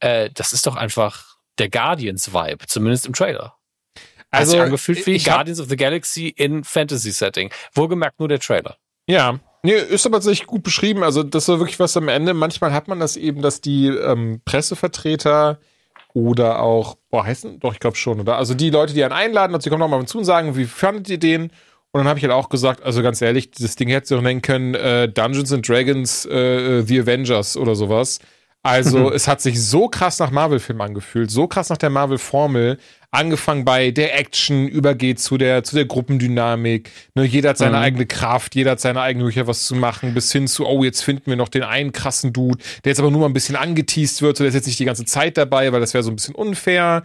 äh, das ist doch einfach der Guardians-Vibe, zumindest im Trailer. Also, also angefühlt wie Guardians of the Galaxy in Fantasy-Setting. Wohlgemerkt nur der Trailer. Ja, Nee, ist aber tatsächlich gut beschrieben. Also, das war wirklich was am Ende. Manchmal hat man das eben, dass die ähm, Pressevertreter oder auch, boah, heißen, doch, ich glaube schon, oder? Also die Leute, die einen einladen, also die kommen nochmal zu und sagen, wie fandet ihr den? Und dann habe ich halt auch gesagt, also ganz ehrlich, das Ding hätte sich auch nennen können äh, Dungeons and Dragons äh, äh The Avengers oder sowas. Also es hat sich so krass nach Marvel-Film angefühlt, so krass nach der Marvel-Formel, angefangen bei der Action, übergeht zu der, zu der Gruppendynamik. Ne, jeder hat seine mhm. eigene Kraft, jeder hat seine eigene Möglichkeit, was zu machen, bis hin zu, oh, jetzt finden wir noch den einen krassen Dude, der jetzt aber nur mal ein bisschen angeteased wird, so der ist jetzt nicht die ganze Zeit dabei, weil das wäre so ein bisschen unfair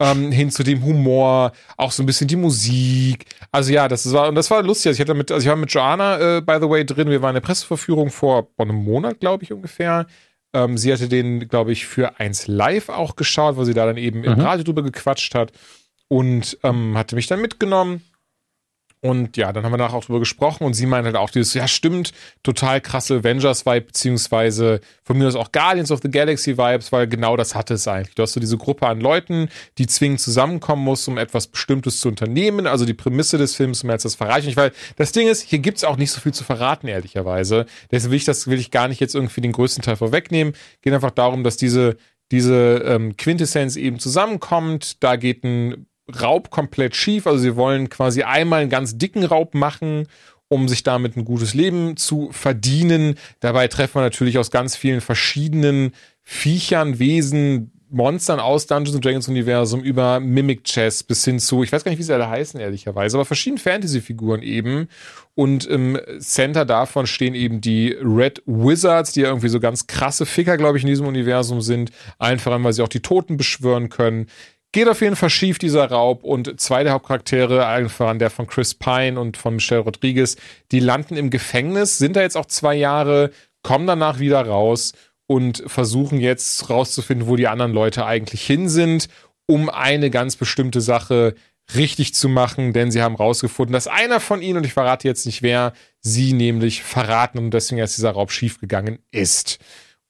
ähm, hin zu dem Humor, auch so ein bisschen die Musik. Also ja, das war und das war lustig. Also ich hatte mit, also ich war mit Joanna äh, by the way drin. Wir waren in der Presseverführung vor, vor einem Monat, glaube ich ungefähr. Ähm, sie hatte den, glaube ich, für eins live auch geschaut, wo sie da dann eben mhm. im Radio drüber gequatscht hat und ähm, hatte mich dann mitgenommen. Und ja, dann haben wir nachher auch drüber gesprochen und sie meinte halt auch dieses, ja stimmt, total krasse Avengers-Vibe, beziehungsweise von mir aus auch Guardians of the Galaxy-Vibes, weil genau das hatte es eigentlich. Du hast so diese Gruppe an Leuten, die zwingend zusammenkommen muss, um etwas Bestimmtes zu unternehmen. Also die Prämisse des Films, um jetzt das verreichen. Ich, weil das Ding ist, hier gibt's auch nicht so viel zu verraten, ehrlicherweise. Deswegen will ich das, will ich gar nicht jetzt irgendwie den größten Teil vorwegnehmen. Geht einfach darum, dass diese diese ähm, Quintessenz eben zusammenkommt. Da geht ein Raub komplett schief. Also sie wollen quasi einmal einen ganz dicken Raub machen, um sich damit ein gutes Leben zu verdienen. Dabei treffen wir natürlich aus ganz vielen verschiedenen Viechern, Wesen, Monstern aus Dungeons and Dragons Universum über Mimic Chess bis hin zu, ich weiß gar nicht, wie sie alle heißen, ehrlicherweise, aber verschiedene Fantasy-Figuren eben. Und im Center davon stehen eben die Red Wizards, die ja irgendwie so ganz krasse Ficker, glaube ich, in diesem Universum sind. Einfach, weil sie auch die Toten beschwören können. Geht auf jeden Fall schief, dieser Raub. Und zwei der Hauptcharaktere, einfach der von Chris Pine und von Michelle Rodriguez, die landen im Gefängnis, sind da jetzt auch zwei Jahre, kommen danach wieder raus und versuchen jetzt rauszufinden, wo die anderen Leute eigentlich hin sind, um eine ganz bestimmte Sache richtig zu machen, denn sie haben rausgefunden, dass einer von ihnen, und ich verrate jetzt nicht wer, sie nämlich verraten und deswegen erst dieser Raub schiefgegangen ist.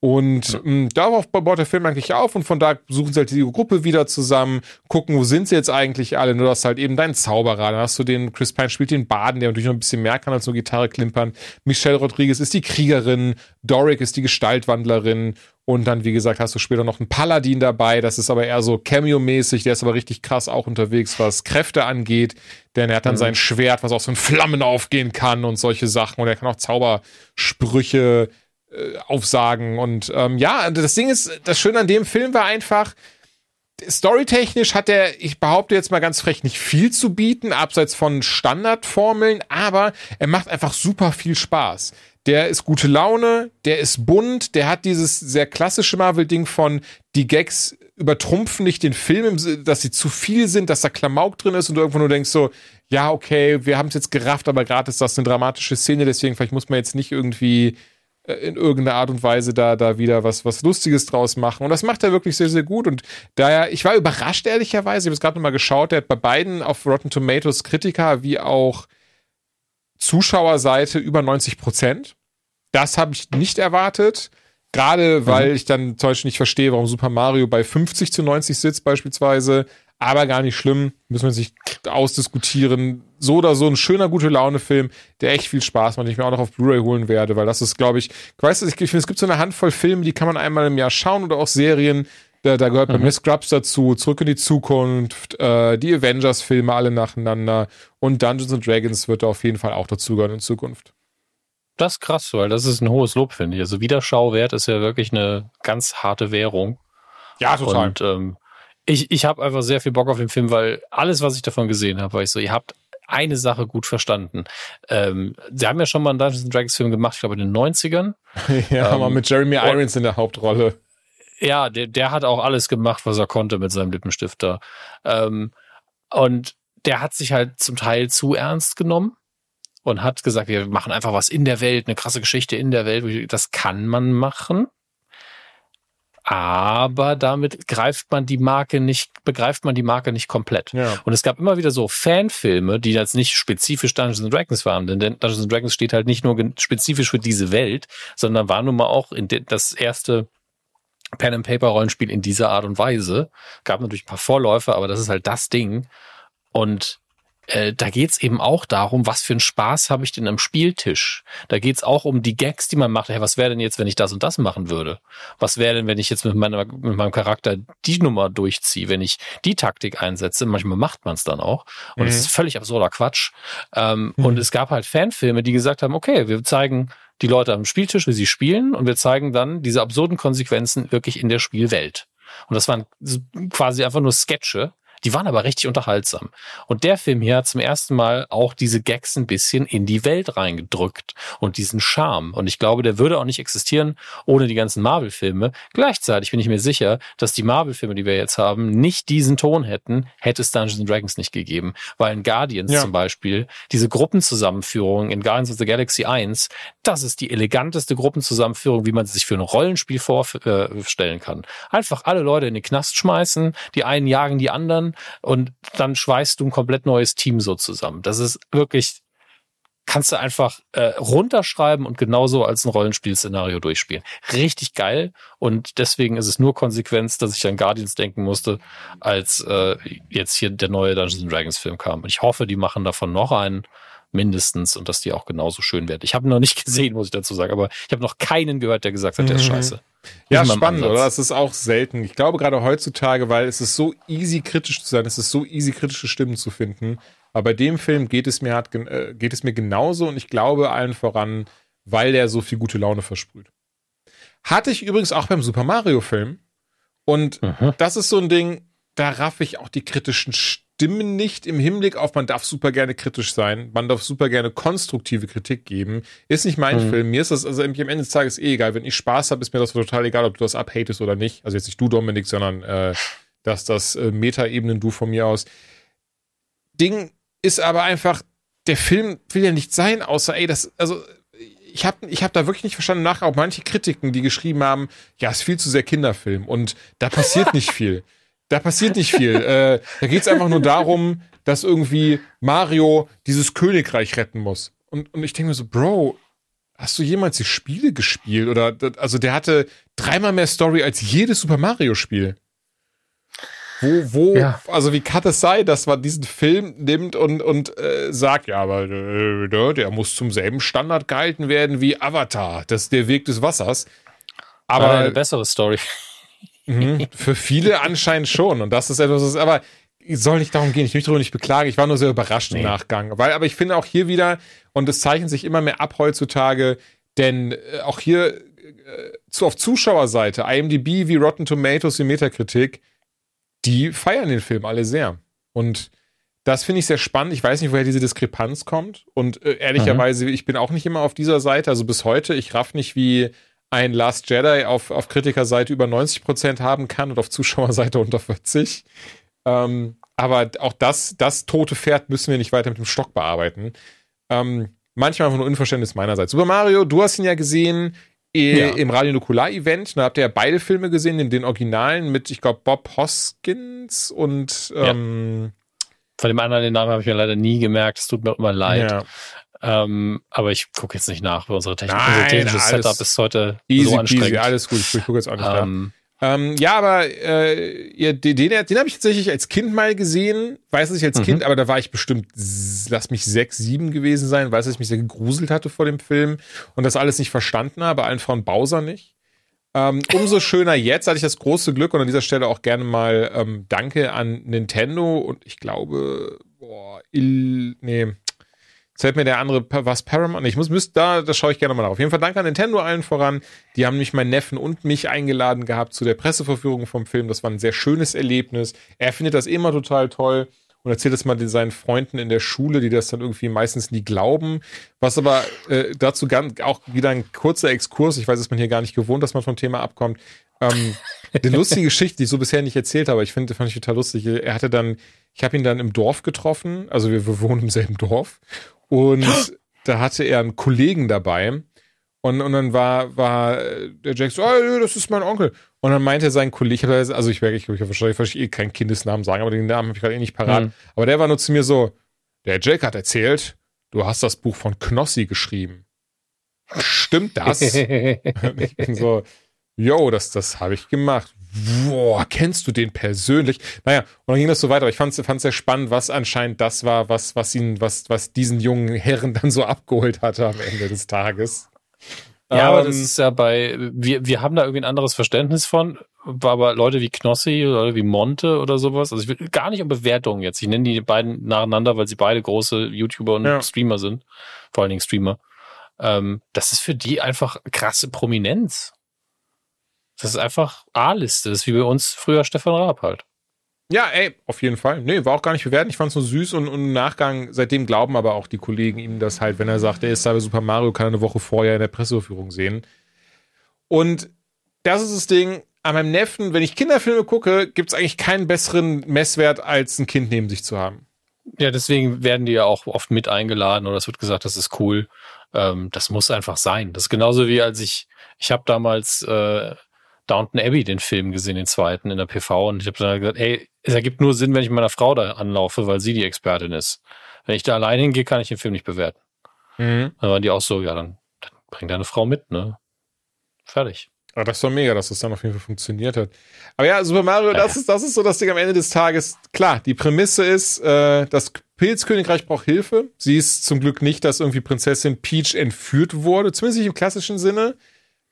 Und ja. mh, darauf baut der Film eigentlich auf und von da suchen sie halt die Gruppe wieder zusammen, gucken, wo sind sie jetzt eigentlich alle. Nur hast halt eben deinen Zauberer. Dann hast du den, Chris Pine spielt den Baden, der natürlich noch ein bisschen mehr kann als nur Gitarre klimpern. Michelle Rodriguez ist die Kriegerin, Doric ist die Gestaltwandlerin und dann, wie gesagt, hast du später noch einen Paladin dabei. Das ist aber eher so Cameo-mäßig. Der ist aber richtig krass auch unterwegs, was Kräfte angeht. Denn er hat dann mhm. sein Schwert, was auch so in Flammen aufgehen kann und solche Sachen. Und er kann auch Zaubersprüche äh, aufsagen. Und ähm, ja, das Ding ist, das Schöne an dem Film war einfach, storytechnisch hat er, ich behaupte jetzt mal ganz frech, nicht viel zu bieten, abseits von Standardformeln, aber er macht einfach super viel Spaß. Der ist gute Laune, der ist bunt, der hat dieses sehr klassische Marvel-Ding von die Gags übertrumpfen nicht den Film, dass sie zu viel sind, dass da Klamauk drin ist und du irgendwo nur denkst so, ja, okay, wir haben es jetzt gerafft, aber gerade ist das eine dramatische Szene, deswegen vielleicht muss man jetzt nicht irgendwie in irgendeiner Art und Weise da, da wieder was, was Lustiges draus machen. Und das macht er wirklich sehr, sehr gut. Und daher, ich war überrascht, ehrlicherweise. Ich habe es gerade nochmal geschaut. Der hat bei beiden auf Rotten Tomatoes Kritiker wie auch Zuschauerseite über 90 Prozent. Das habe ich nicht erwartet. Gerade weil mhm. ich dann zum Beispiel nicht verstehe, warum Super Mario bei 50 zu 90 sitzt, beispielsweise. Aber gar nicht schlimm, müssen wir sich ausdiskutieren. So oder so ein schöner, gute Laune-Film, der echt viel Spaß macht, den ich mir auch noch auf Blu-ray holen werde, weil das ist, glaube ich, ich weiß, ich, ich finde, es gibt so eine Handvoll Filme, die kann man einmal im Jahr schauen oder auch Serien. Da, da gehört mhm. bei mir Scrubs dazu, Zurück in die Zukunft, äh, die Avengers-Filme alle nacheinander und Dungeons and Dragons wird da auf jeden Fall auch dazugehören in Zukunft. Das ist krass, weil das ist ein hohes Lob, finde ich. Also Wiederschauwert ist ja wirklich eine ganz harte Währung. Ja, total. Und ähm, ich, ich habe einfach sehr viel Bock auf den Film, weil alles, was ich davon gesehen habe, war ich so, ihr habt eine Sache gut verstanden. Ähm, sie haben ja schon mal einen Dungeons Dragons Film gemacht, ich glaube in den 90ern. ja, ähm, mal mit Jeremy Irons in der Hauptrolle. Ja, der, der hat auch alles gemacht, was er konnte mit seinem Lippenstift da. Ähm, und der hat sich halt zum Teil zu ernst genommen und hat gesagt, wir machen einfach was in der Welt, eine krasse Geschichte in der Welt. Das kann man machen aber damit greift man die Marke nicht, begreift man die Marke nicht komplett. Ja. Und es gab immer wieder so Fanfilme, die jetzt nicht spezifisch Dungeons Dragons waren, denn Dungeons Dragons steht halt nicht nur spezifisch für diese Welt, sondern war nun mal auch das erste Pen and Paper Rollenspiel in dieser Art und Weise. Gab natürlich ein paar Vorläufer, aber das ist halt das Ding. Und äh, da geht's eben auch darum, was für einen Spaß habe ich denn am Spieltisch. Da geht's auch um die Gags, die man macht. Hey, was wäre denn jetzt, wenn ich das und das machen würde? Was wäre denn, wenn ich jetzt mit, meiner, mit meinem Charakter die Nummer durchziehe, wenn ich die Taktik einsetze? Manchmal macht man es dann auch. Und es mhm. ist völlig absurder Quatsch. Ähm, mhm. Und es gab halt Fanfilme, die gesagt haben, okay, wir zeigen die Leute am Spieltisch, wie sie spielen, und wir zeigen dann diese absurden Konsequenzen wirklich in der Spielwelt. Und das waren quasi einfach nur Sketche, die waren aber richtig unterhaltsam. Und der Film hier hat zum ersten Mal auch diese Gags ein bisschen in die Welt reingedrückt und diesen Charme. Und ich glaube, der würde auch nicht existieren ohne die ganzen Marvel-Filme. Gleichzeitig bin ich mir sicher, dass die Marvel-Filme, die wir jetzt haben, nicht diesen Ton hätten, hätte es Dungeons Dragons nicht gegeben. Weil in Guardians ja. zum Beispiel, diese Gruppenzusammenführung in Guardians of the Galaxy 1, das ist die eleganteste Gruppenzusammenführung, wie man sich für ein Rollenspiel vorstellen kann. Einfach alle Leute in den Knast schmeißen, die einen jagen die anderen und dann schweißt du ein komplett neues Team so zusammen. Das ist wirklich, kannst du einfach äh, runterschreiben und genauso als ein Rollenspielszenario durchspielen. Richtig geil und deswegen ist es nur Konsequenz, dass ich an Guardians denken musste, als äh, jetzt hier der neue Dungeons Dragons Film kam. Und ich hoffe, die machen davon noch einen mindestens und dass die auch genauso schön werden. Ich habe noch nicht gesehen, muss ich dazu sagen, aber ich habe noch keinen gehört, der gesagt hat, der ist mhm. scheiße. Ja, spannend, oder? Das ist auch selten. Ich glaube gerade heutzutage, weil es ist so easy kritisch zu sein, es ist so easy kritische Stimmen zu finden. Aber bei dem Film geht es mir hat, äh, geht es mir genauso und ich glaube allen voran, weil der so viel gute Laune versprüht. Hatte ich übrigens auch beim Super Mario Film. Und mhm. das ist so ein Ding, da raff ich auch die kritischen Stimmen stimmen nicht im Hinblick auf, man darf super gerne kritisch sein, man darf super gerne konstruktive Kritik geben. Ist nicht mein mhm. Film. Mir ist das also am Ende des Tages eh egal. Wenn ich Spaß habe, ist mir das total egal, ob du das abhatest oder nicht. Also jetzt nicht du, Dominik, sondern äh, dass das äh, Meta-Ebenen du von mir aus. Ding ist aber einfach, der Film will ja nicht sein, außer, ey, das, also ich habe ich hab da wirklich nicht verstanden, nach auch manche Kritiken, die geschrieben haben, ja, ist viel zu sehr Kinderfilm und da passiert nicht viel. Da passiert nicht viel. äh, da geht es einfach nur darum, dass irgendwie Mario dieses Königreich retten muss. Und, und ich denke mir so, Bro, hast du jemals die Spiele gespielt? Oder also der hatte dreimal mehr Story als jedes Super Mario-Spiel. Wo, wo, ja. also wie kann es sein, dass man diesen Film nimmt und, und äh, sagt, ja, aber äh, der muss zum selben Standard gehalten werden wie Avatar, das ist der Weg des Wassers. Aber eine bessere Story. Mhm, für viele anscheinend schon. Und das ist etwas, was, aber soll nicht darum gehen. Ich möchte darüber nicht beklagen. Ich war nur sehr überrascht nee. im Nachgang. Weil, aber ich finde auch hier wieder, und es zeichnet sich immer mehr ab heutzutage, denn äh, auch hier äh, zu, auf Zuschauerseite, IMDb wie Rotten Tomatoes wie Metakritik, die feiern den Film alle sehr. Und das finde ich sehr spannend. Ich weiß nicht, woher diese Diskrepanz kommt. Und äh, ehrlicherweise, mhm. ich bin auch nicht immer auf dieser Seite. Also bis heute, ich raff nicht, wie ein Last Jedi auf, auf Kritikerseite über 90 Prozent haben kann und auf Zuschauerseite unter 40. Ähm, aber auch das, das tote Pferd müssen wir nicht weiter mit dem Stock bearbeiten. Ähm, manchmal einfach nur Unverständnis meinerseits. Super Mario, du hast ihn ja gesehen äh, ja. im Radio Nukular Event. Da habt ihr ja beide Filme gesehen, den, den Originalen mit, ich glaube, Bob Hoskins und ähm, ja. Von dem anderen den Namen habe ich mir leider nie gemerkt. Es tut mir immer leid. Ja. Ähm, aber ich gucke jetzt nicht nach, weil unsere Technik, Nein, unser technisches Setup ist heute easy, so anstrengend. Easy, alles gut, ich gucke jetzt auch nicht ähm, Ähm, ja, aber äh, den, den, den habe ich tatsächlich als Kind mal gesehen. Weiß ich als mhm. Kind, aber da war ich bestimmt, lass mich sechs, sieben gewesen sein. Weiß, dass ich mich sehr gegruselt hatte vor dem Film und das alles nicht verstanden habe, allen von Bowser nicht. Ähm, umso schöner jetzt hatte ich das große Glück und an dieser Stelle auch gerne mal ähm, Danke an Nintendo und ich glaube, boah, Il, nee, Zählt mir der andere, was Paramount? Ich muss, müsst, da, da schaue ich gerne mal nach. Auf jeden Fall danke an Nintendo allen voran. Die haben mich meinen Neffen und mich eingeladen gehabt zu der Presseverführung vom Film. Das war ein sehr schönes Erlebnis. Er findet das immer total toll und erzählt es mal seinen Freunden in der Schule, die das dann irgendwie meistens nie glauben. Was aber äh, dazu ganz, auch wieder ein kurzer Exkurs. Ich weiß, ist man hier gar nicht gewohnt, dass man vom Thema abkommt. Ähm, eine lustige Geschichte, die ich so bisher nicht erzählt habe, ich finde, fand ich total lustig. Er hatte dann, ich habe ihn dann im Dorf getroffen, also wir, wir wohnen im selben Dorf und da hatte er einen Kollegen dabei. Und, und dann war, war der Jack so, oh, das ist mein Onkel. Und dann meinte sein Kollege, also ich merke, ich, ich wahrscheinlich, wahrscheinlich eh keinen Kindesnamen sagen, aber den Namen habe ich gerade eh nicht parat. Mhm. Aber der war nur zu mir so, der Jack hat erzählt, du hast das Buch von Knossi geschrieben. Stimmt das? ich bin so, yo, das, das habe ich gemacht boah, kennst du den persönlich? Naja, und dann ging das so weiter. Aber ich fand es sehr spannend, was anscheinend das war, was, was ihn, was, was diesen jungen Herren dann so abgeholt hatte am Ende des Tages. Ja, aber das ähm, ist ja bei, wir, wir haben da irgendwie ein anderes Verständnis von, aber Leute wie Knossi oder wie Monte oder sowas, also ich will gar nicht um Bewertungen jetzt. Ich nenne die beiden nacheinander, weil sie beide große YouTuber und ja. Streamer sind. Vor allen Dingen Streamer. Ähm, das ist für die einfach krasse Prominenz. Das ist einfach A-Liste. Das ist wie bei uns früher Stefan Raab halt. Ja, ey, auf jeden Fall. Nee, war auch gar nicht bewerten. Ich fand es nur süß und, und, im Nachgang, seitdem glauben aber auch die Kollegen ihm das halt, wenn er sagt, er ist bei Super Mario, kann er eine Woche vorher in der Presseführung sehen. Und das ist das Ding, an meinem Neffen, wenn ich Kinderfilme gucke, gibt es eigentlich keinen besseren Messwert, als ein Kind neben sich zu haben. Ja, deswegen werden die ja auch oft mit eingeladen oder es wird gesagt, das ist cool. Ähm, das muss einfach sein. Das ist genauso wie als ich, ich habe damals äh, Downton Abbey den Film gesehen, den zweiten in der PV und ich habe dann gesagt, ey, es ergibt nur Sinn, wenn ich meiner Frau da anlaufe, weil sie die Expertin ist. Wenn ich da allein hingehe, kann ich den Film nicht bewerten. Mhm. Dann waren die auch so, ja, dann, dann bring deine Frau mit, ne? Fertig. Aber das war mega, dass das dann auf jeden Fall funktioniert hat. Aber ja, Super Mario, das ist, das ist so das Ding am Ende des Tages. Klar, die Prämisse ist, äh, das Pilzkönigreich braucht Hilfe. Sie ist zum Glück nicht, dass irgendwie Prinzessin Peach entführt wurde, zumindest nicht im klassischen Sinne.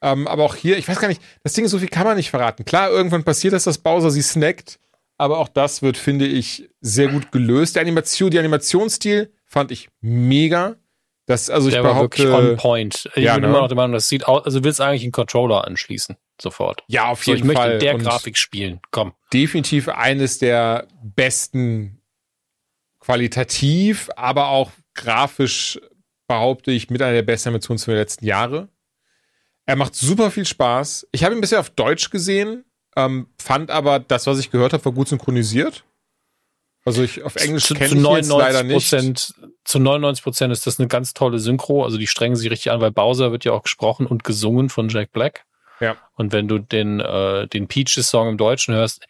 Ähm, aber auch hier, ich weiß gar nicht, das Ding, so viel kann man nicht verraten. Klar, irgendwann passiert das, dass Bowser sie snackt, aber auch das wird, finde ich, sehr gut gelöst. Die Animation, die Animationsstil fand ich mega. Das, also ich der behaupte, war wirklich on point. Ich ja, bin ne? immer noch der Meinung, das sieht aus, also willst eigentlich einen Controller anschließen, sofort. Ja, auf jeden so, ich Fall. Ich möchte in der Grafik spielen, komm. Definitiv eines der besten qualitativ, aber auch grafisch behaupte ich mit einer der besten Animationen der letzten Jahre. Er macht super viel Spaß. Ich habe ihn bisher auf Deutsch gesehen, ähm, fand aber das, was ich gehört habe, war gut synchronisiert. Also ich auf Englisch kenne ich jetzt leider nicht. Zu 99 Prozent ist das eine ganz tolle Synchro. Also die strengen sich richtig an, weil Bowser wird ja auch gesprochen und gesungen von Jack Black. Ja. Und wenn du den, äh, den Peaches-Song im Deutschen hörst,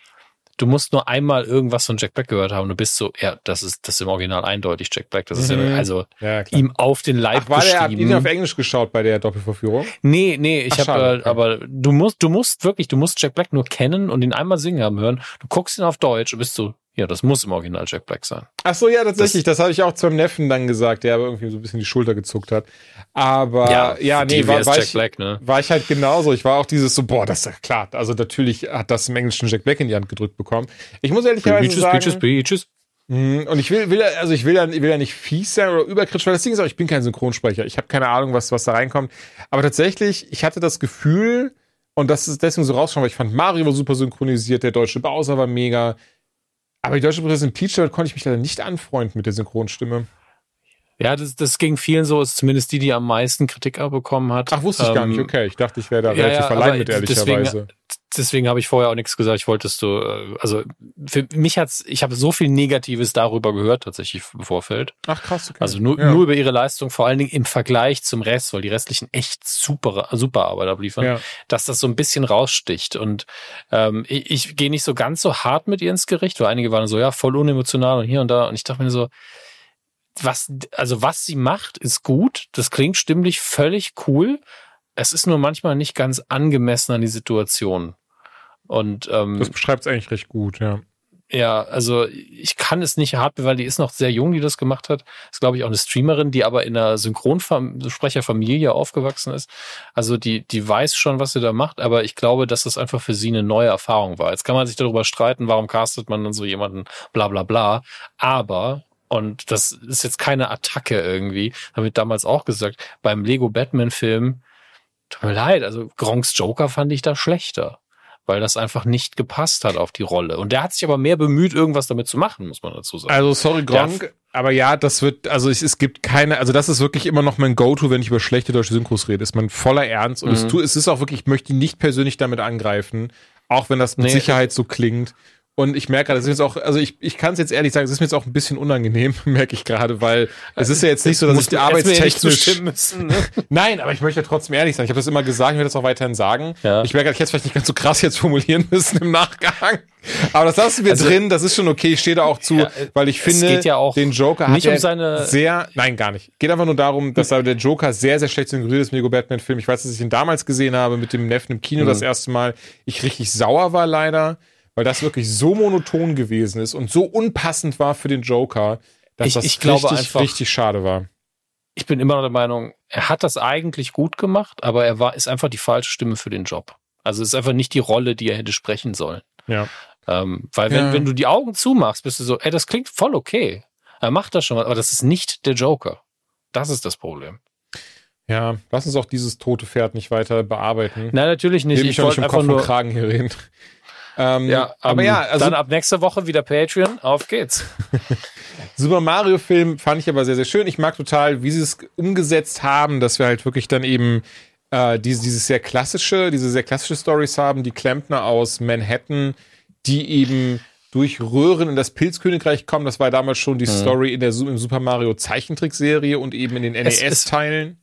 du musst nur einmal irgendwas von Jack Black gehört haben. Du bist so, ja, das ist das ist im Original eindeutig Jack Black. Das ist mhm. ja also ja, ihm auf den Leib Ach, war geschrieben. Der, ihn auf Englisch geschaut bei der Doppelverführung? Nee, nee, ich habe, äh, aber du musst, du musst wirklich, du musst Jack Black nur kennen und ihn einmal singen haben hören. Du guckst ihn auf Deutsch und bist so, ja, das muss im Original Jack Black sein. Ach so, ja, tatsächlich. Das, das habe ich auch zu meinem Neffen dann gesagt, der aber irgendwie so ein bisschen die Schulter gezuckt hat. Aber ja, ja nee, war, war, ich, Black, ne? war ich halt genauso. Ich war auch dieses so, boah, das ist ja klar. Also natürlich hat das im Englischen Jack Black in die Hand gedrückt bekommen. Ich muss ehrlicherweise Beaches, sagen. Beaches, Beaches. Mh, und ich will, will, also ich will ja, will ja nicht fies sein oder überkritisch, weil das Ding ist auch, ich bin kein Synchronsprecher. Ich habe keine Ahnung, was, was da reinkommt. Aber tatsächlich, ich hatte das Gefühl, und das ist deswegen so rausschauen, weil ich fand Mario war super synchronisiert, der deutsche Bowser war mega. Aber die deutsche Prinzessin Peach, konnte ich mich leider nicht anfreunden mit der Synchronstimme. Ja, das, das ging vielen so, ist zumindest die, die am meisten Kritik abbekommen hat. Ach, wusste ich ähm, gar nicht, ähm, okay. Ich dachte, ich wäre da ja, relativ ja, allein mit, ehrlicherweise. Deswegen, deswegen habe ich vorher auch nichts gesagt. Ich wolltest du, äh, also für mich hat's, ich habe so viel Negatives darüber gehört, tatsächlich im Vorfeld. Ach krass, okay. Also nur, ja. nur über ihre Leistung, vor allen Dingen im Vergleich zum Rest, weil die restlichen echt super, super Arbeit abliefern, ja. dass das so ein bisschen raussticht. Und ähm, ich, ich gehe nicht so ganz so hart mit ihr ins Gericht, weil einige waren so, ja, voll unemotional und hier und da. Und ich dachte mir so, was, also was sie macht, ist gut. Das klingt stimmlich völlig cool. Es ist nur manchmal nicht ganz angemessen an die Situation. Und ähm, das beschreibt es eigentlich recht gut, ja. Ja, also ich kann es nicht hart, weil die ist noch sehr jung, die das gemacht hat. Ist, glaube ich, auch eine Streamerin, die aber in einer Synchronsprecherfamilie aufgewachsen ist. Also die, die weiß schon, was sie da macht, aber ich glaube, dass das einfach für sie eine neue Erfahrung war. Jetzt kann man sich darüber streiten, warum castet man dann so jemanden, bla bla bla. Aber und das ist jetzt keine Attacke irgendwie. Habe ich damals auch gesagt. Beim Lego Batman Film, tut mir leid, also Gronks Joker fand ich da schlechter weil das einfach nicht gepasst hat auf die Rolle. Und der hat sich aber mehr bemüht, irgendwas damit zu machen, muss man dazu sagen. Also sorry, Gronk, aber ja, das wird, also es, es gibt keine, also das ist wirklich immer noch mein Go-To, wenn ich über schlechte deutsche Synchros rede, ist man voller Ernst und mhm. es, tu, es ist auch wirklich, ich möchte ihn nicht persönlich damit angreifen, auch wenn das mit nee. Sicherheit so klingt. Und ich merke gerade, das ist jetzt auch, also ich, ich kann es jetzt ehrlich sagen, es ist mir jetzt auch ein bisschen unangenehm, merke ich gerade, weil es ist ja jetzt nicht so, dass ich die arbeitstechnisch. Müssen, ne? Nein, aber ich möchte ja trotzdem ehrlich sein. Ich habe das immer gesagt, ich werde das auch weiterhin sagen. Ja. Ich merke, ich hätte es vielleicht nicht ganz so krass jetzt formulieren müssen im Nachgang. Aber das lassen wir also, drin, das ist schon okay, ich stehe da auch zu, ja, weil ich finde, ja den Joker hat um seine sehr, nein, gar nicht. Geht einfach nur darum, dass der Joker sehr, sehr schlecht synchronisiert ist, Lego Batman Film. Ich weiß, dass ich ihn damals gesehen habe mit dem Neffen im Kino mhm. das erste Mal. Ich richtig sauer war leider weil das wirklich so monoton gewesen ist und so unpassend war für den Joker, dass ich, das ich glaube richtig, einfach, richtig schade war. Ich bin immer noch der Meinung, er hat das eigentlich gut gemacht, aber er war, ist einfach die falsche Stimme für den Job. Also es ist einfach nicht die Rolle, die er hätte sprechen sollen. Ja. Ähm, weil wenn, ja. wenn du die Augen zumachst, bist du so, ey, das klingt voll okay. Er macht das schon mal, aber das ist nicht der Joker. Das ist das Problem. Ja, lass uns auch dieses tote Pferd nicht weiter bearbeiten. Nein, natürlich nicht. Ich, ich wollte einfach Kopf nur Kragen hier reden. Ähm, ja, aber um, ja, also dann ab nächster Woche wieder Patreon. Auf geht's. Super Mario Film fand ich aber sehr, sehr schön. Ich mag total, wie sie es umgesetzt haben, dass wir halt wirklich dann eben äh, diese, dieses sehr klassische, diese sehr klassische Stories haben, die Klempner aus Manhattan, die eben durch Röhren in das Pilzkönigreich kommen. Das war damals schon die mhm. Story in der im Super Mario Zeichentrickserie und eben in den NES-Teilen.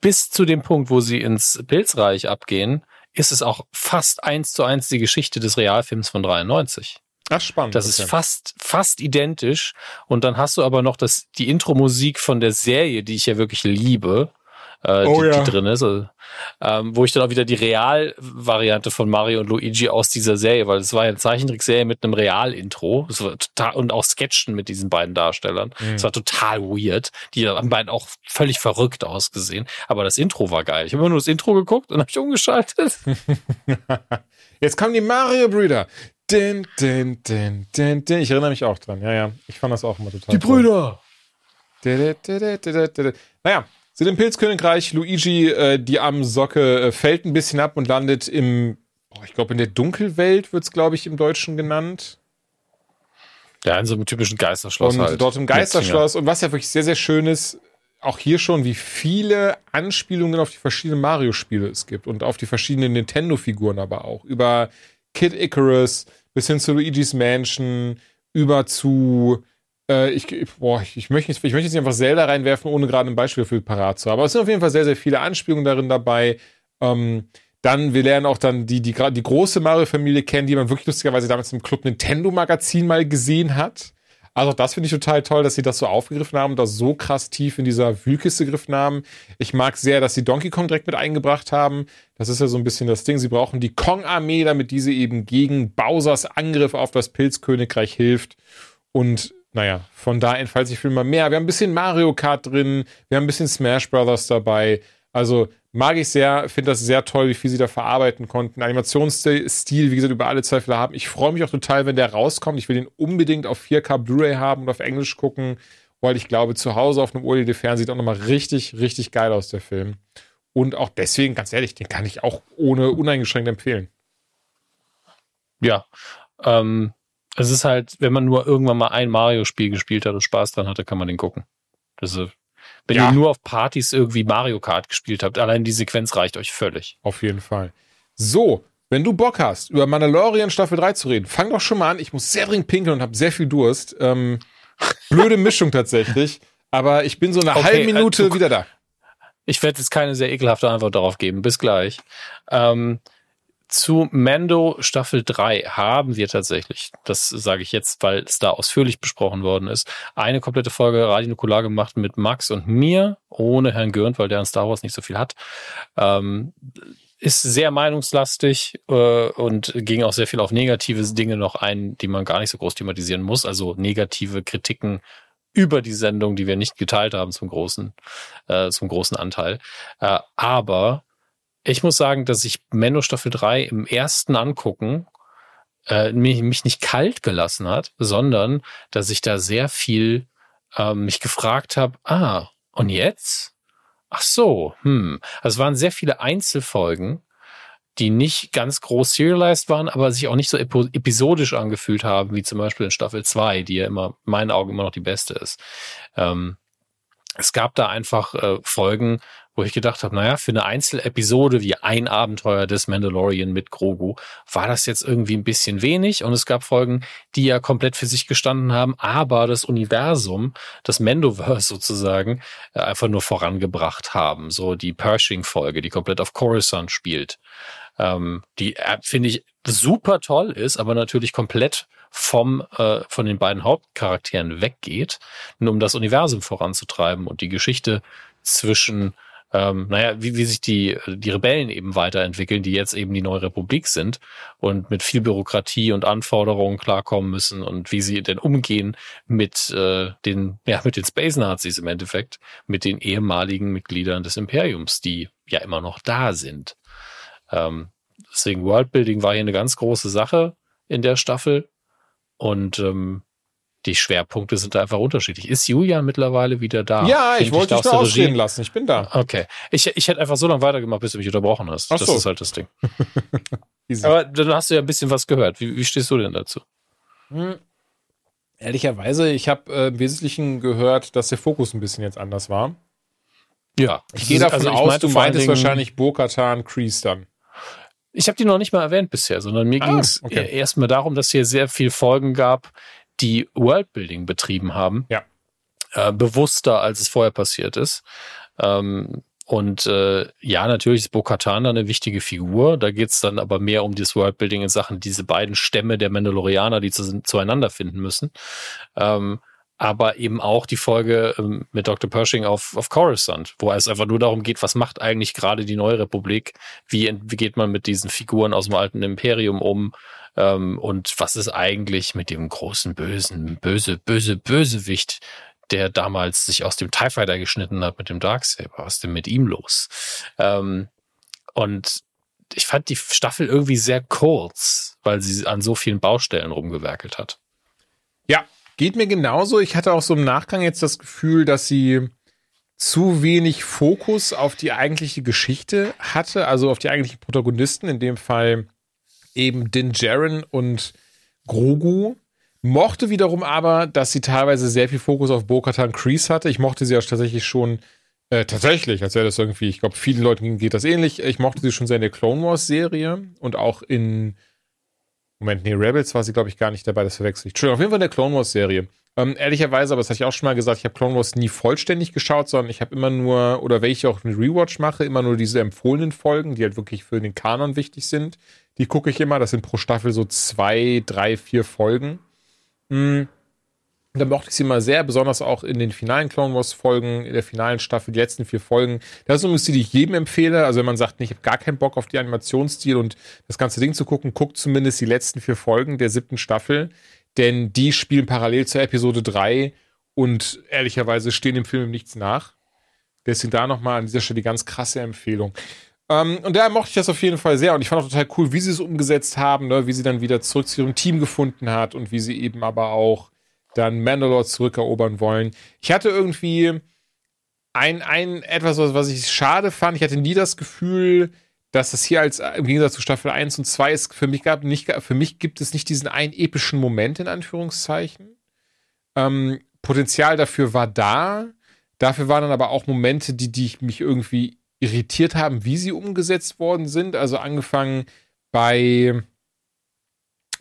Bis zu dem Punkt, wo sie ins Pilzreich abgehen, ist es auch fast eins zu eins die Geschichte des Realfilms von 93. Ach, spannend. Das ist fast, fast identisch. Und dann hast du aber noch das, die Intro-Musik von der Serie, die ich ja wirklich liebe äh, oh, die, ja. die drin ist. Also, ähm, wo ich dann auch wieder die Real-Variante von Mario und Luigi aus dieser Serie, weil es war ja eine Zeichentrickserie mit einem Real-Intro und auch Sketchen mit diesen beiden Darstellern. Es mhm. war total weird. Die haben beiden auch völlig verrückt ausgesehen. Aber das Intro war geil. Ich habe immer nur das Intro geguckt und habe ich umgeschaltet. Jetzt kommen die Mario-Brüder. Din, din, din, din, din. Ich erinnere mich auch dran. Ja, ja. Ich fand das auch immer total Die Brüder! Naja, sind im Pilzkönigreich. Luigi, äh, die Armsocke, äh, fällt ein bisschen ab und landet im, oh, ich glaube, in der Dunkelwelt wird es, glaube ich, im Deutschen genannt. Ja, in so einem typischen Geisterschloss und halt. Dort im Geisterschloss. Und was ja wirklich sehr, sehr schön ist, auch hier schon, wie viele Anspielungen auf die verschiedenen Mario-Spiele es gibt und auf die verschiedenen Nintendo-Figuren aber auch. Über Kid Icarus bis hin zu Luigi's Mansion, über zu äh, ich, boah, ich, möchte, ich möchte jetzt nicht einfach Zelda reinwerfen, ohne gerade ein Beispiel für parat zu haben. Aber es sind auf jeden Fall sehr, sehr viele Anspielungen darin dabei. Ähm, dann, wir lernen auch dann die, die, die große Mario-Familie kennen, die man wirklich lustigerweise damals im Club Nintendo Magazin mal gesehen hat. Also das finde ich total toll, dass sie das so aufgegriffen haben, das so krass tief in dieser Wühlkiste gegriffen haben. Ich mag sehr, dass sie Donkey Kong direkt mit eingebracht haben. Das ist ja so ein bisschen das Ding. Sie brauchen die Kong-Armee, damit diese eben gegen Bowsers Angriff auf das Pilzkönigreich hilft. Und naja, von da entfaltet sich viel mal mehr. Wir haben ein bisschen Mario Kart drin, wir haben ein bisschen Smash Brothers dabei. Also mag ich sehr, finde das sehr toll, wie viel sie da verarbeiten konnten. Animationsstil, wie gesagt, über alle Zweifel haben. Ich freue mich auch total, wenn der rauskommt. Ich will den unbedingt auf 4K Blu-ray haben und auf Englisch gucken, weil ich glaube, zu Hause auf einem OLED-Fernseher sieht auch nochmal richtig, richtig geil aus, der Film. Und auch deswegen, ganz ehrlich, den kann ich auch ohne uneingeschränkt empfehlen. Ja, ähm, es ist halt, wenn man nur irgendwann mal ein Mario-Spiel gespielt hat und Spaß dran hatte, kann man den gucken. Das ist, wenn ja. ihr nur auf Partys irgendwie Mario Kart gespielt habt, allein die Sequenz reicht euch völlig. Auf jeden Fall. So, wenn du Bock hast, über Mandalorian Staffel 3 zu reden, fang doch schon mal an. Ich muss sehr dringend pinkeln und habe sehr viel Durst. Ähm, blöde Mischung tatsächlich. Aber ich bin so eine okay, halbe Minute äh, wieder da. Ich werde jetzt keine sehr ekelhafte Antwort darauf geben. Bis gleich. Ähm, zu Mando Staffel 3 haben wir tatsächlich, das sage ich jetzt, weil es da ausführlich besprochen worden ist, eine komplette Folge Radio Nukular gemacht mit Max und mir, ohne Herrn Görnt, weil der an Star Wars nicht so viel hat. Ähm, ist sehr meinungslastig äh, und ging auch sehr viel auf negative Dinge noch ein, die man gar nicht so groß thematisieren muss. Also negative Kritiken über die Sendung, die wir nicht geteilt haben zum großen, äh, zum großen Anteil. Äh, aber ich muss sagen, dass ich Mendo Staffel 3 im ersten Angucken äh, mich, mich nicht kalt gelassen hat, sondern dass ich da sehr viel äh, mich gefragt habe, ah, und jetzt? Ach so, hm. Also es waren sehr viele Einzelfolgen, die nicht ganz groß serialized waren, aber sich auch nicht so episodisch angefühlt haben, wie zum Beispiel in Staffel 2, die ja immer, in meinen Augen immer noch die beste ist. Ähm, es gab da einfach äh, Folgen, wo ich gedacht habe, naja, für eine Einzelepisode wie ein Abenteuer des Mandalorian mit Grogu war das jetzt irgendwie ein bisschen wenig und es gab Folgen, die ja komplett für sich gestanden haben, aber das Universum, das Mandoverse sozusagen, äh, einfach nur vorangebracht haben. So die Pershing-Folge, die komplett auf Coruscant spielt, ähm, die äh, finde ich super toll ist, aber natürlich komplett vom äh, von den beiden Hauptcharakteren weggeht, nur um das Universum voranzutreiben und die Geschichte zwischen ähm, naja, wie, wie sich die, die Rebellen eben weiterentwickeln, die jetzt eben die neue Republik sind und mit viel Bürokratie und Anforderungen klarkommen müssen und wie sie denn umgehen mit äh, den, ja, mit den Space Nazis im Endeffekt, mit den ehemaligen Mitgliedern des Imperiums, die ja immer noch da sind. Ähm, deswegen Worldbuilding war hier eine ganz große Sache in der Staffel und ähm, die Schwerpunkte sind da einfach unterschiedlich. Ist Julian mittlerweile wieder da? Ja, ich wollte dich nur ausreden lassen. Ich bin da. Okay. Ich, ich hätte einfach so lange weitergemacht, bis du mich unterbrochen hast. Ach das so. ist halt das Ding. Aber dann hast du ja ein bisschen was gehört. Wie, wie stehst du denn dazu? Hm. Ehrlicherweise, ich habe äh, im Wesentlichen gehört, dass der Fokus ein bisschen jetzt anders war. Ja. Ich gehe davon also aus, meinte du meintest wahrscheinlich Bo-Katan Kreese dann. Ich habe die noch nicht mal erwähnt bisher, sondern mir ah, ging es okay. erstmal darum, dass hier sehr viel Folgen gab, die Worldbuilding betrieben haben. Ja. Äh, bewusster, als es vorher passiert ist. Ähm, und äh, ja, natürlich ist Bo-Katan eine wichtige Figur. Da geht's dann aber mehr um das Worldbuilding in Sachen diese beiden Stämme der Mandalorianer, die zu, zueinander finden müssen. Ähm, aber eben auch die Folge ähm, mit Dr. Pershing auf, auf Coruscant, wo es einfach nur darum geht, was macht eigentlich gerade die neue Republik? Wie, wie geht man mit diesen Figuren aus dem alten Imperium um? Ähm, und was ist eigentlich mit dem großen bösen, böse, böse, Bösewicht, der damals sich aus dem TIE Fighter geschnitten hat mit dem Darksaber? Was ist denn mit ihm los? Ähm, und ich fand die Staffel irgendwie sehr kurz, weil sie an so vielen Baustellen rumgewerkelt hat. Ja, geht mir genauso. Ich hatte auch so im Nachgang jetzt das Gefühl, dass sie zu wenig Fokus auf die eigentliche Geschichte hatte, also auf die eigentlichen Protagonisten, in dem Fall eben Din Djarin und Grogu. Mochte wiederum aber, dass sie teilweise sehr viel Fokus auf Bo-Katan Kreese hatte. Ich mochte sie auch tatsächlich schon, äh, tatsächlich, als wäre das irgendwie, ich glaube, vielen Leuten geht das ähnlich. Ich mochte sie schon sehr in der Clone Wars Serie und auch in, Moment, nee, Rebels war sie, glaube ich, gar nicht dabei, das verwechsel ich. Entschuldigung, auf jeden Fall in der Clone Wars Serie. Ähm, ehrlicherweise, aber das hatte ich auch schon mal gesagt, ich habe Clone Wars nie vollständig geschaut, sondern ich habe immer nur, oder wenn ich auch einen Rewatch mache, immer nur diese empfohlenen Folgen, die halt wirklich für den Kanon wichtig sind. Die gucke ich immer. Das sind pro Staffel so zwei, drei, vier Folgen. Mhm. Da mochte ich sie mal sehr, besonders auch in den finalen Clone Wars Folgen, in der finalen Staffel, die letzten vier Folgen. Das ist übrigens die, die ich jedem empfehle. Also wenn man sagt, ich habe gar keinen Bock auf die Animationsstil und das ganze Ding zu gucken, guckt zumindest die letzten vier Folgen der siebten Staffel. Denn die spielen parallel zur Episode drei und ehrlicherweise stehen im Film nichts nach. Deswegen da nochmal an dieser Stelle die ganz krasse Empfehlung. Ähm, und da mochte ich das auf jeden Fall sehr. Und ich fand auch total cool, wie sie es umgesetzt haben, ne? wie sie dann wieder zurück zu ihrem Team gefunden hat und wie sie eben aber auch dann Mandalore zurückerobern wollen. Ich hatte irgendwie ein, ein etwas, was, was ich schade fand. Ich hatte nie das Gefühl, dass das hier als im Gegensatz zu Staffel 1 und 2 ist, für mich gab nicht, für mich gibt es nicht diesen einen epischen Moment in Anführungszeichen. Ähm, Potenzial dafür war da. Dafür waren dann aber auch Momente, die, die mich irgendwie irritiert haben, wie sie umgesetzt worden sind. Also angefangen bei,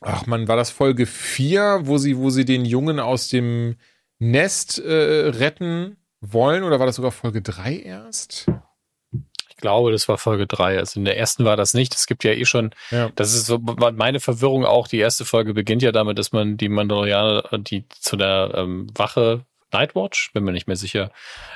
ach man, war das Folge 4, wo sie, wo sie den Jungen aus dem Nest äh, retten wollen? Oder war das sogar Folge 3 erst? Ich glaube, das war Folge 3. Also in der ersten war das nicht. Es gibt ja eh schon, ja. das ist so meine Verwirrung auch. Die erste Folge beginnt ja damit, dass man die Mandalorianer, die zu der ähm, Wache Nightwatch, bin mir nicht mehr sicher,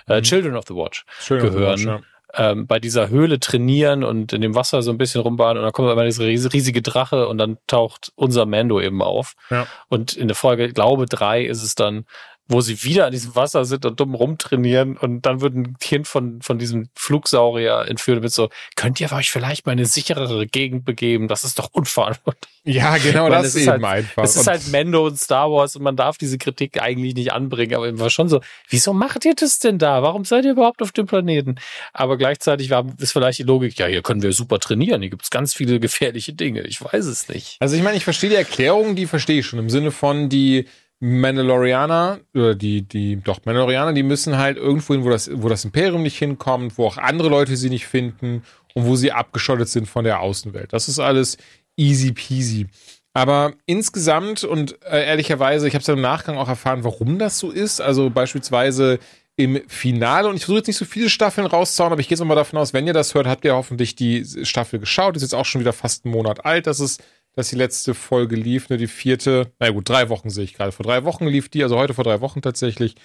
äh, mhm. Children of the Watch Children gehören. Of the Watch, ja ähm, bei dieser Höhle trainieren und in dem Wasser so ein bisschen rumbahnen und dann kommt immer dieser riesige Drache und dann taucht unser Mando eben auf. Ja. Und in der Folge, glaube drei, ist es dann, wo sie wieder an diesem Wasser sind und dumm rumtrainieren und dann wird ein Kind von, von diesem Flugsaurier entführt mit so, könnt ihr euch vielleicht mal eine sicherere Gegend begeben? Das ist doch unverantwortlich. Ja, genau, das ist eben halt- einfach. Es ist halt Mando und Star Wars und man darf diese Kritik eigentlich nicht anbringen, aber immer schon so, wieso macht ihr das denn da? Warum seid ihr überhaupt auf dem Planeten? Aber gleichzeitig war, ist vielleicht die Logik, ja, hier können wir super trainieren, hier gibt's ganz viele gefährliche Dinge. Ich weiß es nicht. Also ich meine, ich verstehe die Erklärung, die verstehe ich schon im Sinne von die Mandalorianer oder die die doch Mandalorianer, die müssen halt irgendwo hin, wo das wo das Imperium nicht hinkommt, wo auch andere Leute sie nicht finden und wo sie abgeschottet sind von der Außenwelt. Das ist alles easy peasy. Aber insgesamt und äh, ehrlicherweise, ich habe es ja im Nachgang auch erfahren, warum das so ist. Also beispielsweise im Finale, und ich versuche jetzt nicht so viele Staffeln rauszuhauen, aber ich gehe jetzt mal davon aus, wenn ihr das hört, habt ihr hoffentlich die Staffel geschaut. Ist jetzt auch schon wieder fast einen Monat alt, dass es, dass die letzte Folge lief, ne, die vierte, na gut, drei Wochen sehe ich gerade. Vor drei Wochen lief die, also heute vor drei Wochen tatsächlich.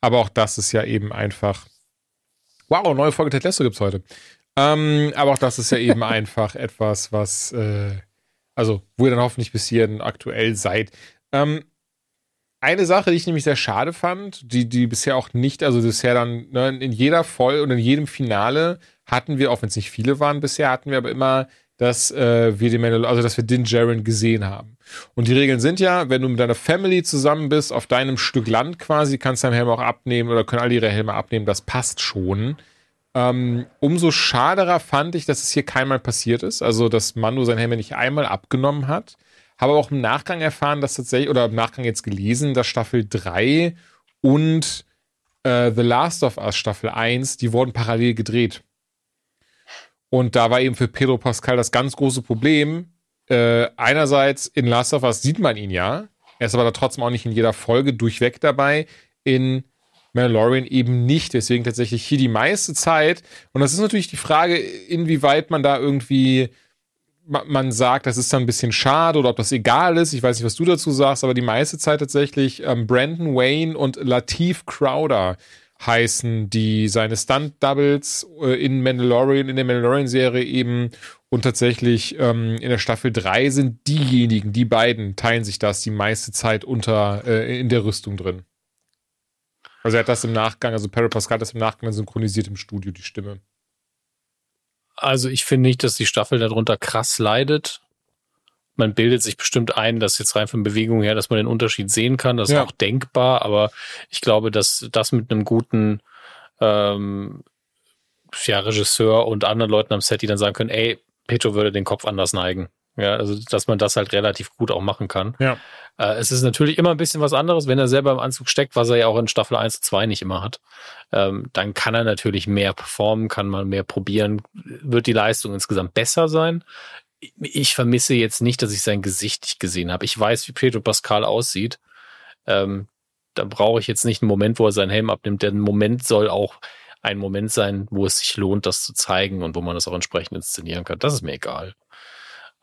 Aber auch das ist ja eben einfach. Wow, neue Folge Ted Lasso gibt's heute. Ähm, aber auch das ist ja eben einfach etwas, was, äh, also, wo ihr dann hoffentlich bis hierhin aktuell seid. Ähm, eine Sache, die ich nämlich sehr schade fand, die, die bisher auch nicht, also bisher dann ne, in jeder Folge und in jedem Finale hatten wir, auch wenn es nicht viele waren bisher, hatten wir aber immer, dass äh, wir den Mandal also dass wir Din Djarin gesehen haben. Und die Regeln sind ja, wenn du mit deiner Family zusammen bist, auf deinem Stück Land quasi, kannst deinen Helm auch abnehmen oder können alle ihre Helme abnehmen, das passt schon. Ähm, umso schaderer fand ich, dass es hier keinmal passiert ist. Also, dass Mando sein Helm nicht einmal abgenommen hat. Habe auch im Nachgang erfahren, dass tatsächlich, oder im Nachgang jetzt gelesen, dass Staffel 3 und äh, The Last of Us Staffel 1, die wurden parallel gedreht. Und da war eben für Pedro Pascal das ganz große Problem. Äh, einerseits in Last of Us sieht man ihn ja. Er ist aber da trotzdem auch nicht in jeder Folge durchweg dabei. In Mandalorian eben nicht. Deswegen tatsächlich hier die meiste Zeit. Und das ist natürlich die Frage, inwieweit man da irgendwie ma- man sagt, das ist dann ein bisschen schade oder ob das egal ist. Ich weiß nicht, was du dazu sagst, aber die meiste Zeit tatsächlich ähm, Brandon Wayne und Latif Crowder heißen die seine Stunt-Doubles äh, in Mandalorian, in der Mandalorian-Serie eben und tatsächlich ähm, in der Staffel 3 sind diejenigen, die beiden teilen sich das die meiste Zeit unter äh, in der Rüstung drin. Also er hat das im Nachgang, also Perry Pascal hat das im Nachgang synchronisiert im Studio, die Stimme. Also ich finde nicht, dass die Staffel darunter krass leidet. Man bildet sich bestimmt ein, dass jetzt rein von Bewegung her, dass man den Unterschied sehen kann. Das Ja. ist auch denkbar, aber ich glaube, dass das mit einem guten ähm, ja, Regisseur und anderen Leuten am Set, die dann sagen können, ey, Petro würde den Kopf anders neigen. Ja, also dass man das halt relativ gut auch machen kann. Ja. Äh, es ist natürlich immer ein bisschen was anderes, wenn er selber im Anzug steckt, was er ja auch in Staffel 1 und 2 nicht immer hat. Ähm, dann kann er natürlich mehr performen, kann man mehr probieren, wird die Leistung insgesamt besser sein. Ich vermisse jetzt nicht, dass ich sein Gesicht nicht gesehen habe. Ich weiß, wie Pedro Pascal aussieht. Ähm, da brauche ich jetzt nicht einen Moment, wo er seinen Helm abnimmt. Der Moment soll auch ein Moment sein, wo es sich lohnt, das zu zeigen und wo man das auch entsprechend inszenieren kann. Das ist mir egal.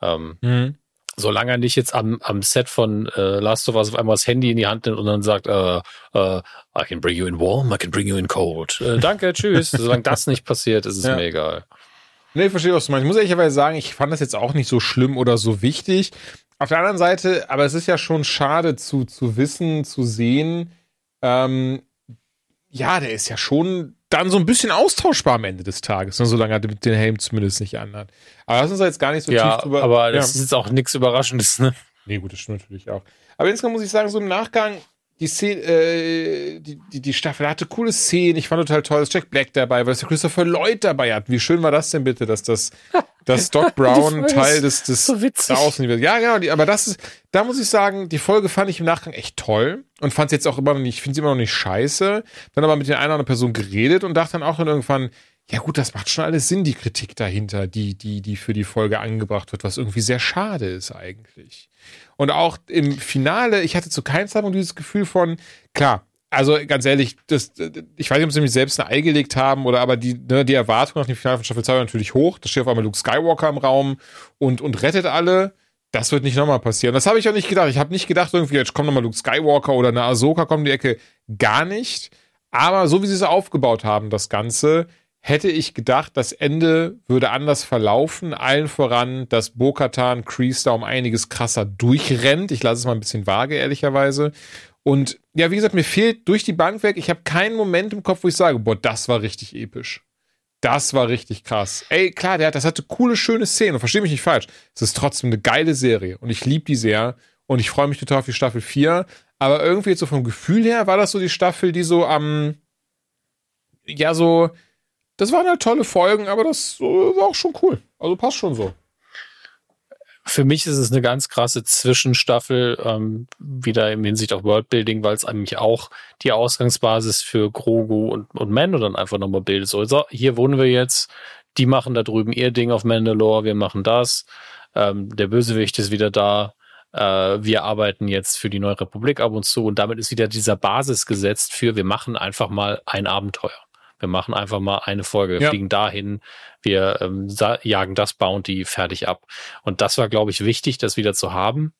Ähm, Mhm. solange er nicht jetzt am, am Set von äh, Last of Us auf einmal das Handy in die Hand nimmt und dann sagt, äh, äh, I can bring you in warm, I can bring you in cold. Äh, danke, tschüss. Solange das nicht passiert, ist es Ja. mir egal. Nee, ich verstehe, was du meinst. Ich muss ehrlicherweise sagen, ich fand das jetzt auch nicht so schlimm oder so wichtig. Auf der anderen Seite, aber es ist ja schon schade zu, zu wissen, zu sehen, ähm, ja, der ist ja schon dann so ein bisschen austauschbar am Ende des Tages, ne, solange er den Helm zumindest nicht anhat. Aber lass uns da jetzt gar nicht so ja, tief drüber. aber das ja. ist jetzt auch nichts Überraschendes. Ne? Nee, gut, das stimmt natürlich auch. Aber insgesamt muss ich sagen, so im Nachgang, die Szene, äh, die, die, die Staffel hatte coole Szenen. Ich fand total toll, dass Jack Black dabei war, dass der Christopher Lloyd dabei hat. Wie schön war das denn bitte, dass das, dass Doc Brown Teil des, des so der Außenliebe. Ja, genau, die, aber das ist, da muss ich sagen, die Folge fand ich im Nachgang echt toll und fand jetzt auch immer noch nicht, finde sie immer noch nicht scheiße. Dann aber mit der einen oder anderen Person geredet und dachte dann auch dann irgendwann, ja gut, das macht schon alles Sinn, die Kritik dahinter, die, die, die für die Folge angebracht wird, was irgendwie sehr schade ist eigentlich. Und auch im Finale, ich hatte zu keinem Zeitpunkt dieses Gefühl von, klar, also ganz ehrlich, das, ich weiß nicht, ob sie mich selbst ein Ei gelegt haben oder aber die, ne, die Erwartung nach dem Finale von Staffel 2 war natürlich hoch. Da steht auf einmal Luke Skywalker im Raum und, und rettet alle. Das wird nicht nochmal passieren. Das habe ich auch nicht gedacht. Ich habe nicht gedacht, irgendwie, jetzt kommt nochmal Luke Skywalker oder eine Ahsoka kommt in die Ecke. Gar nicht. Aber so wie sie es aufgebaut haben, das Ganze, hätte ich gedacht, das Ende würde anders verlaufen. Allen voran, dass Bo-Katan Kreese da um einiges krasser durchrennt. Ich lasse es mal ein bisschen vage, ehrlicherweise. Und ja, wie gesagt, mir fehlt durch die Bank weg. Ich habe keinen Moment im Kopf, wo ich sage, boah, das war richtig episch. Das war richtig krass. Ey, klar, der, das hatte coole, schöne Szenen. Versteh mich nicht falsch. Es ist trotzdem eine geile Serie. Und ich liebe die sehr. Und ich freue mich total auf die Staffel 4. Aber irgendwie so vom Gefühl her war das so die Staffel, die so am, ja, so, das waren halt tolle Folgen, aber das war auch schon cool. Also passt schon so. Für mich ist es eine ganz krasse Zwischenstaffel, ähm, wieder im Hinsicht auf Worldbuilding, weil es eigentlich auch die Ausgangsbasis für Grogu und, und Mando dann einfach nochmal bildet. So, so, hier wohnen wir jetzt, die machen da drüben ihr Ding auf Mandalore, wir machen das. Ähm, der Bösewicht ist wieder da. Äh, wir arbeiten jetzt für die Neue Republik ab und zu. Und damit ist wieder dieser Basis gesetzt für, wir machen einfach mal ein Abenteuer. Wir machen einfach mal eine Folge, wir ja. fliegen dahin, wir ähm, jagen das Bounty fertig ab. Und das war, glaube ich, wichtig, das wieder zu haben.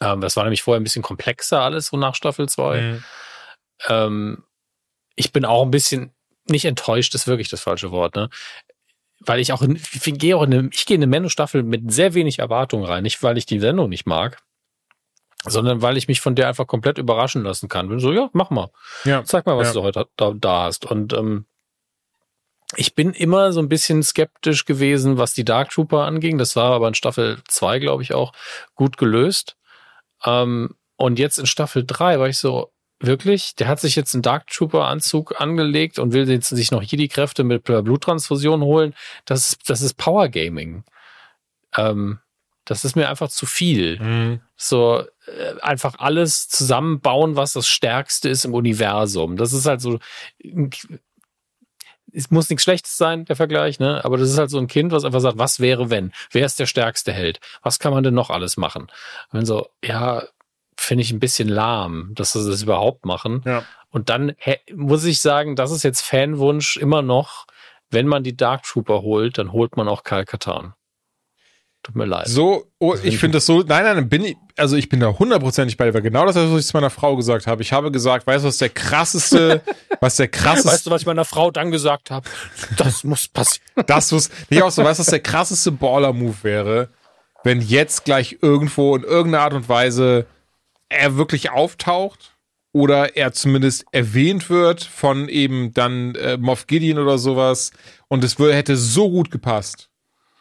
Ähm, das war nämlich vorher ein bisschen komplexer alles, so nach Staffel 2. Mhm. Ähm, ich bin auch ein bisschen, nicht enttäuscht ist wirklich das falsche Wort, ne? Weil ich auch, ich gehe auch in eine, ich gehe in eine Mendo-Staffel mit sehr wenig Erwartung rein. Nicht, weil ich die Sendung nicht mag, sondern weil ich mich von der einfach komplett überraschen lassen kann. Bin so, ja, mach mal. Ja. Zeig mal, was ja. du heute da, da hast. Und ähm, ich bin immer so ein bisschen skeptisch gewesen, was die Dark Trooper anging. Das war aber in Staffel 2, glaube ich, auch gut gelöst. Ähm, und jetzt in Staffel 3 war ich so, wirklich, der hat sich jetzt einen Dark Trooper Anzug angelegt und will jetzt sich noch hier die Kräfte mit Bluttransfusion holen. Das ist, das ist Power Gaming. Ähm, das ist mir einfach zu viel. Mhm. So äh, einfach alles zusammenbauen, was das Stärkste ist im Universum. Das ist halt so. Es muss nichts Schlechtes sein, der Vergleich, ne? Aber das ist halt so ein Kind, was einfach sagt, was wäre, wenn? Wer ist der stärkste Held? Was kann man denn noch alles machen? Und so, ja, finde ich ein bisschen lahm, dass sie das überhaupt machen. Ja. Und dann muss ich sagen, das ist jetzt Fanwunsch immer noch, wenn man die Dark Trooper holt, dann holt man auch Kal Katan. Tut mir leid. So, oh, ich finde das so, nein, nein, bin ich, also ich bin da hundertprozentig bei dir, weil genau das, was ich zu meiner Frau gesagt habe. Ich habe gesagt, weißt du, was der krasseste, was der krasseste. Weißt du, was ich meiner Frau dann gesagt habe? Das muss passieren. Das muss, nicht auch so, weißt du, was der krasseste Baller-Move wäre, wenn jetzt gleich irgendwo in irgendeiner Art und Weise er wirklich auftaucht oder er zumindest erwähnt wird von eben dann äh, Moff Gideon oder sowas und es würde, hätte so gut gepasst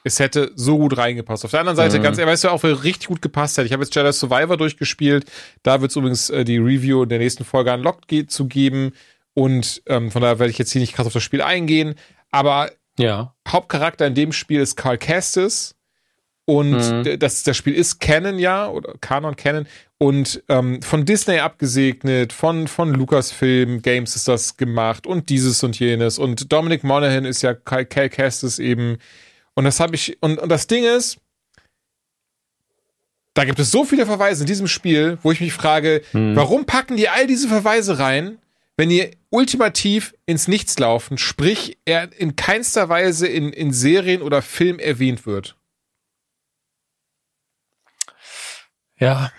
es hätte so gut reingepasst. Auf der anderen Seite, mhm. ganz ehrlich, weißt du auch, wer richtig gut gepasst hätte. Ich habe jetzt Jedi Survivor durchgespielt. Da wird es übrigens äh, die Review in der nächsten Folge unlocked ge zu geben. Und ähm, von daher werde ich jetzt hier nicht krass auf das Spiel eingehen. Aber ja. Hauptcharakter in dem Spiel ist Carl Kestis. Und mhm. das, das Spiel ist Canon, ja, oder Canon Canon. Und ähm, von Disney abgesegnet, von, von Lucasfilm Games ist das gemacht und dieses und jenes. Und Dominic Monaghan ist ja Cal Kestis eben und das habe ich, und, und das Ding ist, da gibt es so viele Verweise in diesem Spiel, wo ich mich frage, hm. warum packen die all diese Verweise rein, wenn ihr ultimativ ins Nichts laufen, sprich, er in keinster Weise in, in Serien oder Film erwähnt wird? Ja.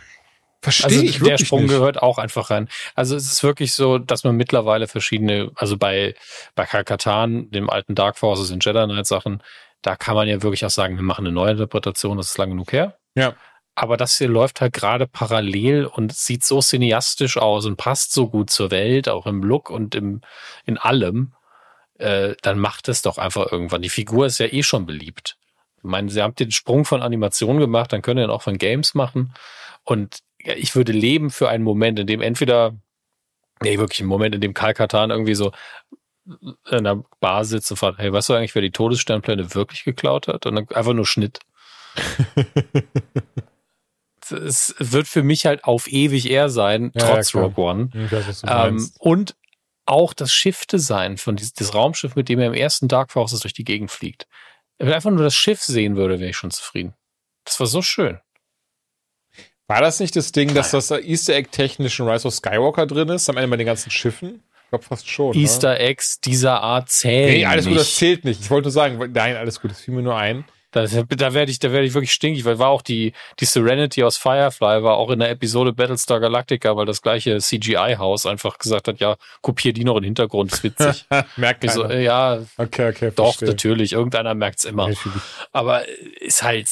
Verstehe also ich der Sprung nicht. gehört auch einfach rein. Also es ist wirklich so, dass man mittlerweile verschiedene, also bei, bei Kakatan, dem alten Dark Forces und Jedi Knight Sachen, da kann man ja wirklich auch sagen, wir machen eine neue Interpretation, das ist lang genug her. Ja. Aber das hier läuft halt gerade parallel und sieht so cineastisch aus und passt so gut zur Welt, auch im Look und im, in allem. Äh, dann macht es doch einfach irgendwann. Die Figur ist ja eh schon beliebt. Ich meine, sie haben den Sprung von Animation gemacht, dann können sie ihn auch von Games machen. Und ich würde leben für einen Moment, in dem entweder, nee, wirklich ein Moment, in dem Kalkatan irgendwie so in der Bar sitzt und fragt, hey, weißt du eigentlich, wer die Todessternpläne wirklich geklaut hat? Und dann einfach nur Schnitt. es wird für mich halt auf ewig er sein, ja, trotz ja, Rogue One. Weiß, ähm, und auch das Schiff-Design von dieses, das Raumschiff, mit dem er im ersten Dark Forces durch die Gegend fliegt. Wenn er einfach nur das Schiff sehen würde, wäre ich schon zufrieden. Das war so schön. War das nicht das Ding, dass das Easter Egg technisch in Rise of Skywalker drin ist, am Ende bei den ganzen Schiffen? Glaube fast schon. Ne? Easter ne? Eggs dieser Art zählen. Nee, alles nicht. gut, das zählt nicht. Ich wollte nur sagen, nein, alles gut, das fiel mir nur ein. Da, da werde ich, da werde ich wirklich stinkig, weil war auch die, die Serenity aus Firefly war auch in der Episode Battlestar Galactica, weil das gleiche CGI-Haus einfach gesagt hat, ja, kopier die noch in den Hintergrund, ist witzig. Merkt keiner. so, ja, okay, okay, doch, verstehe. natürlich, irgendeiner merkt's immer. Natürlich. Aber ist halt,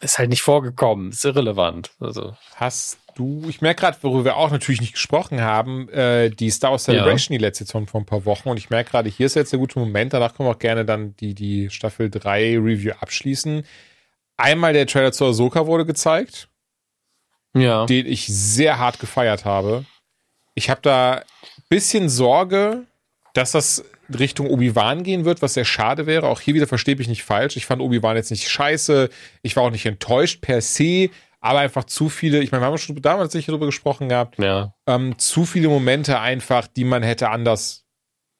ist halt nicht vorgekommen, ist irrelevant. Also, Hast du, ich merke gerade, worüber wir auch natürlich nicht gesprochen haben, äh, die Star Wars Celebration, die letzte von vor ein paar Wochen. Und ich merke gerade, hier ist jetzt der gute Moment. Danach können wir auch gerne dann die, die Staffel 3 Review abschließen. Einmal der Trailer zu Ahsoka wurde gezeigt, ja. den ich sehr hart gefeiert habe. Ich habe da bisschen Sorge, dass das Richtung Obi-Wan gehen wird, was sehr schade wäre. Auch hier wieder verstehe ich nicht falsch. Ich fand Obi-Wan jetzt nicht scheiße. Ich war auch nicht enttäuscht per se, aber einfach zu viele, ich meine, wir haben schon damals sicher darüber gesprochen gehabt, ja. ähm, zu viele Momente einfach, die man hätte anders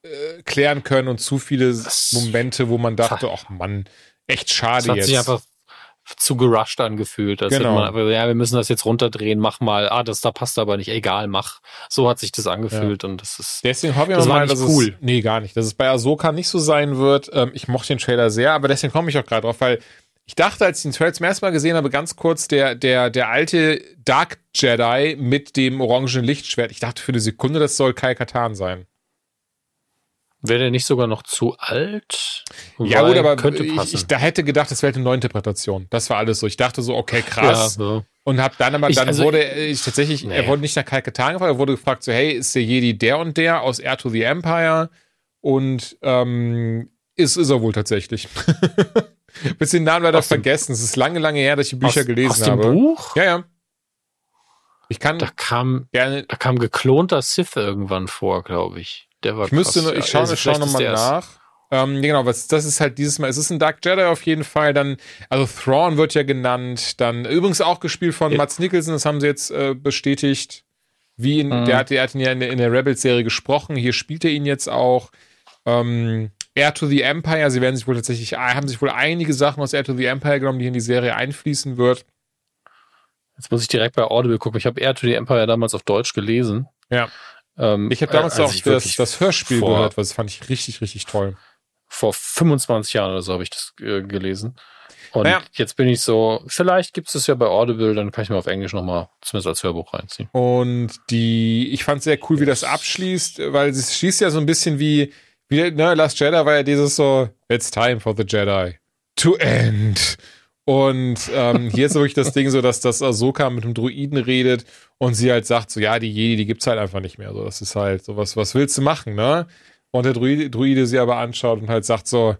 äh, klären können und zu viele Das- Momente, wo man dachte, ach Mann, echt schade hat jetzt. sich einfach zu gerusht angefühlt. Als Genau. man ja, wir müssen das jetzt runterdrehen, mach mal. Ah, das da passt aber nicht. Egal, mach. So hat sich das angefühlt und das ist. Deswegen hoffe ich Das mal, dass cool. es, nee, gar nicht, dass es bei Ahsoka nicht so sein wird. Ähm, ich mochte den Trailer sehr, aber deswegen komme ich auch gerade drauf, weil ich dachte, als ich den Trailer zum ersten Mal gesehen habe, ganz kurz, der, der, der alte Dark Jedi mit dem orangen Lichtschwert, ich dachte für eine Sekunde, das soll Kai Katan sein. Wäre der nicht sogar noch zu alt? Ja, gut, aber könnte ich, ich da hätte gedacht, das wäre eine Neuinterpretation. Das war alles so. Ich dachte so, okay, krass. Ja, so. Und hab dann aber, Ich- dann also- wurde ich tatsächlich, Nee. er wurde nicht nach Kai Katan gefragt, er wurde gefragt so, hey, ist der Jedi der und der aus Air to the Empire? Und ähm, ist, ist er wohl tatsächlich. Bis den Namen leider Aus vergessen. Es ist lange, lange her, dass ich die Bücher aus, gelesen aus dem habe. Buch? Ja, ja. Ich kann Da kam, gerne. da kam geklonter Sith irgendwann vor, glaube ich. Der war Ich müsste krass. nur, ich schaue also ich schau vielleicht ist nochmal nach. Ähm, genau, was, das ist halt dieses Mal, es ist ein Dark Jedi auf jeden Fall, dann, also Thrawn wird ja genannt, dann übrigens auch gespielt von Ja. Mats Mikkelsen, das haben sie jetzt äh, bestätigt, wie in, Mhm. der, hat, der hat ihn ja in, der- in der Rebels-Serie gesprochen, hier spielt er ihn jetzt auch, ähm, Air to the Empire, sie werden sich wohl tatsächlich, haben sich wohl einige Sachen aus Air to the Empire genommen, die in die Serie einfließen wird. Jetzt muss ich direkt bei Audible gucken. Ich habe Air to the Empire damals auf Deutsch gelesen. Ja. Ähm, Ich habe damals äh, auch das, das Hörspiel vor, gehört, was fand ich richtig, richtig toll. Vor 25 Jahren oder so habe ich das äh, gelesen. Und Naja. jetzt bin ich so, vielleicht gibt es das ja bei Audible, dann kann ich mir auf Englisch nochmal zumindest als Hörbuch reinziehen. Und die, ich fand sehr cool, wie das abschließt, weil es schließt ja so ein bisschen wie, wie, ne, Last Jedi war ja dieses so, it's time for the Jedi to end. Und ähm, hier ist wirklich das Ding so, dass das Ahsoka mit dem Druiden redet und sie halt sagt so, ja, die Jedi, die gibt's halt einfach nicht mehr. So, das ist halt so, was, was willst du machen, ne? Und der Druide, Druide sie aber anschaut und halt sagt so,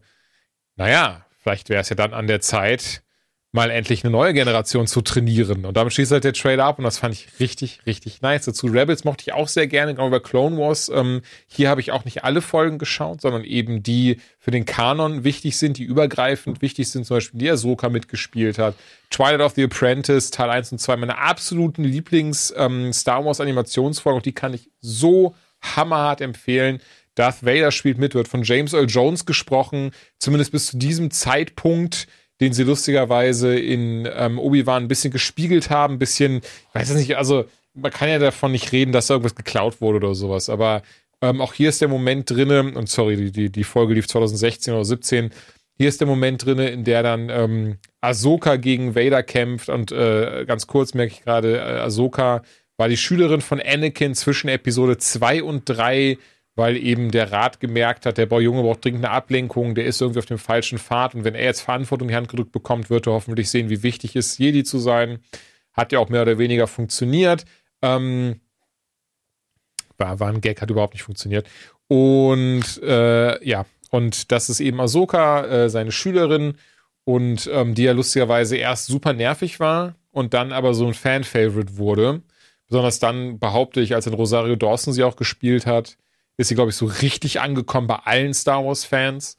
naja, vielleicht wäre es ja dann an der Zeit, mal endlich eine neue Generation zu trainieren. Und damit schließt halt der Trailer ab und das fand ich richtig, richtig nice. Dazu Rebels mochte ich auch sehr gerne, genau über Clone Wars. Ähm, hier habe ich auch nicht alle Folgen geschaut, sondern eben die für den Kanon wichtig sind, die übergreifend wichtig sind, zum Beispiel die Ahsoka mitgespielt hat. Twilight of the Apprentice, Teil 1 und 2, meine absoluten Lieblings-Star Wars Animationsfolgen und die kann ich so hammerhart empfehlen. Darth Vader spielt mit, wird von James Earl Jones gesprochen, zumindest bis zu diesem Zeitpunkt, den sie lustigerweise in ähm, Obi-Wan ein bisschen gespiegelt haben, ein bisschen, ich weiß es nicht, also man kann ja davon nicht reden, dass da irgendwas geklaut wurde oder sowas, aber ähm, auch hier ist der Moment drinne, und sorry, die, die, die Folge lief 2016 oder 17, hier ist der Moment drinne, in der dann ähm, Ahsoka gegen Vader kämpft und äh, ganz kurz merke ich gerade, äh, Ahsoka war die Schülerin von Anakin zwischen Episode 2 und 3, weil eben der Rat gemerkt hat, der Boy Junge braucht dringend eine Ablenkung, der ist irgendwie auf dem falschen Pfad und wenn er jetzt Verantwortung in die Hand gedrückt bekommt, wird er hoffentlich sehen, wie wichtig es ist, Jedi zu sein. Hat ja auch mehr oder weniger funktioniert. Ähm, war, war ein Gag, hat überhaupt nicht funktioniert. Und äh, ja, und das ist eben Ahsoka, äh, seine Schülerin, und ähm, die ja lustigerweise erst super nervig war und dann aber so ein Fan-Favorite wurde. Besonders dann behaupte ich, als dann Rosario Dawson sie auch gespielt hat, ist sie, glaube ich, so richtig angekommen bei allen Star Wars-Fans.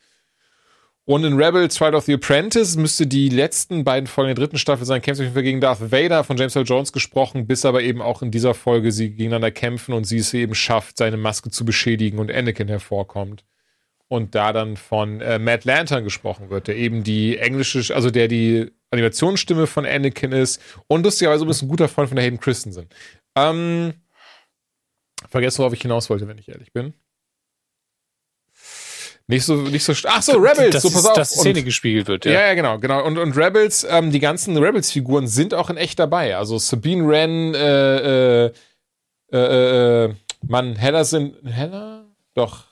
Und in Rebels Trial of the Apprentice müsste die letzten beiden Folgen der dritten Staffel sein, kämpft Fall gegen Darth Vader von James Earl Jones gesprochen, bis aber eben auch in dieser Folge sie gegeneinander kämpfen und sie es eben schafft, seine Maske zu beschädigen und Anakin hervorkommt. Und da dann von äh, Matt Lantern gesprochen wird, der eben die englische, also der die Animationsstimme von Anakin ist und lustigerweise übrigens ein guter Freund von der Hayden Christensen. Ähm, vergessen, worauf ich hinaus wollte, wenn ich ehrlich bin. Nicht so, nicht so, ach so, Rebels, dass, so pass auf. dass die Szene gespiegelt wird, ja. Ja, ja, genau, genau. Und, und Rebels, ähm, die ganzen Rebels-Figuren sind auch in echt dabei. Also Sabine Wren, äh, äh, äh, äh, Mann, Hella sind, Hella? Doch.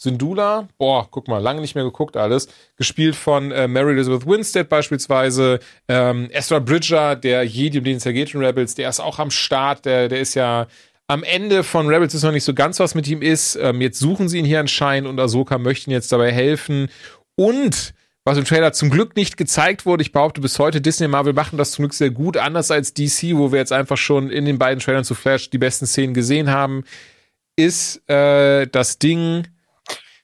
Sindula, boah, guck mal, lange nicht mehr geguckt alles. Gespielt von äh, Mary Elizabeth Winstead beispielsweise. Ähm, Ezra Bridger, der Jedi, um den es ja geht in Rebels, der ist auch am Start. Der, der ist ja am Ende von Rebels ist noch nicht so ganz, was mit ihm ist. Ähm, jetzt suchen sie ihn hier anscheinend und Ahsoka möchte ihm jetzt dabei helfen. Und was im Trailer zum Glück nicht gezeigt wurde, ich behaupte bis heute, Disney und Marvel machen das zum Glück sehr gut, anders als DC, wo wir jetzt einfach schon in den beiden Trailern zu Flash die besten Szenen gesehen haben, ist äh, das Ding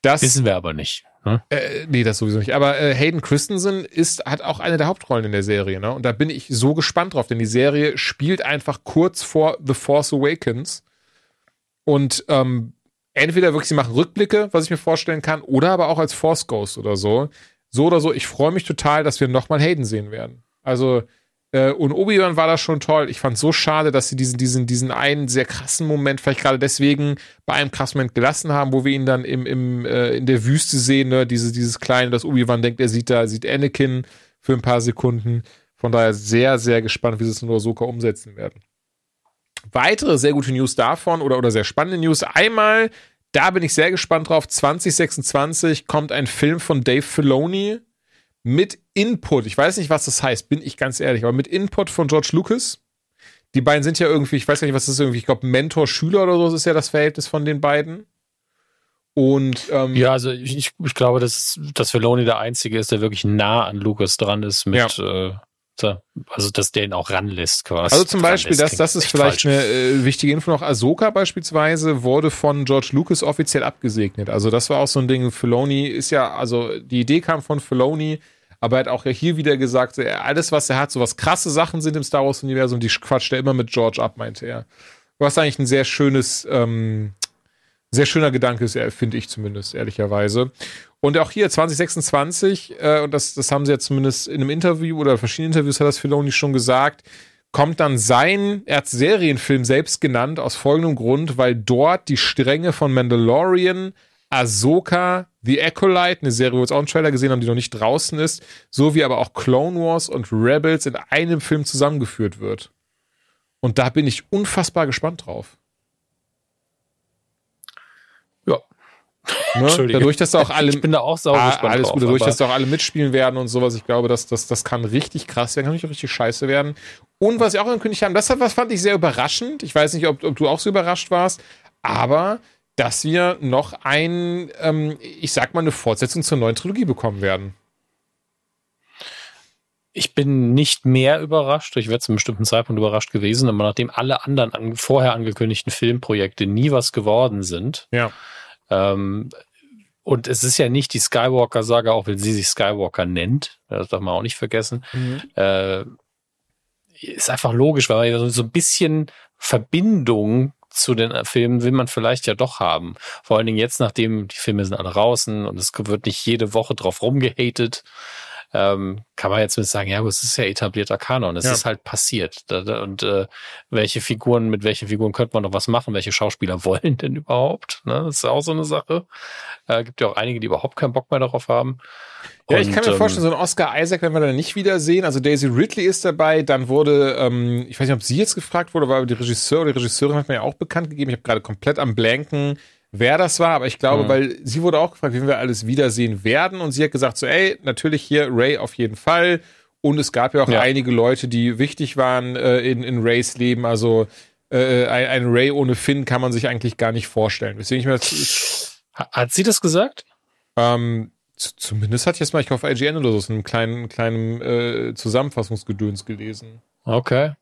das, Wissen wir aber nicht. Ne? Äh, nee, das sowieso nicht. Aber äh, Hayden Christensen ist, hat auch eine der Hauptrollen in der Serie, ne? Und da bin ich so gespannt drauf, denn die Serie spielt einfach kurz vor The Force Awakens. Und ähm, entweder wirklich, sie machen Rückblicke, was ich mir vorstellen kann, oder aber auch als Force Ghost oder so. So oder so, ich freue mich total, dass wir nochmal Hayden sehen werden. Also, und Obi-Wan war das schon toll. Ich fand so schade, dass sie diesen, diesen, diesen einen sehr krassen Moment, vielleicht gerade deswegen bei einem krassen Moment gelassen haben, wo wir ihn dann im, im, äh, in der Wüste sehen, ne? Diese, dieses kleine, das Obi-Wan denkt, er sieht da, sieht Anakin für ein paar Sekunden. Von daher sehr, sehr gespannt, wie sie es in Ahsoka umsetzen werden. Weitere sehr gute News davon oder, oder sehr spannende News. Einmal, da bin ich sehr gespannt drauf. 2026 kommt ein Film von Dave Filoni mit Input, ich weiß nicht, was das heißt, bin ich ganz ehrlich, aber mit Input von George Lucas. Die beiden sind ja irgendwie, ich weiß gar nicht, was das ist, irgendwie, ich glaube, Mentor-Schüler oder so ist ja das Verhältnis von den beiden. Und ähm, ja, also ich, ich glaube, dass, dass Filoni der Einzige ist, der wirklich nah an Lucas dran ist mit ja. äh, also, dass der ihn auch ranlässt quasi. Also zum Beispiel, das, das ist vielleicht falsch. eine äh, wichtige Info noch. Ahsoka beispielsweise wurde von George Lucas offiziell abgesegnet. Also das war auch so ein Ding. Filoni ist ja, also die Idee kam von Filoni, aber er hat auch hier wieder gesagt, alles, was er hat, so was krasse Sachen sind im Star Wars-Universum, die quatscht er immer mit George ab, meinte er. Was eigentlich ein sehr schönes, ähm, sehr schöner Gedanke ist, finde ich zumindest, ehrlicherweise. Und auch hier 2026, äh, und das, das haben sie ja zumindest in einem Interview oder verschiedenen Interviews hat das Filoni schon gesagt, kommt dann sein, er hat Serienfilm selbst genannt, aus folgendem Grund, weil dort die Stränge von Mandalorian, Ahsoka, The Acolyte, eine Serie, wo wir jetzt auch einen Trailer gesehen haben, die noch nicht draußen ist, sowie aber auch Clone Wars und Rebels in einem Film zusammengeführt wird. Und da bin ich unfassbar gespannt drauf. Ja. Ne? Dadurch, dass da auch alle. Ich bin da auch sauer ah. Alles gut, dadurch, dass da auch alle mitspielen werden und sowas. Ich glaube, das, das, das kann richtig krass werden, kann nicht richtig scheiße werden. Und was sie auch angekündigt haben, das was fand ich sehr überraschend. Ich weiß nicht, ob, ob du auch so überrascht warst, aber dass wir noch ein, ähm, ich sag mal, eine Fortsetzung zur neuen Trilogie bekommen werden. Ich bin nicht mehr überrascht. Ich wäre zu einem bestimmten Zeitpunkt überrascht gewesen, aber nachdem alle anderen an, vorher angekündigten Filmprojekte nie was geworden sind. Ja. Ähm, und es ist ja nicht die Skywalker-Saga, auch wenn sie sich Skywalker nennt. Das darf man auch nicht vergessen. Mhm. Äh, ist einfach logisch, weil man so ein bisschen Verbindung zu den Filmen will man vielleicht ja doch haben. Vor allen Dingen jetzt, nachdem die Filme sind alle draußen und es wird nicht jede Woche drauf rumgehatet, ähm, kann man jetzt mit sagen, ja, aber es ist ja etablierter Kanon, es ja. ist halt passiert. Und äh, welche Figuren, mit welchen Figuren könnte man noch was machen? Welche Schauspieler wollen denn überhaupt? Ne? Das ist auch so eine Sache. Äh, gibt ja auch einige, die überhaupt keinen Bock mehr darauf haben. Ja, ich kann mir ähm, vorstellen, so ein Oscar Isaac werden wir dann nicht wiedersehen. Also Daisy Ridley ist dabei. Dann wurde, ähm, ich weiß nicht, ob sie jetzt gefragt wurde, aber die Regisseur oder die Regisseurin hat mir ja auch bekannt gegeben. Ich habe gerade komplett am Blanken, wer das war, aber ich glaube, mhm. weil sie wurde auch gefragt, wie wir alles wiedersehen werden. Und sie hat gesagt so, ey, natürlich hier Ray auf jeden Fall. Und es gab ja auch ja. einige Leute, die wichtig waren äh, in, in Rays Leben. Also äh, ein, ein Ray ohne Finn kann man sich eigentlich gar nicht vorstellen. Deswegen ich mir das, Hat sie das gesagt? Ähm, Zumindest hatte ich jetzt mal, ich auf IGN oder so, so einen kleinen, kleinen äh, Zusammenfassungsgedöns gelesen. Okay.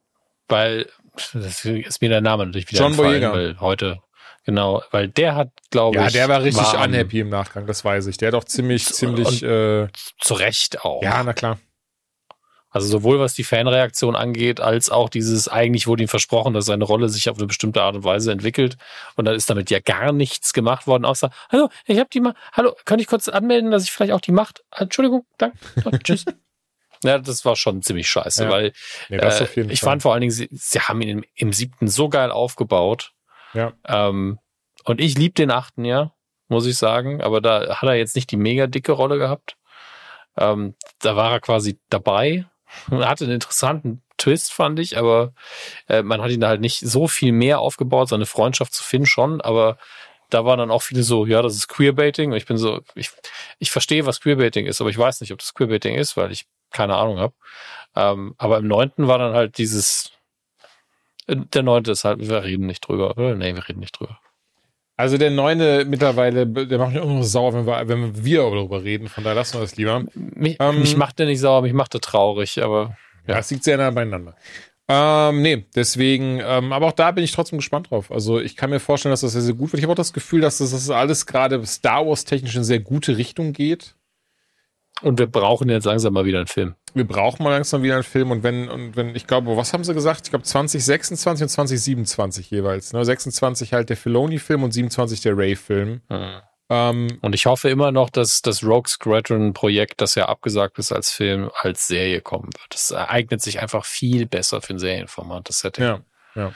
Weil, das ist mir der Name natürlich wieder John Boyega. heute, genau, weil der hat, glaube ja, ich. Ja, der war richtig war unhappy im Nachgang, das weiß ich. Der hat auch ziemlich, ziemlich. Äh, zu Recht auch. Ja, na klar. Also sowohl was die Fanreaktion angeht, als auch dieses, eigentlich wurde ihm versprochen, dass seine Rolle sich auf eine bestimmte Art und Weise entwickelt. Und dann ist damit ja gar nichts gemacht worden, außer, hallo, ich habe die mal, hallo, könnte ich kurz anmelden, dass ich vielleicht auch die Macht, Entschuldigung, danke, tschüss. Ja, das war schon ziemlich scheiße, ja. weil nee, äh, ich fand vor allen Dingen, sie, sie haben ihn im, im siebten so geil aufgebaut. Ja. Ähm, und ich liebe den achten, ja. muss ich sagen. Aber da hat er jetzt nicht die mega dicke Rolle gehabt. Ähm, da war er quasi dabei. Er hatte einen interessanten Twist, fand ich, aber äh, man hat ihn halt nicht so viel mehr aufgebaut. Seine Freundschaft zu Finn schon, aber da waren dann auch viele so, ja, das ist Queerbaiting. Und ich bin so, ich, ich verstehe, was Queerbaiting ist, aber ich weiß nicht, ob das Queerbaiting ist, weil ich keine Ahnung habe. Ähm, aber im neunten war dann halt dieses, der neunte ist halt, wir reden nicht drüber. Nee, wir reden nicht drüber. Also der neunte mittlerweile, der macht mich auch noch sauer, wenn wir, wenn wir darüber reden. Von daher lassen wir das lieber. Mich, ähm, mich macht der nicht sauer, mich macht der traurig, aber. Ja, es liegt sehr nah beieinander. Ähm, nee, deswegen, ähm, aber auch da bin ich trotzdem gespannt drauf. Also ich kann mir vorstellen, dass das sehr, sehr gut wird. Ich habe auch das Gefühl, dass das, das alles gerade Star Wars technisch in sehr gute Richtung geht. Und wir brauchen jetzt langsam mal wieder einen Film. Wir brauchen mal langsam wieder einen Film und wenn, und wenn, ich glaube, was haben sie gesagt? Ich glaube 2026 und 2027 jeweils. Ne? 26 halt der Filoni-Film und 27 der Ray-Film. Hm. Ähm, und ich hoffe immer noch, dass das Rogue Squadron-Projekt, das ja abgesagt ist als Film, als Serie kommen wird. Das eignet sich einfach viel besser für ein Serienformat, das Setting. Ja, ja.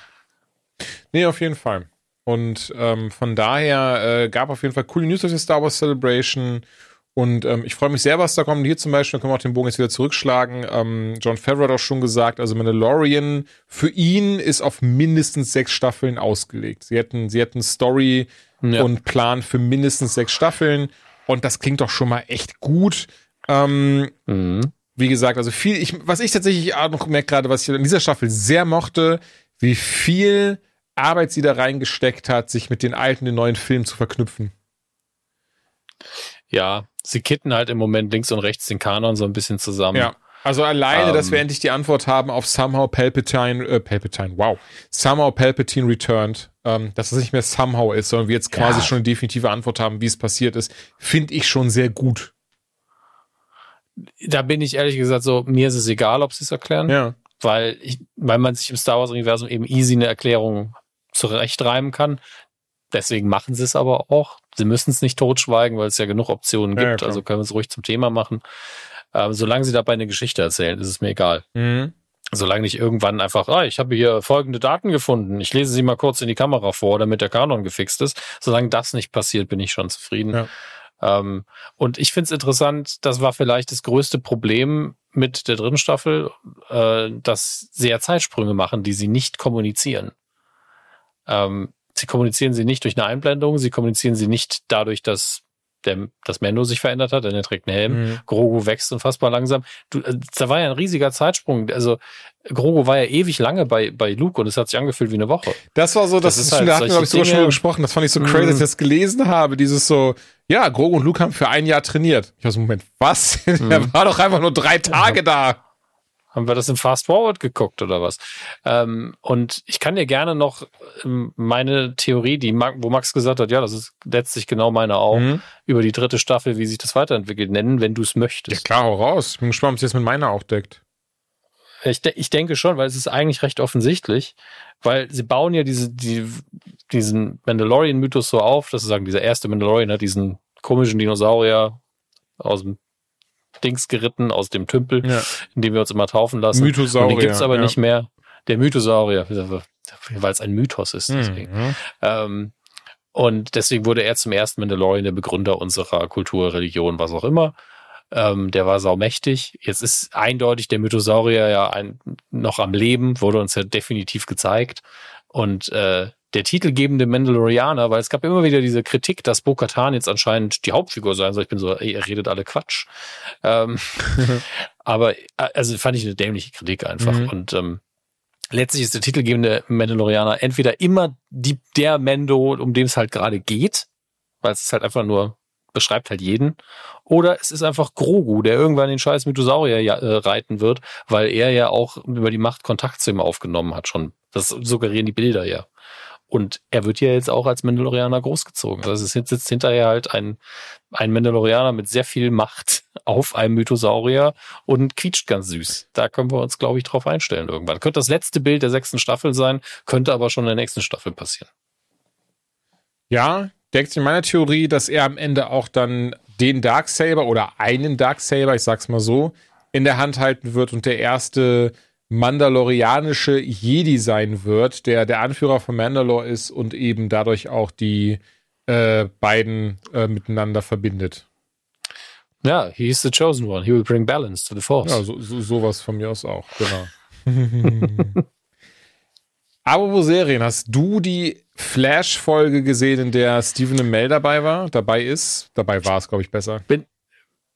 Nee, auf jeden Fall. Und ähm, von daher äh, gab auf jeden Fall coole News auf der Star Wars Celebration und ähm, ich freue mich sehr, was da kommt. Hier zum Beispiel, können wir auch den Bogen jetzt wieder zurückschlagen. Ähm, John Favreau hat auch schon gesagt, also Mandalorian für ihn ist auf mindestens sechs Staffeln ausgelegt. Sie hätten, sie hätten Story ja. und Plan für mindestens sechs Staffeln. Und das klingt doch schon mal echt gut. Ähm, mhm. Wie gesagt, also viel, ich, was ich tatsächlich auch noch merke gerade, was ich in dieser Staffel sehr mochte, wie viel Arbeit sie da reingesteckt hat, sich mit den alten, den neuen Filmen zu verknüpfen. Ja, sie kitten halt im Moment links und rechts den Kanon so ein bisschen zusammen. Ja. Also alleine, ähm, dass wir endlich die Antwort haben auf Somehow Palpatine, äh, Palpatine, wow, Somehow Palpatine returned, ähm, dass es nicht mehr Somehow ist, sondern wir jetzt quasi ja. schon eine definitive Antwort haben, wie es passiert ist, finde ich schon sehr gut. Da bin ich ehrlich gesagt so, mir ist es egal, ob sie es erklären. Ja. Weil ich, weil man sich im Star Wars Universum eben easy eine Erklärung zurechtreiben kann. Deswegen machen sie es aber auch. Sie müssen es nicht totschweigen, weil es ja genug Optionen gibt. Ja, also können wir es ruhig zum Thema machen. Ähm, solange sie dabei eine Geschichte erzählen, ist es mir egal. Mhm. Solange nicht irgendwann einfach, ah, ich habe hier folgende Daten gefunden. Ich lese sie mal kurz in die Kamera vor, damit der Kanon gefixt ist. Solange das nicht passiert, bin ich schon zufrieden. Ja. Ähm, und ich finde es interessant, das war vielleicht das größte Problem mit der dritten Staffel, äh, dass sie ja Zeitsprünge machen, die sie nicht kommunizieren. Ähm, sie kommunizieren sie nicht durch eine Einblendung, sie kommunizieren sie nicht dadurch, dass der, das Mendo sich verändert hat, denn er trägt einen Helm. Mhm. Grogu wächst unfassbar langsam. Du, äh, da war ja ein riesiger Zeitsprung. Also Grogu war ja ewig lange bei, bei Luke und es hat sich angefühlt wie eine Woche. Das war so, das, das ist halt, da hatten wir, glaube ich, sogar schon gesprochen. Das fand ich so crazy, mhm. dass ich das gelesen habe. Dieses so, ja, Grogu und Luke haben für ein Jahr trainiert. Ich war so, Moment, was? Mhm. er war doch einfach nur drei Tage da. Haben wir das im Fast Forward geguckt oder was? Ähm, und ich kann dir gerne noch ähm, meine Theorie, die wo Max gesagt hat, ja, das ist letztlich genau meine auch, mhm. über die dritte Staffel, wie sich das weiterentwickelt, nennen, wenn du es möchtest. Ja klar, hau raus. Ich bin gespannt, ob es jetzt mit meiner auch deckt. Ich, de ich denke schon, weil es ist eigentlich recht offensichtlich, weil sie bauen ja diese, die, diesen Mandalorian-Mythos so auf, dass sie sagen, dieser erste Mandalorian hat diesen komischen Dinosaurier aus dem Dings geritten aus dem Tümpel, ja. in dem wir uns immer taufen lassen. Mythosaurier. Und den gibt's aber ja. nicht mehr. Der Mythosaurier, weil es ein Mythos ist. Deswegen. Mhm. Ähm, und deswegen wurde er zum ersten Mandalorian der Begründer unserer Kultur, Religion, was auch immer. Ähm, der war saumächtig. Jetzt ist eindeutig der Mythosaurier ja ein, noch am Leben, wurde uns ja definitiv gezeigt. Und äh, der titelgebende Mandalorianer, weil es gab immer wieder diese Kritik, dass Bo-Katan jetzt anscheinend die Hauptfigur sein soll. Ich bin so, ey, ihr redet alle Quatsch. Ähm, aber also fand ich eine dämliche Kritik einfach. Mhm. Und ähm, letztlich ist der titelgebende Mandalorianer entweder immer die, der Mando, um dem es halt gerade geht, weil es ist halt einfach nur beschreibt halt jeden. Oder es ist einfach Grogu, der irgendwann den scheiß Mythosaurier ja, äh, reiten wird, weil er ja auch über die Macht Kontakt zu ihm aufgenommen hat schon. Das suggerieren die Bilder ja. Und er wird ja jetzt auch als Mandalorianer großgezogen. Also es sitzt hinterher halt ein, ein Mandalorianer mit sehr viel Macht auf einem Mythosaurier und quietscht ganz süß. Da können wir uns, glaube ich, drauf einstellen irgendwann. Könnte das letzte Bild der sechsten Staffel sein, könnte aber schon in der nächsten Staffel passieren. Ja, deckt in meiner Theorie, dass er am Ende auch dann den Darksaber oder einen Darksaber, ich sag's mal so, in der Hand halten wird und der erste mandalorianische Jedi sein wird, der der Anführer von Mandalore ist und eben dadurch auch die äh, beiden äh, miteinander verbindet. Ja, he is the chosen one. He will bring balance to the force. Ja, so, so, sowas von mir aus auch, genau. Aber Serien, hast du die Flash-Folge gesehen, in der Stephen Amell dabei war, dabei ist? Dabei war es, glaube ich, besser. Bin,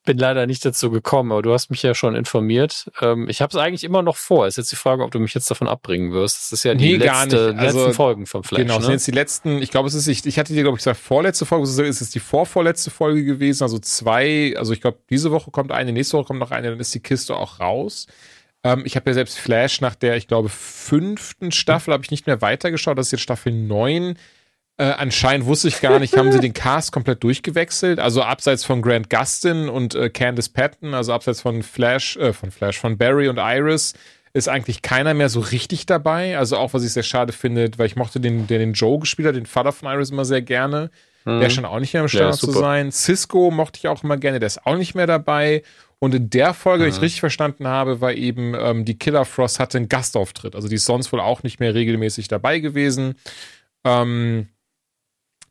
bin leider nicht dazu gekommen, aber du hast mich ja schon informiert. Ähm, ich habe es eigentlich immer noch vor. Ist jetzt die Frage, ob du mich jetzt davon abbringen wirst. Das ist ja die Nee, letzte. Also, letzten Folgen vom Flash. genau, das sind ne? jetzt die letzten, ich glaube, es ist, ich, ich hatte dir, glaube ich, gesagt, vorletzte Folge, es ist es die vorvorletzte Folge gewesen, also zwei, also ich glaube, diese Woche kommt eine, nächste Woche kommt noch eine, dann ist die Kiste auch raus. Ähm, ich habe ja selbst Flash nach der, ich glaube, fünften Staffel habe ich nicht mehr weitergeschaut, das ist jetzt Staffel neun. Äh, anscheinend wusste ich gar nicht, haben sie den Cast komplett durchgewechselt. Also abseits von Grant Gustin und äh, Candice Patton, also abseits von Flash, äh, von Flash, von Barry und Iris, ist eigentlich keiner mehr so richtig dabei. Also auch, was ich sehr schade finde, weil ich mochte den, der den Joe gespielt hat, den Vater von Iris immer sehr gerne. Der scheint auch nicht mehr im Start zu super. sein. Cisco mochte ich auch immer gerne, der ist auch nicht mehr dabei. Und in der Folge, wenn ich richtig verstanden habe, war eben ähm, die Killer Frost hatte einen Gastauftritt. Also die ist sonst wohl auch nicht mehr regelmäßig dabei gewesen. Ähm,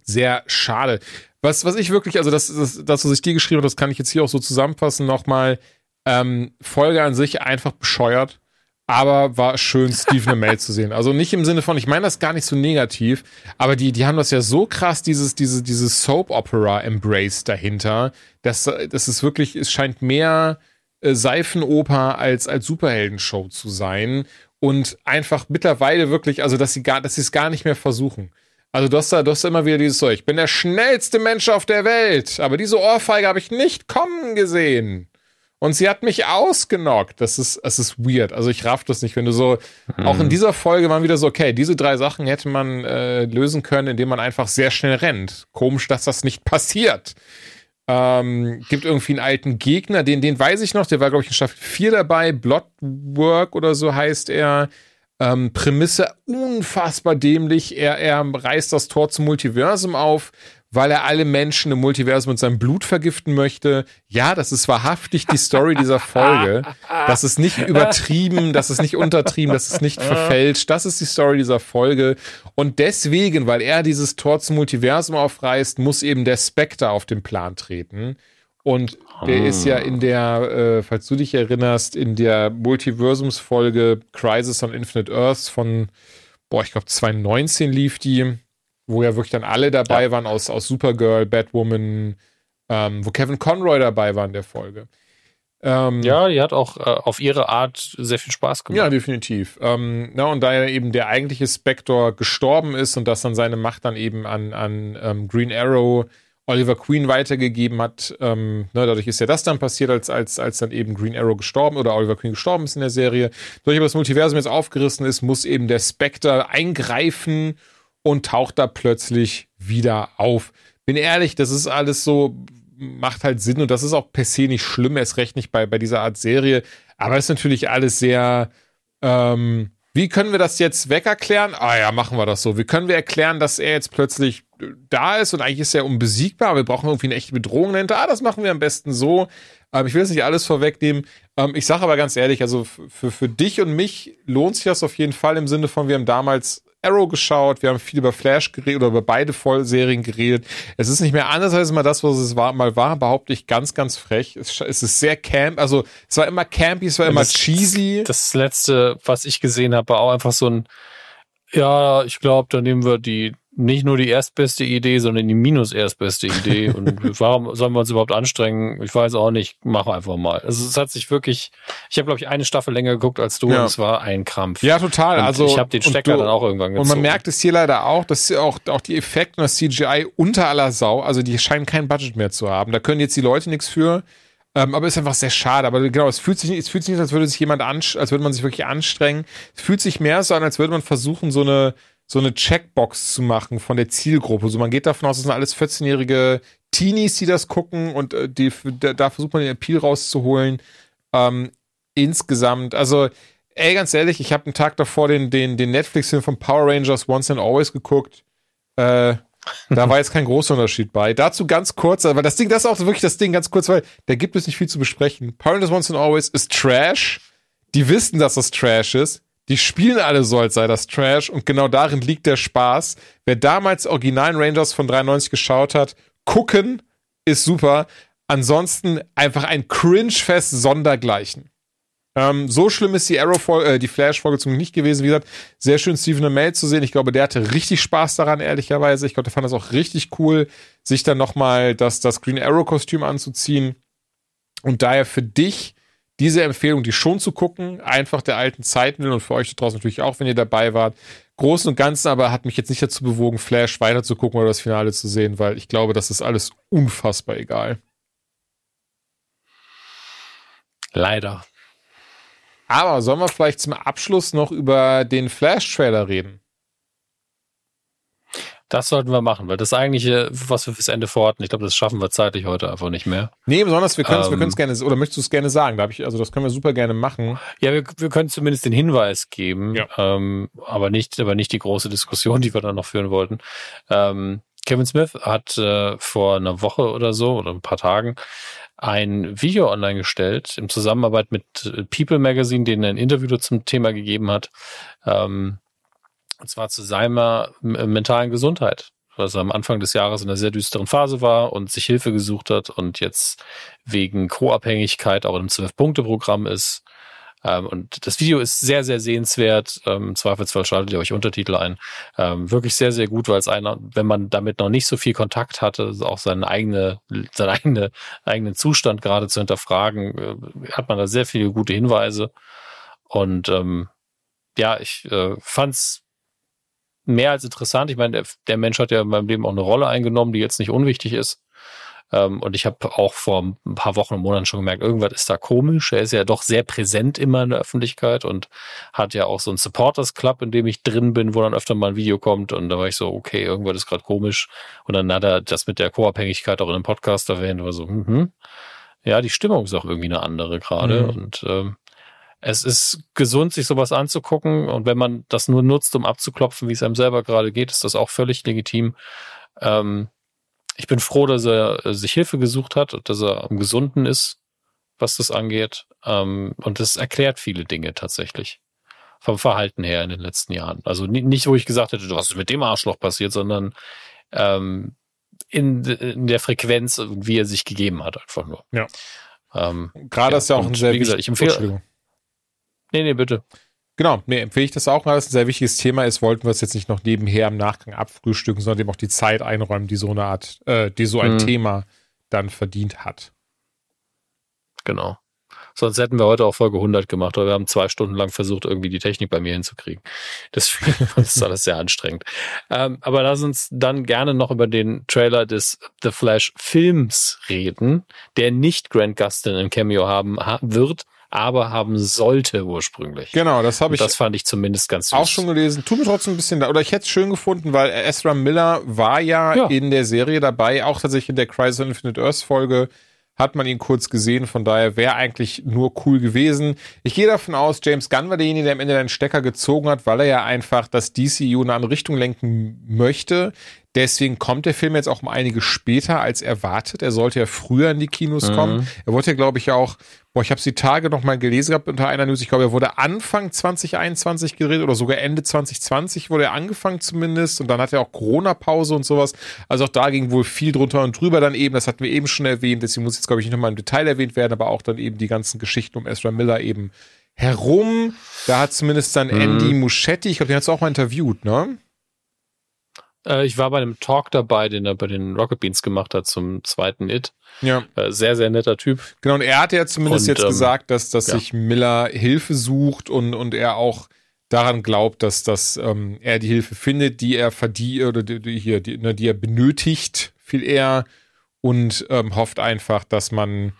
sehr schade. Was, was ich wirklich, also das, das, das, was ich dir geschrieben habe, das kann ich jetzt hier auch so zusammenfassen nochmal. Ähm, Folge an sich einfach bescheuert, aber war schön, Stephen Amell zu sehen. Also nicht im Sinne von, ich meine das gar nicht so negativ, aber die, die haben das ja so krass, dieses, diese, dieses Soap-Opera-Embrace dahinter, dass, dass es wirklich, es scheint mehr äh, Seifenoper als, als Superheldenshow zu sein und einfach mittlerweile wirklich, also dass sie gar, dass sie es gar nicht mehr versuchen. Also du hast, da, du hast da immer wieder dieses so, ich bin der schnellste Mensch auf der Welt, aber diese Ohrfeige habe ich nicht kommen gesehen. Und sie hat mich ausgenockt. Das ist, es ist weird. Also ich raff das nicht, wenn du so, auch in dieser Folge waren wieder so, okay, diese drei Sachen hätte man äh, lösen können, indem man einfach sehr schnell rennt. Komisch, dass das nicht passiert. Ähm, gibt irgendwie einen alten Gegner, den, den weiß ich noch, der war, glaube ich, in Staffel 4 dabei, Bloodwork oder so heißt er. Ähm, Prämisse unfassbar dämlich. Er, er reißt das Tor zum Multiversum auf, weil er alle Menschen im Multiversum mit seinem Blut vergiften möchte. Ja, das ist wahrhaftig die Story dieser Folge. Das ist nicht übertrieben, das ist nicht untertrieben, das ist nicht verfälscht. Das ist die Story dieser Folge. Und deswegen, weil er dieses Tor zum Multiversum aufreißt, muss eben der Spectre auf den Plan treten. Und der ist ja in der, äh, falls du dich erinnerst, in der Multiversumsfolge Crisis on Infinite Earths von, boah, ich glaube 2019 lief die, wo ja wirklich dann alle dabei Ja. waren aus, aus Supergirl, Batwoman, ähm, wo Kevin Conroy dabei war in der Folge. Ähm, Ja, die hat auch äh, auf ihre Art sehr viel Spaß gemacht. ja, definitiv. Ähm, na, und da ja eben der eigentliche Spectre gestorben ist und dass dann seine Macht dann eben an, an ähm, Green Arrow Oliver Queen weitergegeben hat, ähm, ne, dadurch ist ja das dann passiert, als, als, als dann eben Green Arrow gestorben oder Oliver Queen gestorben ist in der Serie. Durch aber das Multiversum jetzt aufgerissen ist, muss eben der Spectre eingreifen und taucht da plötzlich wieder auf. Bin ehrlich, das ist alles so, macht halt Sinn und das ist auch per se nicht schlimm, erst recht nicht bei, bei dieser Art Serie. Aber es ist natürlich alles sehr, ähm, wie können wir das jetzt wegerklären? Ah ja, machen wir das so. Wie können wir erklären, dass er jetzt plötzlich da ist und eigentlich ist er unbesiegbar, aber wir brauchen irgendwie eine echte Bedrohung dahinter. Ah, das machen wir am besten so. Ähm, ich will jetzt nicht alles vorwegnehmen. Ähm, ich sage aber ganz ehrlich, also für, für dich und mich lohnt sich das auf jeden Fall im Sinne von, wir haben damals Arrow geschaut, wir haben viel über Flash geredet oder über beide Vollserien geredet. Es ist nicht mehr anders als immer das, was es war, mal war, behaupte ich ganz, ganz frech. Es, es ist sehr camp, also es war immer campy, es war immer das, cheesy. Das letzte, was ich gesehen habe, war auch einfach so ein, ja, ich glaube, da nehmen wir die nicht nur die erstbeste Idee, sondern die minus erstbeste Idee. Und warum sollen wir uns überhaupt anstrengen? Ich weiß auch nicht, wir einfach mal. Also es hat sich wirklich, ich habe, glaube ich, eine Staffel länger geguckt als du Ja. und es war ein Krampf. Ja, total. Und also ich habe den Stecker du- dann auch irgendwann gezogen. Und man merkt es hier leider auch, dass auch, auch die Effekte und das CGI unter aller Sau, also die scheinen kein Budget mehr zu haben. Da können jetzt die Leute nichts für. Ähm, aber ist einfach sehr schade. Aber genau, es fühlt sich nicht, es fühlt sich nicht, als würde sich jemand ansch als würde man sich wirklich anstrengen. Es fühlt sich mehr so an, als würde man versuchen, so eine, so eine Checkbox zu machen von der Zielgruppe. So, man geht davon aus, das sind alles 14-jährige Teenies, die das gucken und äh, die, da, versucht man den Appeal rauszuholen. Ähm, insgesamt, also, ey, ganz ehrlich, ich habe einen Tag davor den, den, den Netflix-Film von Power Rangers Once and Always geguckt. Äh, da war jetzt kein großer Unterschied bei. Dazu ganz kurz, weil das Ding, das ist auch wirklich das Ding, ganz kurz, weil da gibt es nicht viel zu besprechen. Power Rangers Once and Always ist Trash. Die wissen, dass das Trash ist. Die spielen alle so, als sei das Trash und genau darin liegt der Spaß. Wer damals originalen Rangers von 93 geschaut hat, gucken ist super. Ansonsten einfach ein Cringe-Fest sondergleichen. Ähm, so schlimm ist die Arrow äh, die Flash-Folge zum nicht gewesen. Wie gesagt, sehr schön Stephen Amell zu sehen. Ich glaube, der hatte richtig Spaß daran, ehrlicherweise. Ich glaube, der fand das auch richtig cool, sich dann nochmal das, das Green Arrow-Kostüm anzuziehen. Und daher für dich diese Empfehlung, die schon zu gucken, einfach der alten Zeiten will und für euch da draußen natürlich auch, wenn ihr dabei wart. Großen und Ganzen aber hat mich jetzt nicht dazu bewogen, Flash weiter zu gucken oder das Finale zu sehen, weil ich glaube, das ist alles unfassbar egal. Leider. Aber sollen wir vielleicht zum Abschluss noch über den Flash-Trailer reden? Das sollten wir machen, weil das eigentliche, was wir fürs Ende vorhatten, ich glaube, das schaffen wir zeitlich heute einfach nicht mehr. Nee, besonders wir können es ähm, gerne, oder möchtest du es gerne sagen? Da ich, also das können wir super gerne machen. Ja, wir, wir können zumindest den Hinweis geben, ja. ähm, aber nicht, aber nicht die große Diskussion, die wir dann noch führen wollten. Ähm, Kevin Smith hat äh, vor einer Woche oder so oder ein paar Tagen ein Video online gestellt im Zusammenarbeit mit People Magazine, denen er ein Interview zum Thema gegeben hat. Ähm, und zwar zu seiner mentalen Gesundheit, was er am Anfang des Jahres in einer sehr düsteren Phase war und sich Hilfe gesucht hat und jetzt wegen Co-Abhängigkeit auch im Zwölf-Punkte-Programm ist. Ähm, und das Video ist sehr, sehr sehenswert. Ähm, Zweifelsfall schaltet ihr euch Untertitel ein. Ähm, wirklich sehr, sehr gut, weil es einer, wenn man damit noch nicht so viel Kontakt hatte, auch seinen eigene, seinen eigene, eigenen Zustand gerade zu hinterfragen, äh, hat man da sehr viele gute Hinweise. Und ähm, ja, ich äh, fand's mehr als interessant. Ich meine, der, der Mensch hat ja in meinem Leben auch eine Rolle eingenommen, die jetzt nicht unwichtig ist. Ähm, und ich habe auch vor ein paar Wochen und Monaten schon gemerkt, irgendwas ist da komisch. Er ist ja doch sehr präsent immer in der Öffentlichkeit und hat ja auch so einen Supporters Club, in dem ich drin bin, wo dann öfter mal ein Video kommt. Und da war ich so, okay, irgendwas ist gerade komisch. Und dann hat er das mit der Co-Abhängigkeit auch in einem Podcast erwähnt. War so, mhm. Ja, die Stimmung ist auch irgendwie eine andere gerade. Mhm. Und ähm, es ist gesund, sich sowas anzugucken. Und wenn man das nur nutzt, um abzuklopfen, wie es einem selber gerade geht, ist das auch völlig legitim. Ähm, ich bin froh, dass er äh, sich Hilfe gesucht hat und dass er am Gesunden ist, was das angeht. Ähm, und das erklärt viele Dinge tatsächlich. Vom Verhalten her in den letzten Jahren. Also nicht, wo ich gesagt hätte, was ist mit dem Arschloch passiert, sondern ähm, in, in der Frequenz, wie er sich gegeben hat, einfach nur. Ja. Ähm, Gerade ja, ist ja auch ein sehr wie gesagt, ich empfehle. Nee, nee, bitte. Genau, nee, empfehle ich das auch, weil es ein sehr wichtiges Thema ist, wollten wir es jetzt nicht noch nebenher im Nachgang abfrühstücken, sondern dem auch die Zeit einräumen, die so eine Art, äh, die so ein mhm. Thema dann verdient hat. Genau. Sonst hätten wir heute auch Folge 100 gemacht, aber wir haben zwei Stunden lang versucht, irgendwie die Technik bei mir hinzukriegen. Deswegen ist alles sehr anstrengend. Ähm, aber lass uns dann gerne noch über den Trailer des The Flash Films reden, der nicht Grant Gustin im Cameo haben ha wird, aber haben sollte ursprünglich. Genau, das habe ich. Das fand ich zumindest ganz süß. Auch schon gelesen. Tut mir trotzdem ein bisschen da. Oder ich hätte es schön gefunden, weil Ezra Miller war ja, ja, in der Serie dabei, auch tatsächlich in der Crisis on Infinite Earth Folge hat man ihn kurz gesehen, von daher wäre eigentlich nur cool gewesen. Ich gehe davon aus, James Gunn war derjenige, der am Ende den Stecker gezogen hat, weil er ja einfach das DCU in eine Richtung lenken möchte. Deswegen kommt der Film jetzt auch um einige später als erwartet. Er sollte ja früher in die Kinos mhm. kommen. Er wurde ja, glaube ich, auch, boah, ich habe die Tage noch mal gelesen gehabt unter einer News. Ich glaube, er wurde Anfang 2021 gedreht oder sogar Ende 2020 wurde er angefangen zumindest. Und dann hat er auch Corona-Pause und sowas. Also auch da ging wohl viel drunter und drüber dann eben. Das hatten wir eben schon erwähnt. Deswegen muss jetzt, glaube ich, nicht nochmal im Detail erwähnt werden, aber auch dann eben die ganzen Geschichten um Ezra Miller eben herum. Da hat zumindest dann mhm. Andy Muschetti, ich glaube, den hat es auch mal interviewt, ne? Äh, ich war bei einem Talk dabei, den er bei den Rocket Beans gemacht hat zum zweiten It. Ja. Äh, sehr, sehr netter Typ. Genau, und er hat ja zumindest und, jetzt ähm, gesagt, dass, dass ja. sich Miller Hilfe sucht und, und er auch daran glaubt, dass, dass ähm, er die Hilfe findet, die er verdient oder die, die, hier, die, ne, die er benötigt, viel eher und ähm, hofft einfach, dass man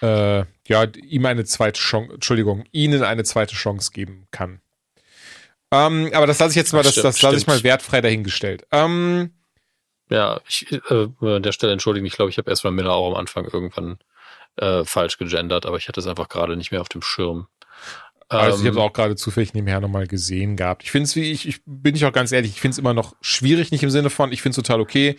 äh, ja ihm eine zweite Chance, Entschuldigung, ihnen eine zweite Chance geben kann. Ähm, aber das lasse ich jetzt mal, das, stimmt, das lasse ich mal wertfrei dahingestellt. Ähm, ja, ich, äh, an der Stelle entschuldigen, ich glaube, ich habe erstmal Miller auch am Anfang irgendwann äh, falsch gegendert, aber ich hatte es einfach gerade nicht mehr auf dem Schirm. Also ich Ähm, habe es auch gerade zufällig nebenher nochmal gesehen gehabt. Ich finde es, wie ich, ich bin ich auch ganz ehrlich, ich finde es immer noch schwierig, nicht im Sinne von, ich finde es total okay.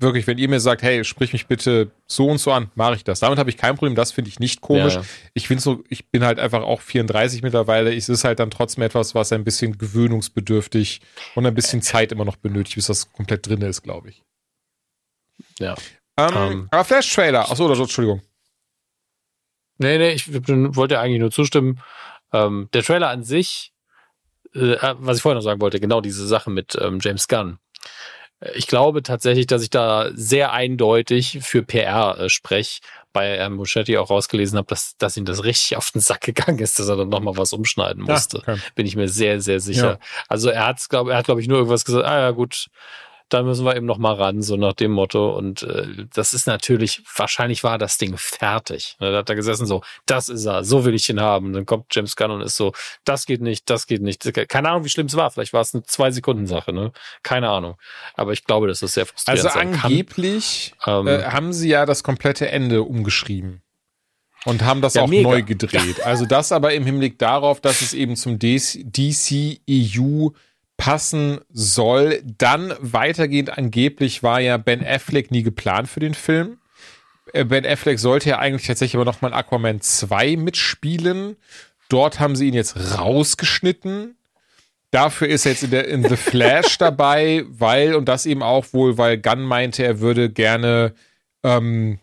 Wirklich, wenn ihr mir sagt, hey, sprich mich bitte so und so an, mache ich das. Damit habe ich kein Problem, das finde ich nicht komisch. Ja. Ich finde so, ich bin halt einfach auch 34 mittlerweile. Es ist halt dann trotzdem etwas, was ein bisschen gewöhnungsbedürftig und ein bisschen Zeit immer noch benötigt, bis das komplett drin ist, glaube ich. Ja. Ähm, Ähm. aber Flash-Trailer, achso, oder so, Entschuldigung. Nee, nee, ich wollte eigentlich nur zustimmen. Ähm, der Trailer an sich, äh, was ich vorher noch sagen wollte, genau diese Sache mit ähm, James Gunn. Ich glaube tatsächlich, dass ich da sehr eindeutig für PR äh, spreche, bei Herrn Muschetti auch rausgelesen habe, dass, dass ihm das richtig auf den Sack gegangen ist, dass er dann nochmal was umschneiden Ja, musste. okay. Bin ich mir sehr, sehr sicher. Ja. Also er hat, glaube er hat, glaube ich, nur irgendwas gesagt, ah ja, gut, da müssen wir eben noch mal ran, so nach dem Motto. Und äh, das ist natürlich, wahrscheinlich war das Ding fertig. Ne, Da hat er gesessen so, das ist er, so will ich ihn haben. Und dann kommt James Gunn und ist so, das geht nicht, das geht nicht. Keine Ahnung, wie schlimm es war. Vielleicht war es eine Zwei-Sekunden-Sache, ne? Keine Ahnung. Aber ich glaube, dass das sehr frustrierend Also sein kann. angeblich Ähm, äh, haben sie ja das komplette Ende umgeschrieben. Und haben das Ja, auch mega. neu gedreht. Also das aber im Hinblick darauf, dass es eben zum DC-EU passen soll. Dann weitergehend angeblich war ja Ben Affleck nie geplant für den Film. Äh, Ben Affleck sollte ja eigentlich tatsächlich aber noch mal in Aquaman 2 mitspielen. Dort haben sie ihn jetzt rausgeschnitten. Dafür ist er jetzt in, der, in The Flash dabei, weil, und das eben auch wohl, weil Gunn meinte, er würde gerne ähm,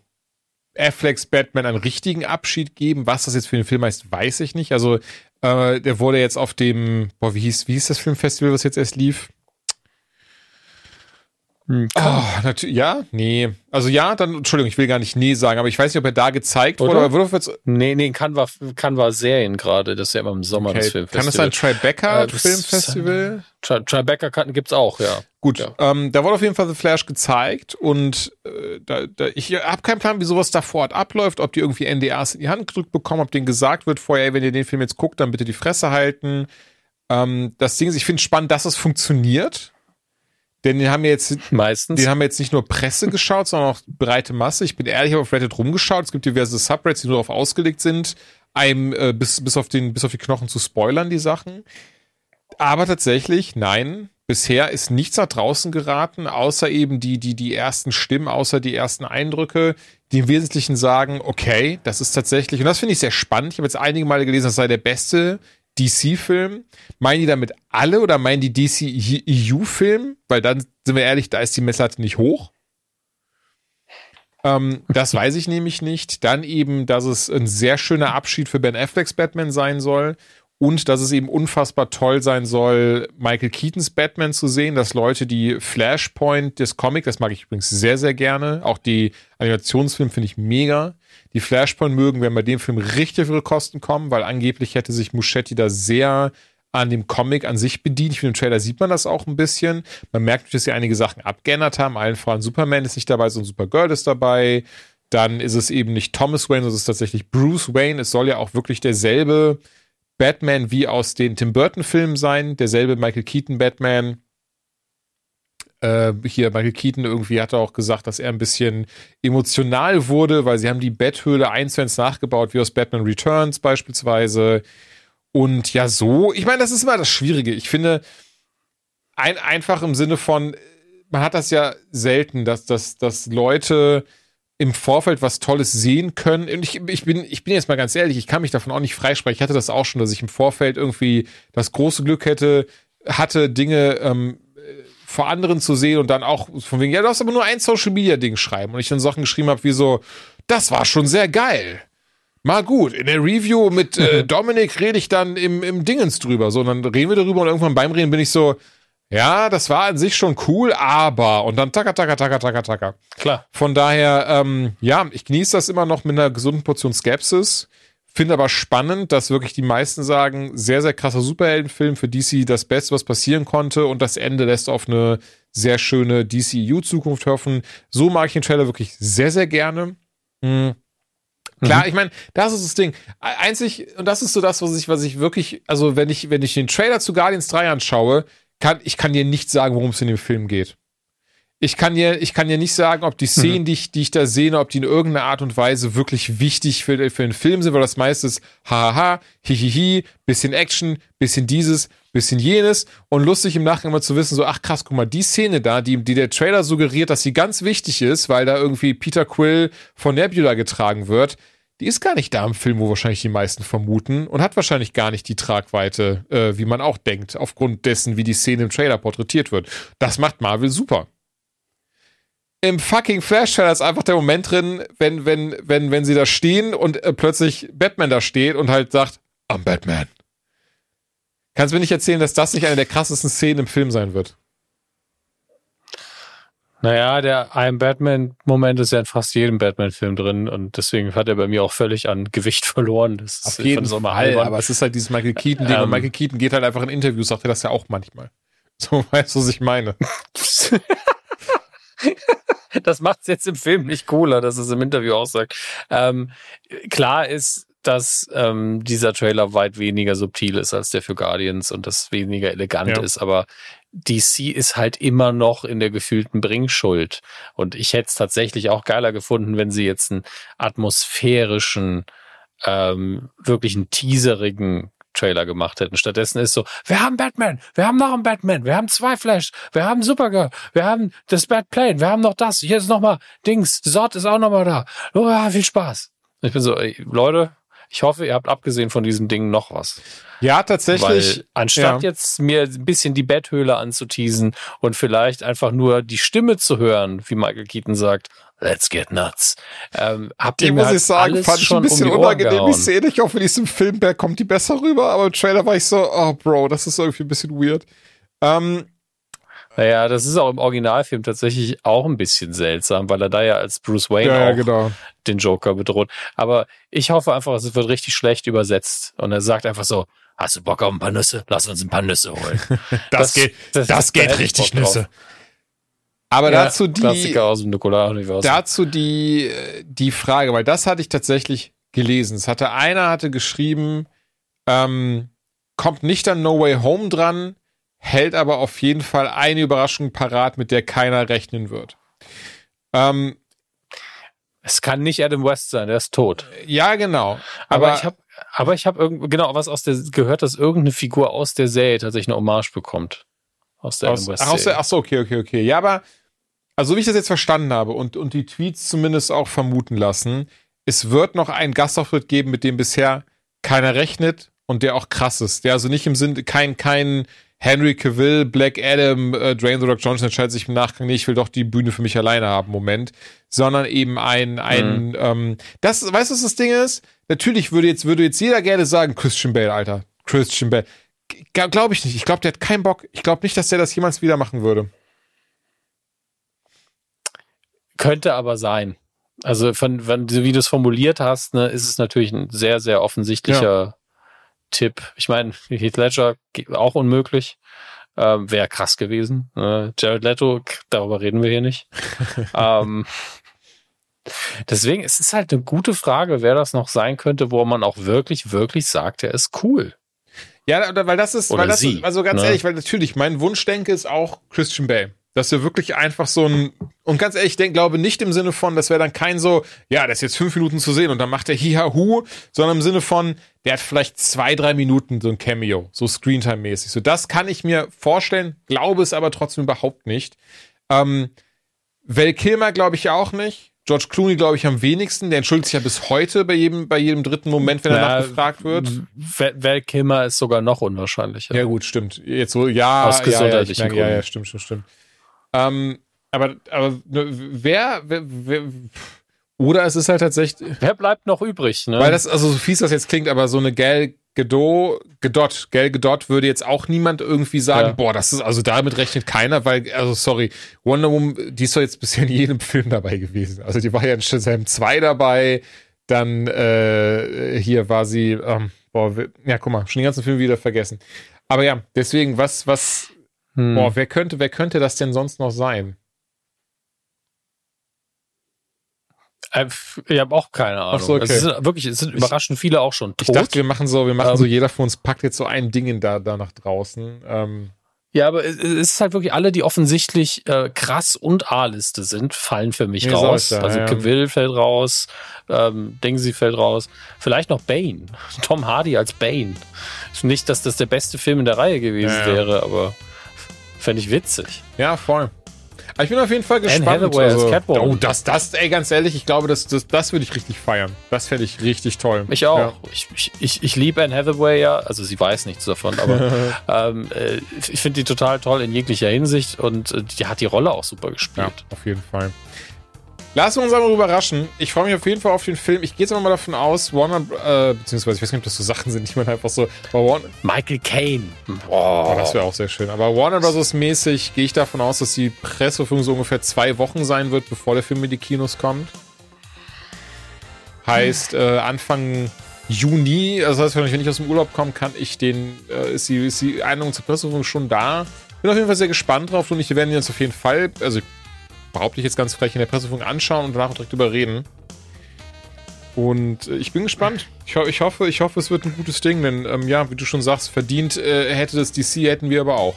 Afflecks Batman einen richtigen Abschied geben. Was das jetzt für den Film heißt, weiß ich nicht. Also, äh, der wurde jetzt auf dem, boah, wie hieß, wie hieß das Filmfestival, was jetzt erst lief? Hm, Oh, natürlich, ja, nee. Also ja, dann, Entschuldigung, ich will gar nicht nee sagen, aber ich weiß nicht, ob er da gezeigt Oder? wurde, aber wurde jetzt, Nee, nee, Canva, Canva Serien gerade, das ist ja immer im Sommer das okay, Filmfestival. kann das ein Tribeca Äh, das- Filmfestival? Tri Tribeca kann- gibt's auch, ja. Gut, Ja. ähm, da wurde auf jeden Fall The Flash gezeigt und äh, da, da, ich habe keinen Plan, wie sowas da vor Ort abläuft, ob die irgendwie NDAs in die Hand gedrückt bekommen, ob denen gesagt wird vorher, ey, wenn ihr den Film jetzt guckt, dann bitte die Fresse halten. Ähm, das Ding ist, ich finde spannend, dass es funktioniert. Denn die haben jetzt, Meistens. die haben jetzt nicht nur Presse geschaut, sondern auch breite Masse. Ich bin ehrlich, ich habe auf Reddit rumgeschaut. Es gibt diverse Subreddits, die nur darauf ausgelegt sind, einem äh, bis, bis, auf den, bis auf die Knochen zu spoilern, die Sachen. Aber tatsächlich, nein, bisher ist nichts nach draußen geraten, außer eben die, die, die ersten Stimmen, außer die ersten Eindrücke, die im Wesentlichen sagen, okay, das ist tatsächlich, und das finde ich sehr spannend. Ich habe jetzt einige Male gelesen, das sei der beste DC-Film. Meinen die damit alle oder meinen die DC-EU-Film? Weil dann, sind wir ehrlich, da ist die Messlatte nicht hoch. Ähm, das weiß ich nämlich nicht. Dann eben, dass es ein sehr schöner Abschied für Ben Afflecks Batman sein soll und dass es eben unfassbar toll sein soll, Michael Keatons Batman zu sehen, dass Leute die Flashpoint des Comic, das mag ich übrigens sehr, sehr gerne, auch die Animationsfilme finde ich mega. Die Flashpoint mögen, werden bei dem Film richtig ihre Kosten kommen, weil angeblich hätte sich Muschetti da sehr an dem Comic an sich bedient. Ich finde, im Trailer sieht man das auch ein bisschen. Man merkt, dass sie einige Sachen abgeändert haben. Allen voran Superman ist nicht dabei, sondern Supergirl ist dabei. Dann ist es eben nicht Thomas Wayne, sondern es ist tatsächlich Bruce Wayne. Es soll ja auch wirklich derselbe Batman wie aus den Tim Burton-Filmen sein, derselbe Michael Keaton Batman. Äh, hier, Michael Keaton irgendwie hat er auch gesagt, dass er ein bisschen emotional wurde, weil sie haben die Betthöhle eins zu eins nachgebaut, wie aus Batman Returns beispielsweise. Und ja, so, ich meine, das ist immer das Schwierige. Ich finde, ein, einfach im Sinne von, man hat das ja selten, dass, dass, dass Leute im Vorfeld was Tolles sehen können. Und ich, ich, bin, ich bin jetzt mal ganz ehrlich, ich kann mich davon auch nicht freisprechen. Ich hatte das auch schon, dass ich im Vorfeld irgendwie das große Glück hätte, hatte, Dinge ähm, vor anderen zu sehen und dann auch von wegen, ja, du hast aber nur ein Social Media Ding schreiben. Und ich dann Sachen geschrieben habe, wie so, das war schon sehr geil. Mal gut, in der Review mit äh, Dominik rede ich dann im, im Dingens drüber. So, und dann reden wir darüber und irgendwann beim Reden bin ich so, ja, das war an sich schon cool, aber und dann taka, taka, taka, taka, taka. Klar. Von daher, ähm, ja, ich genieße das immer noch mit einer gesunden Portion Skepsis. Finde aber spannend, dass wirklich die meisten sagen, sehr, sehr krasser Superheldenfilm für DC, das Beste, was passieren konnte und das Ende lässt auf eine sehr schöne DCU-Zukunft hoffen. So mag ich den Trailer wirklich sehr, sehr gerne. Mhm. Klar, ich meine, das ist das Ding. Einzig, und das ist so das, was ich, was ich wirklich, also wenn ich, wenn ich den Trailer zu Guardians 3 anschaue, kann, ich kann dir nicht sagen, worum es in dem Film geht. ich kann dir, ich kann dir nicht sagen, ob die Szenen, mhm. die, ich, die ich da sehe, ob die in irgendeiner Art und Weise wirklich wichtig für, für den Film sind, weil das meiste ist hahaha, hihihi, bisschen Action, bisschen dieses, bisschen jenes und lustig im Nachgang mal zu wissen, so, ach krass, guck mal, die Szene da, die, die der Trailer suggeriert, dass sie ganz wichtig ist, weil da irgendwie Peter Quill von Nebula getragen wird, die ist gar nicht da im Film, wo wahrscheinlich die meisten vermuten und hat wahrscheinlich gar nicht die Tragweite, äh, wie man auch denkt, aufgrund dessen, wie die Szene im Trailer porträtiert wird. Das macht Marvel super im fucking Flash-Trailer ist einfach der Moment drin, wenn, wenn, wenn, wenn sie da stehen und äh, plötzlich Batman da steht und halt sagt, I'm Batman. Kannst du mir nicht erzählen, dass das nicht eine der krassesten Szenen im Film sein wird? Naja, der I'm Batman-Moment ist ja in fast jedem Batman-Film drin und deswegen hat er bei mir auch völlig an Gewicht verloren. Das Auf ist, jeden Fall, aber es ist halt dieses Michael Keaton-Ding ähm, und Michael Keaton geht halt einfach in Interviews, sagt er das ja auch manchmal. So weißt du, was ich meine. das macht es jetzt im Film nicht cooler, dass es im Interview auch sagt. Ähm, klar ist, dass ähm, dieser Trailer weit weniger subtil ist als der für Guardians und das weniger elegant ja. ist, aber DC ist halt immer noch in der gefühlten Bringschuld. Und ich hätte es tatsächlich auch geiler gefunden, wenn sie jetzt einen atmosphärischen, ähm, wirklich einen teaserigen Trailer gemacht hätten. Stattdessen ist so, wir haben Batman, wir haben noch einen Batman, wir haben zwei Flash, wir haben Supergirl, wir haben das Bad Plane, wir haben noch das, hier ist nochmal Dings, Zod ist auch nochmal da. Oh, viel Spaß. Ich bin so, ey, Leute, ich hoffe, ihr habt abgesehen von diesen Dingen noch was. Ja, tatsächlich. Weil anstatt ja. jetzt mir ein bisschen die Betthöhle anzuteasen und vielleicht einfach nur die Stimme zu hören, wie Michael Keaton sagt, let's get nuts. Ähm, habt die ihr muss halt ich sagen, fand ich ein bisschen um unangenehm, die Szene. Ich hoffe, in diesem Filmberg kommt die besser rüber, aber im Trailer war ich so, oh Bro, das ist irgendwie ein bisschen weird. Ähm, naja, das ist auch im Originalfilm tatsächlich auch ein bisschen seltsam, weil er da ja als Bruce Wayne ja, auch genau. den Joker bedroht. Aber ich hoffe einfach, es wird richtig schlecht übersetzt. Und er sagt einfach so, hast du Bock auf ein paar Nüsse? Lass uns ein paar Nüsse holen. das, das, geht, das, das geht richtig Nüsse. Aber ja, dazu die, dazu die, die Frage, weil das hatte ich tatsächlich gelesen. Es hatte einer hatte geschrieben, ähm, kommt nicht an No Way Home dran, hält aber auf jeden Fall eine Überraschung parat, mit der keiner rechnen wird. Ähm, es kann nicht Adam West sein, der ist tot. Ja, genau. Aber, aber ich habe aber ich habe irgendwie genau was aus der gehört, dass irgendeine Figur aus der Serie tatsächlich eine Hommage bekommt. Aus der aus, Adam West. Ach, aus der, ach so, okay, okay, okay. Ja, aber also wie ich das jetzt verstanden habe und und die Tweets zumindest auch vermuten lassen, es wird noch einen Gastauftritt geben, mit dem bisher keiner rechnet und der auch krass ist. Der also nicht im Sinne kein kein Henry Cavill, Black Adam, äh, Dwayne The Rock Johnson entscheidet sich im Nachgang, nee, ich will doch die Bühne für mich alleine haben, Moment, sondern eben ein, ein, mhm. ähm, das, weißt du, was das Ding ist? Natürlich würde jetzt, würde jetzt jeder gerne sagen, Christian Bale, Alter, Christian Bale. Glaube ich nicht. Ich glaube, der hat keinen Bock. Ich glaube nicht, dass der das jemals wieder machen würde. Könnte aber sein. Also, von, wenn, wie du es formuliert hast, ne, ist es natürlich ein sehr, sehr offensichtlicher. Tipp. Ich meine, Heath Ledger auch unmöglich. Ähm, Wäre krass gewesen. Äh, Jared Leto, darüber reden wir hier nicht. ähm, deswegen, es ist halt eine gute Frage, wer das noch sein könnte, wo man auch wirklich, wirklich sagt, er ist cool. Ja, weil das ist, Oder weil das sie, ist, also ganz ne? ehrlich, weil natürlich mein Wunschdenke ist auch Christian Bale dass wir wirklich einfach so ein und ganz ehrlich, ich denke, glaube nicht im Sinne von, das wäre dann kein so, ja, das ist jetzt fünf Minuten zu sehen und dann macht er Hiha-Hu, sondern im Sinne von, der hat vielleicht zwei, drei Minuten so ein Cameo, so Screentime-mäßig. So, das kann ich mir vorstellen, glaube es aber trotzdem überhaupt nicht. Ähm, Val Kilmer glaube ich ja auch nicht. George Clooney, glaube ich, am wenigsten. Der entschuldigt sich ja bis heute bei jedem, bei jedem dritten Moment, wenn er ja, nachgefragt wird. Val Kilmer ist sogar noch unwahrscheinlicher. Ja, gut, stimmt. Jetzt so, ja, Aus gesundheitlichen ja, ja, ja, ja, stimmt, stimmt, stimmt. Ähm, aber, aber ne, wer, wer, wer, oder es ist halt tatsächlich. Wer bleibt noch übrig, ne? Weil das, also so fies das jetzt klingt, aber so eine Gal Gadot, Gadot, Gal Gadot würde jetzt auch niemand irgendwie sagen, ja. boah, das ist, also damit rechnet keiner, weil, also sorry, Wonder Woman, die ist doch jetzt bisher in jedem Film dabei gewesen. Also die war ja in Shazam 2 dabei, dann äh, hier war sie, ähm, boah, ja, guck mal, schon den ganzen Film wieder vergessen. Aber ja, deswegen, was, was, hm. Boah, wer könnte, wer könnte das denn sonst noch sein? Äh, ich habe auch keine Ahnung. So, okay. Es sind wirklich, es sind überraschend viele auch schon tot. Ich dachte, wir machen so, wir machen ähm, so, jeder von uns packt jetzt so ein Ding in da, da nach draußen. Ähm, Ja, aber es ist halt wirklich alle, die offensichtlich äh, krass und A-Liste sind, fallen für mich Nee, raus. ich da, also ja. Cavill fällt raus, ähm, Dingsy fällt raus. Vielleicht noch Bane. Tom Hardy als Bane. Nicht, dass das der beste Film in der Reihe gewesen Ja, ja. wäre, aber fände ich witzig. Ja, voll. Aber ich bin auf jeden Fall gespannt. Hathaway als Catwoman. oh, das, das, ey, ganz ehrlich, ich glaube, das, das, das würde ich richtig feiern. Das fände ich richtig toll. Ich auch. Ja. Ich, ich, ich, ich liebe Anne Hathaway ja, also sie weiß nichts davon, aber ähm, äh, ich finde die total toll in jeglicher Hinsicht und äh, die hat die Rolle auch super Ja, gespielt. auf jeden Fall. Lassen wir uns aber überraschen. Ich freue mich auf jeden Fall auf den Film. Ich gehe jetzt aber mal davon aus, Warner, äh, beziehungsweise ich weiß nicht, ob das so Sachen sind, die man einfach so, Warner, Michael Caine. oh, Boah. das wäre auch sehr schön. Aber Warner Bros. mäßig gehe ich davon aus, dass die Presseverfügung so ungefähr zwei Wochen sein wird, bevor der Film in die Kinos kommt. Heißt, äh, Anfang Juni, also das heißt, wenn ich aus dem Urlaub komme, kann ich den, äh, ist, die, ist die Einladung zur Presseverfügung schon da. Bin auf jeden Fall sehr gespannt drauf und ich werde ihn jetzt auf jeden Fall, also behaupte ich jetzt ganz frech in der Presseverfügung anschauen und danach direkt drüber reden. Und äh, ich bin gespannt. Ich, ho ich, hoffe, ich hoffe, es wird ein gutes Ding, denn ähm, ja, wie du schon sagst, verdient äh, hätte das DC, hätten wir aber auch.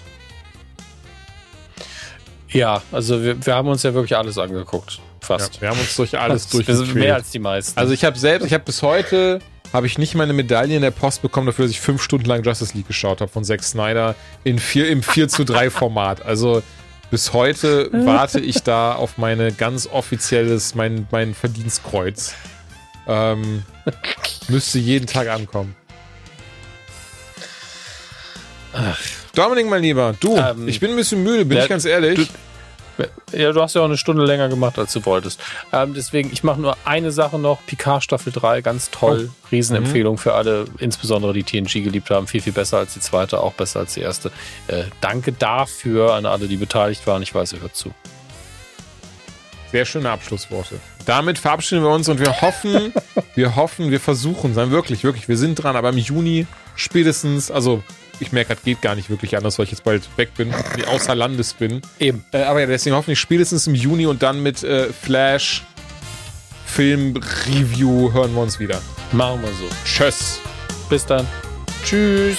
Ja, also wir, wir haben uns ja wirklich alles angeguckt. Ja, Fast. wir haben uns durch alles sind mehr als die meisten. Also ich habe selbst, ich habe bis heute, habe ich nicht meine Medaille in der Post bekommen dafür, dass ich fünf Stunden lang Justice League geschaut habe von Zack Snyder in vier, im 4 zu 3 Format. Also bis heute warte ich da auf meine ganz offizielles, mein, mein Verdienstkreuz. Ähm, müsste jeden Tag ankommen. Dominik, mein Lieber, du, Ähm, ich bin ein bisschen müde, bin der- ich ganz ehrlich. Ja, du hast ja auch eine Stunde länger gemacht, als du wolltest. Ähm, deswegen, ich mache nur eine Sache noch. Picard Staffel 3, ganz toll. Riesenempfehlung für alle, insbesondere die TNG geliebt haben. Viel, viel besser als die zweite, auch besser als die erste. Äh, danke dafür an alle, die beteiligt waren. Ich weiß, ihr hört zu. Sehr schöne Abschlussworte. Damit verabschieden wir uns und wir hoffen, wir hoffen, wir versuchen, sein wirklich, wirklich, wir sind dran, aber im Juni spätestens, also ich merke, das geht gar nicht wirklich anders, weil ich jetzt bald weg bin, außer Landes bin. Eben. Äh, aber ja, deswegen hoffentlich spätestens im Juni und dann mit äh, Flash Film Review hören wir uns wieder. Machen wir so. Tschüss. Bis dann. Tschüss.